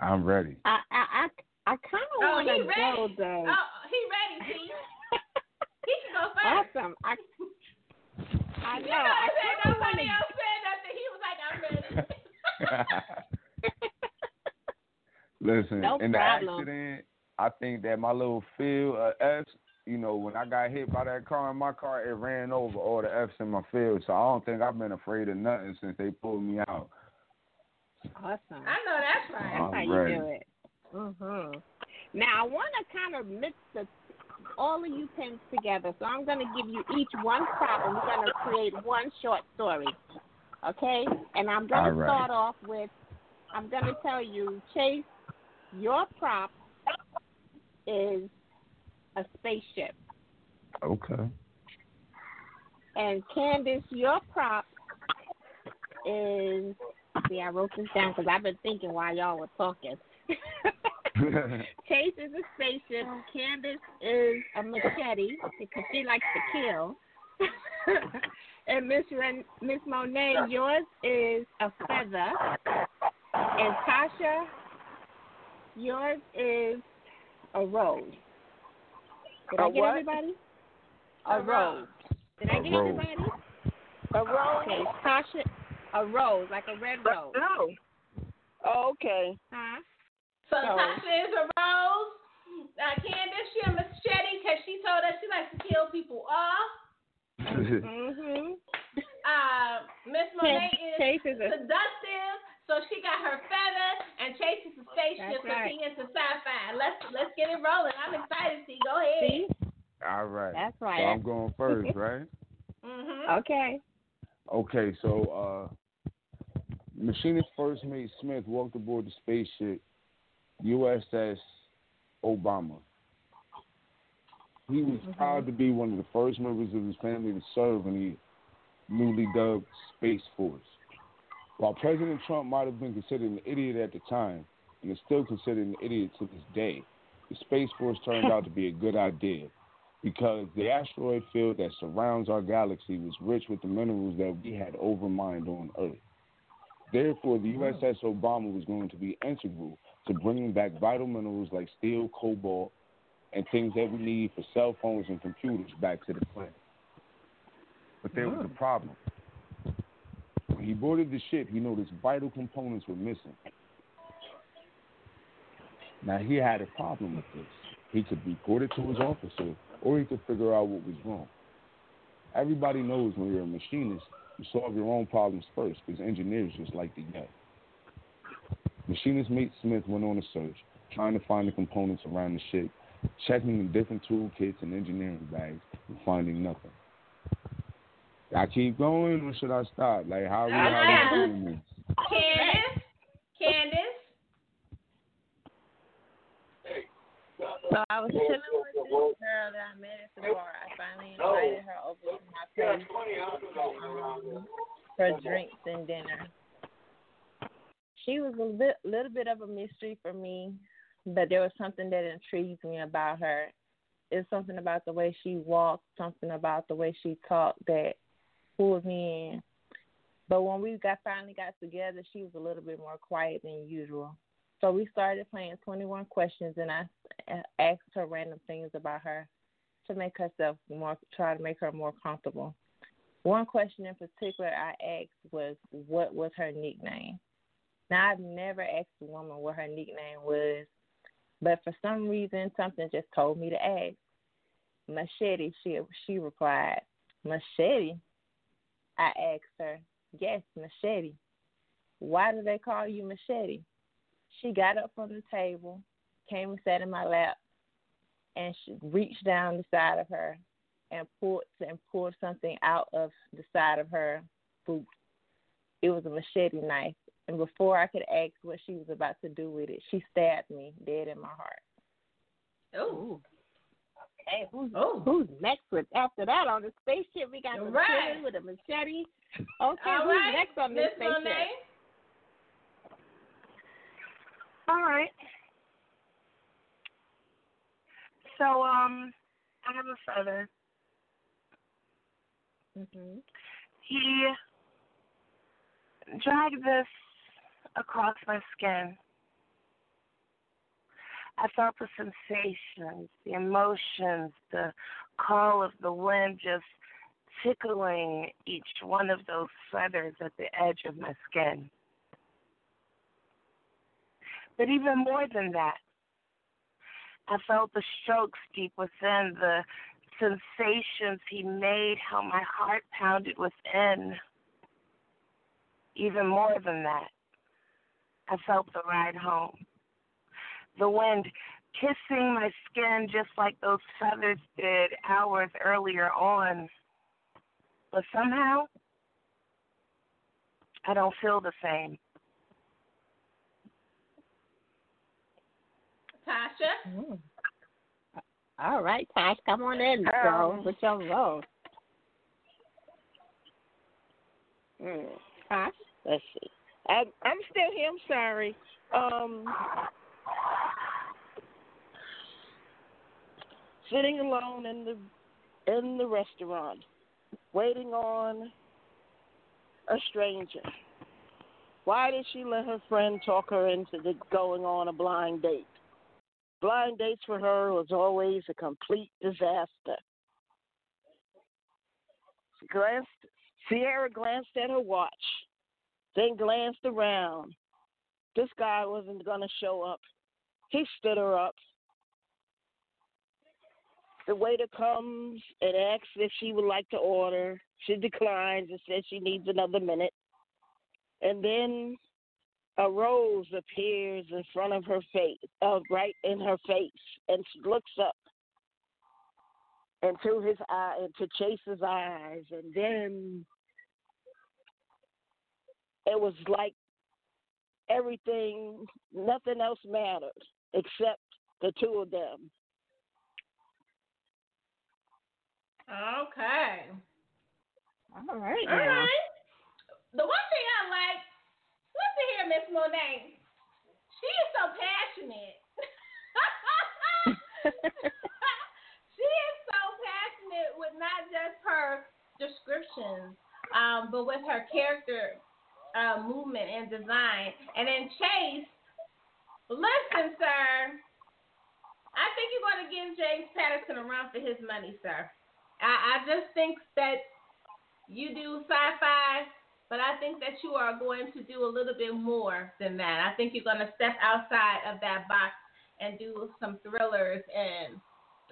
[SPEAKER 3] I'm ready.
[SPEAKER 5] I I I, I kind of
[SPEAKER 4] Oh,
[SPEAKER 5] want to go though.
[SPEAKER 4] Oh, he ready, T. he can go first.
[SPEAKER 5] Awesome. I I
[SPEAKER 4] You
[SPEAKER 5] know.
[SPEAKER 4] know,
[SPEAKER 5] I
[SPEAKER 4] said nobody
[SPEAKER 5] wanna-
[SPEAKER 4] else said nothing. He was like, I'm ready.
[SPEAKER 3] Listen,
[SPEAKER 5] No
[SPEAKER 3] in the
[SPEAKER 5] problem.
[SPEAKER 3] accident, I think that my little field uh, F's, you know, when I got hit by that car in my car, it ran over all the F's in my field. So I don't think I've been afraid of nothing since they pulled me out.
[SPEAKER 5] Awesome.
[SPEAKER 4] I know that's right.
[SPEAKER 5] That's how
[SPEAKER 3] I'm
[SPEAKER 5] you
[SPEAKER 3] ready.
[SPEAKER 5] do it. Mhm. Now I want to kind of mix the all of you things together. So I'm going to give you each one prop, and we're going to create one short story. Okay? And I'm going to
[SPEAKER 3] right.
[SPEAKER 5] start off with I'm going to tell you, Chase, your prop is a spaceship,
[SPEAKER 3] Okay.
[SPEAKER 5] and Kandis, your prop is. See, I wrote this down because I've been thinking while y'all were talking. Chase is a spaceship. Kandis is a machete because she likes to kill. and Miss Ren- Miss Monet, yours is a feather. And Taisha, yours is a rose. Did
[SPEAKER 10] A
[SPEAKER 5] I get
[SPEAKER 10] what?
[SPEAKER 5] everybody? A,
[SPEAKER 4] A
[SPEAKER 5] rose.
[SPEAKER 4] rose.
[SPEAKER 5] Did I
[SPEAKER 3] A
[SPEAKER 5] get
[SPEAKER 3] rose.
[SPEAKER 5] everybody?
[SPEAKER 10] A rose?
[SPEAKER 5] Okay, Taisha, a rose, like a red rose.
[SPEAKER 10] No. Oh, okay.
[SPEAKER 5] Huh?
[SPEAKER 4] So
[SPEAKER 5] So-
[SPEAKER 4] Taisha is a rose. Uh, Kandis, she a machete because she told us she likes to kill people off.
[SPEAKER 5] Mm-hmm.
[SPEAKER 4] Uh, Miss Monet is
[SPEAKER 5] Chase is a
[SPEAKER 4] seductive, so she got her feather, and Chase is a spaceship,
[SPEAKER 5] That's
[SPEAKER 4] so
[SPEAKER 5] right.
[SPEAKER 4] she is a sci-fi. Let's let's get it rolling. I'm excited. To see, go ahead.
[SPEAKER 5] See?
[SPEAKER 3] All right.
[SPEAKER 5] That's
[SPEAKER 3] So
[SPEAKER 5] right.
[SPEAKER 3] I'm going first, right?
[SPEAKER 4] Mhm.
[SPEAKER 5] Okay.
[SPEAKER 3] Okay, so uh Machinist First Mate Smith walked aboard the spaceship USS Obama. He was mm-hmm. proud to be one of the first members of his family to serve in the newly dubbed Space Force. While President Trump might have been considered an idiot at the time, and is still considered an idiot to this day, the Space Force turned out to be a good idea because the asteroid field that surrounds our galaxy was rich with the minerals that we had overmined on Earth. Therefore, the mm-hmm. USS Obama was going to be integral to bringing back vital minerals like steel, cobalt, and things that we need for cell phones and computers back to the planet. But there was a hmm. problem. When he boarded the ship, he noticed vital components were missing. Now, he had a problem with this. He could report it to his officer, or he could figure out what was wrong. Everybody knows when you're a machinist, you solve your own problems first, because engineers just like to get. Machinist Mate Smith went on a search, trying to find the components around the ship checking the different toolkits and engineering bags and finding nothing. I keep going or should I stop? Like how we how we doing this?
[SPEAKER 4] Kandis, Kandis.
[SPEAKER 8] So I was chilling with this girl that I met at the bar. I finally invited her over to my place um, for drinks and dinner. She was a bit, little bit of a mystery for me, but there was something that intrigued me about her. It's something about the way she walked, something about the way she talked that pulled me in. But when we got finally got together, she was a little bit more quiet than usual. So we started playing 21 questions, and I asked her random things about her to make herself more, try to make her more comfortable. One question in particular I asked was, what was her nickname? Now, I've never asked a woman what her nickname was, but for some reason, something just told me to ask. Machete, she, she replied. Machete? I asked her, yes, machete. Why do they call you machete? She got up from the table, came and sat in my lap, and she reached down the side of her and pulled and pulled something out of the side of her boot. It was a machete knife, and before I could ask what she was about to do with it, she stabbed me dead in my heart.
[SPEAKER 4] Oh.
[SPEAKER 5] Hey, who's,
[SPEAKER 4] Oh.
[SPEAKER 5] who's next with after that on the spaceship? We got the
[SPEAKER 4] Right.
[SPEAKER 5] with a machete. Okay,
[SPEAKER 4] All
[SPEAKER 5] who's
[SPEAKER 4] right,
[SPEAKER 5] next on this spaceship?
[SPEAKER 4] Monet.
[SPEAKER 9] All right. So, um, I have a feather.
[SPEAKER 5] Mm-hmm.
[SPEAKER 9] He dragged this across my skin. I felt the sensations, the emotions, the call of the wind just tickling each one of those feathers at the edge of my skin. But even more than that, I felt the strokes deep within, the sensations he made, how my heart pounded within. Even more than that, I felt the ride home. The wind kissing my skin just like those feathers did hours earlier on. But somehow, I don't feel the same.
[SPEAKER 4] Taisha.
[SPEAKER 5] Mm. All right, Tosh, come on in, girl,
[SPEAKER 10] Um,
[SPEAKER 5] with your role.
[SPEAKER 10] Hmm.
[SPEAKER 5] Tosh?
[SPEAKER 10] Let's see. I'm I'm still here. I'm sorry. Um, sitting alone in the in the restaurant, waiting on a stranger. Why did she let her friend talk her into the going on a blind date? Blind dates for her was always a complete disaster. Glanced. Sierra glanced at her watch then glanced around. This guy wasn't going to show up. He stood her up. The waiter comes and asks if she would like to order. She declines and says she needs another minute. And then a rose appears in front of her face, uh, right in her face, and she looks up into his eye, into Chase's eyes, and then it was like everything, nothing else mattered except the two of them.
[SPEAKER 4] Okay.
[SPEAKER 5] All right.
[SPEAKER 4] All
[SPEAKER 5] now.
[SPEAKER 4] right. The one thing I like, listen here, Miss Monet. She is so passionate. she is so passionate with not just her descriptions, um, but with her character uh, movement and design. And then Chase, listen, sir. I think you're going to give James Patterson a run for his money, sir. I, I just think that you do sci-fi, but I think that you are going to do a little bit more than that. I think you're going to step outside of that box and do some thrillers, and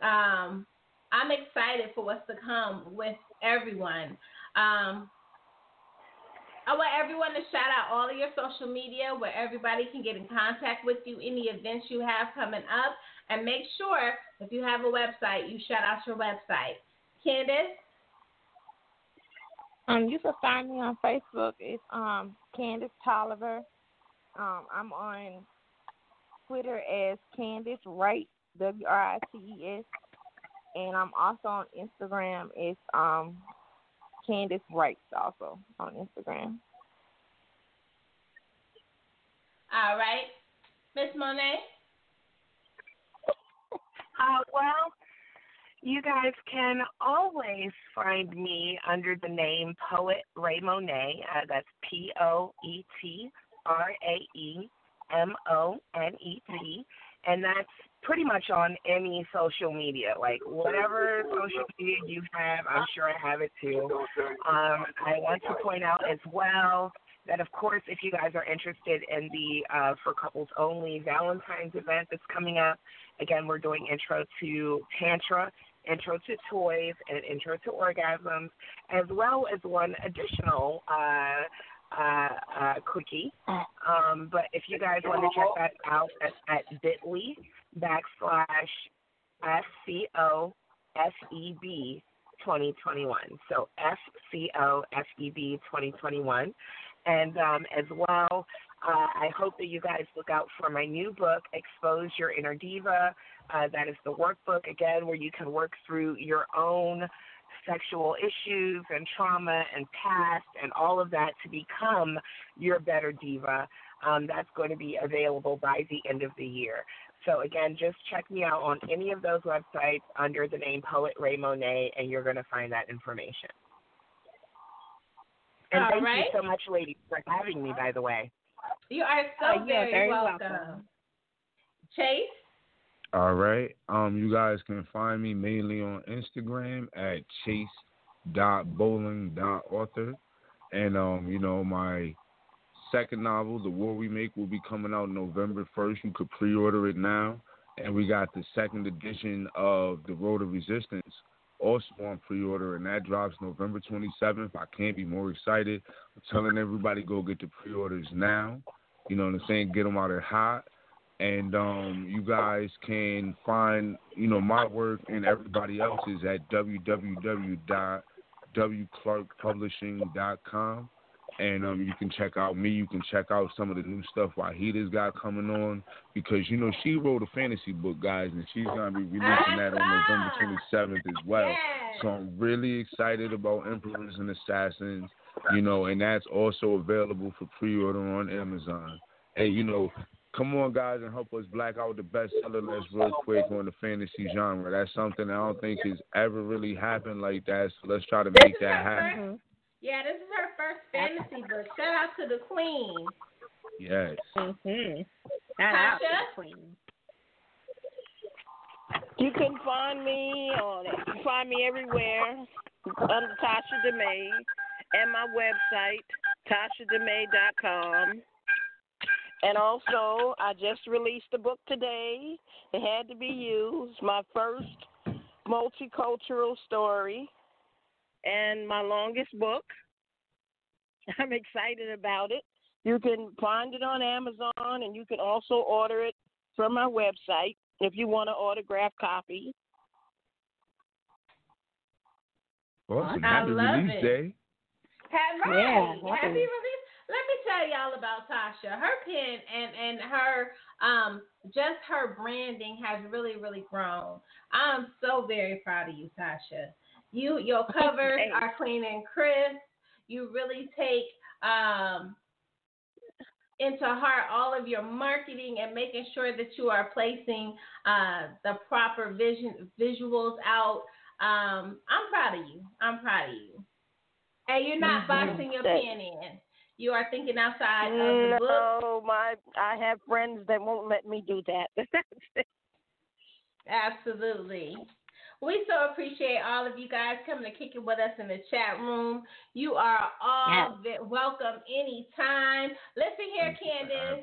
[SPEAKER 4] um, I'm excited for what's to come with everyone. Um, I want everyone to shout out all of your social media where everybody can get in contact with you, any events you have coming up, and make sure if you have a website, you shout out your website. Kandis?
[SPEAKER 8] Um, you can find me on Facebook. It's um Kandis Tolliver. Um, I'm on Twitter as Kandis Wright W R I T E S, and I'm also on Instagram. It's um Kandis Writes also on Instagram.
[SPEAKER 4] All right. Miss Monet?
[SPEAKER 9] Uh, well, you guys can always find me under the name Poet Rae Monet. Uh, that's P O E T R A E M O N E T. And that's pretty much on any social media. Like whatever social media you have, I'm sure I have it too. Um, I want to point out as well that of course if you guys are interested in the uh, for couples only Valentine's event that's coming up, again we're doing intro to tantra, intro to toys, and intro to orgasms, as well as one additional uh, uh, uh, cookie. Um, but if you guys want to check that out at, at bit.ly backslash FCO FEB 2021. So FCO FEB 2021. And um, as well, uh, I hope that you guys look out for my new book, Expose Your Inner Diva. Uh, that is the workbook, again, where you can work through your own sexual issues and trauma and past and all of that to become your better diva. Um, that's going to be available by the end of the year. So again, just check me out on any of those websites under the name Poet Rae Monet, and you're going to find that information. And
[SPEAKER 4] All
[SPEAKER 9] thank
[SPEAKER 4] right.
[SPEAKER 9] you so much, ladies, for having me. By the way.
[SPEAKER 4] You are so
[SPEAKER 8] Oh, you're
[SPEAKER 4] very,
[SPEAKER 8] very
[SPEAKER 4] welcome.
[SPEAKER 8] welcome.
[SPEAKER 4] Chase?
[SPEAKER 3] All right. Um, you guys can find me mainly on Instagram at chase.bolling.author. And um, you know, my second novel, The War We Make, will be coming out November first. You could pre order it now. And we got the second edition of The Road of Resistance also on pre order and that drops November twenty seventh. I can't be more excited. I'm telling everybody go get the pre orders now. You know what I'm saying? Get them out there hot and um, you guys can find you know my work and everybody else's at www.wclarkpublishing.com and um, you can check out me. You can check out some of the new stuff Wahida's got coming on because you know she wrote a fantasy book guys and she's going to be releasing that on November 27th as well. So I'm really excited about Emperors and Assassins you know and that's also available for pre-order on Amazon. Hey you know come on, guys, and help us black out the bestseller list real quick on the fantasy genre. That's something I don't think has ever really happened like that. So let's try to make that happen.
[SPEAKER 4] Yeah, this is her first fantasy book. Shout out to the queen.
[SPEAKER 3] Yes.
[SPEAKER 5] Mm-hmm. Shout out to
[SPEAKER 4] Taisha?
[SPEAKER 5] the queen.
[SPEAKER 10] You can find me on it. you can find me everywhere under Taisha DeMay and my website, TaishaDeMay.com. And also, I just released a book today. It had to be used. My first multicultural story and my longest book. I'm excited about it. You can find it on Amazon and you can also order it from my website if you want an autograph copy.
[SPEAKER 3] Awesome.
[SPEAKER 4] I
[SPEAKER 3] Happy
[SPEAKER 4] love
[SPEAKER 3] release
[SPEAKER 4] it.
[SPEAKER 3] day.
[SPEAKER 4] Have right.
[SPEAKER 5] Yeah,
[SPEAKER 4] Happy
[SPEAKER 5] happy.
[SPEAKER 4] release. Tell y'all about Taisha. Her pen and and her um just her branding has really really grown. I'm so very proud of you, Taisha. You your covers
[SPEAKER 10] Thanks.
[SPEAKER 4] are clean and crisp. You really take um into heart all of your marketing and making sure that you are placing uh, the proper vision visuals out. Um, I'm proud of you. I'm proud of you. And you're not
[SPEAKER 10] Mhm.
[SPEAKER 4] boxing your pen in. You are thinking outside of the book.
[SPEAKER 10] No, my I have friends that won't let me do that.
[SPEAKER 4] Absolutely. We so appreciate all of you guys coming to kick it with us in the chat room. You are all ve- welcome anytime. Listen here, Kandis.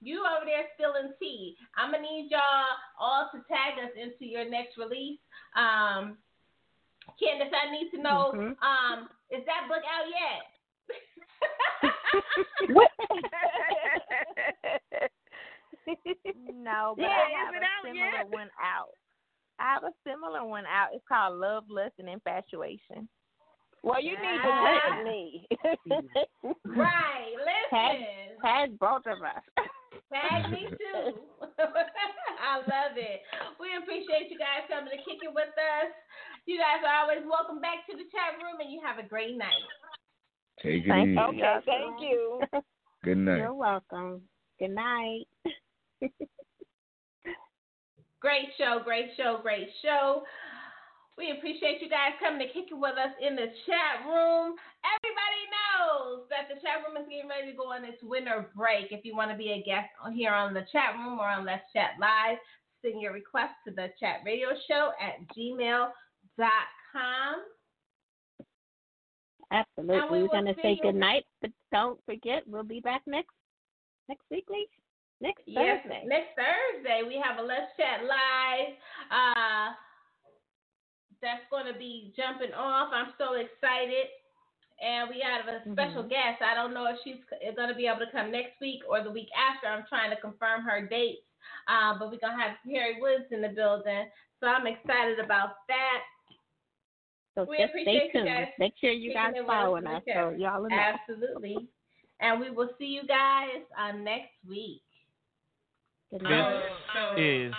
[SPEAKER 4] You over there spilling tea. I'm gonna need y'all all to tag us into your next release. Um, Kandis, I need to know.
[SPEAKER 5] Mhm.
[SPEAKER 4] Um, is that book out yet?
[SPEAKER 8] no, but
[SPEAKER 10] Yeah,
[SPEAKER 8] I have a
[SPEAKER 10] out
[SPEAKER 8] similar
[SPEAKER 10] yet?
[SPEAKER 8] one out. I have a similar one out. It's called Love, Lust, and Infatuation.
[SPEAKER 10] Well, you need to
[SPEAKER 8] Ah.
[SPEAKER 10] tag me.
[SPEAKER 4] Right.
[SPEAKER 8] Tag,
[SPEAKER 4] Listen.
[SPEAKER 8] tag both of us.
[SPEAKER 4] Tag me too. I love it. We appreciate you guys coming to kick it with us. You guys are always welcome back to the chat room, and you have a great night.
[SPEAKER 3] Take it
[SPEAKER 8] Thank
[SPEAKER 3] easy.
[SPEAKER 8] you.
[SPEAKER 10] okay, thank you.
[SPEAKER 3] Good night.
[SPEAKER 8] You're welcome. Good night.
[SPEAKER 4] Great show, great show, great show. We appreciate you guys coming to kick it with us in the chat room. Everybody knows that the chat room is getting ready to go on its winter break. If you want to be a guest on here on the chat room or on Let's Chat Live, send your request to the chat radio show at gmail.com.
[SPEAKER 8] Absolutely.
[SPEAKER 4] We
[SPEAKER 8] We're gonna say
[SPEAKER 4] you-
[SPEAKER 8] good night, but don't forget we'll be back next next week, Lee. Next
[SPEAKER 4] Yes,
[SPEAKER 8] Thursday.
[SPEAKER 4] next Thursday we have a Let's Chat Live. Uh, that's going to be jumping off. I'm so excited. And we have a special
[SPEAKER 8] Mhm.
[SPEAKER 4] guest. I don't know if she's going to be able to come next week or the week after. I'm trying to confirm her dates. Uh, but we're going to have Perry Woods in the building. So I'm excited about that.
[SPEAKER 8] So
[SPEAKER 4] We
[SPEAKER 8] just stay
[SPEAKER 4] appreciate you
[SPEAKER 8] tuned.
[SPEAKER 4] guys
[SPEAKER 8] Make sure you
[SPEAKER 4] kicking
[SPEAKER 8] guys
[SPEAKER 4] it
[SPEAKER 8] following
[SPEAKER 4] us
[SPEAKER 8] us
[SPEAKER 4] in the
[SPEAKER 8] so y'all will know.
[SPEAKER 4] Absolutely. And we will see you guys uh, next week.
[SPEAKER 8] Good
[SPEAKER 11] This is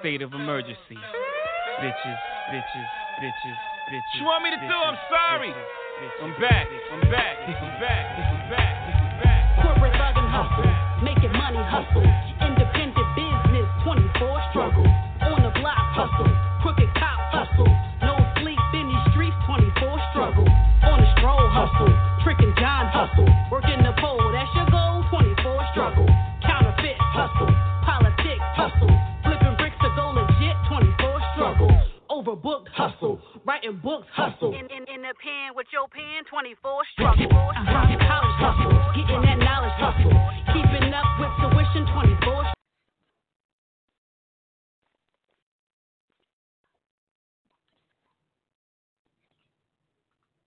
[SPEAKER 11] state of emergency. Bitches, bitches, bitches, bitches.
[SPEAKER 12] You want me to do? I'm sorry.
[SPEAKER 11] bitches, bitches,
[SPEAKER 12] I'm back. I'm back. I'm back. I'm back. I'm back.
[SPEAKER 13] Corporate thug and hustle, making money hustle. Independent business, 24 struggle. Hustle, tricking John hustle. Working the pole, that's your goal, 24 struggle. Counterfeit hustle, politics hustle. Flipping bricks to go legit, 24 struggle. Overbooked hustle, writing books hustle. In, in, in the pen with your pen, 24 struggle. Dropping college hustle, getting that knowledge hustle.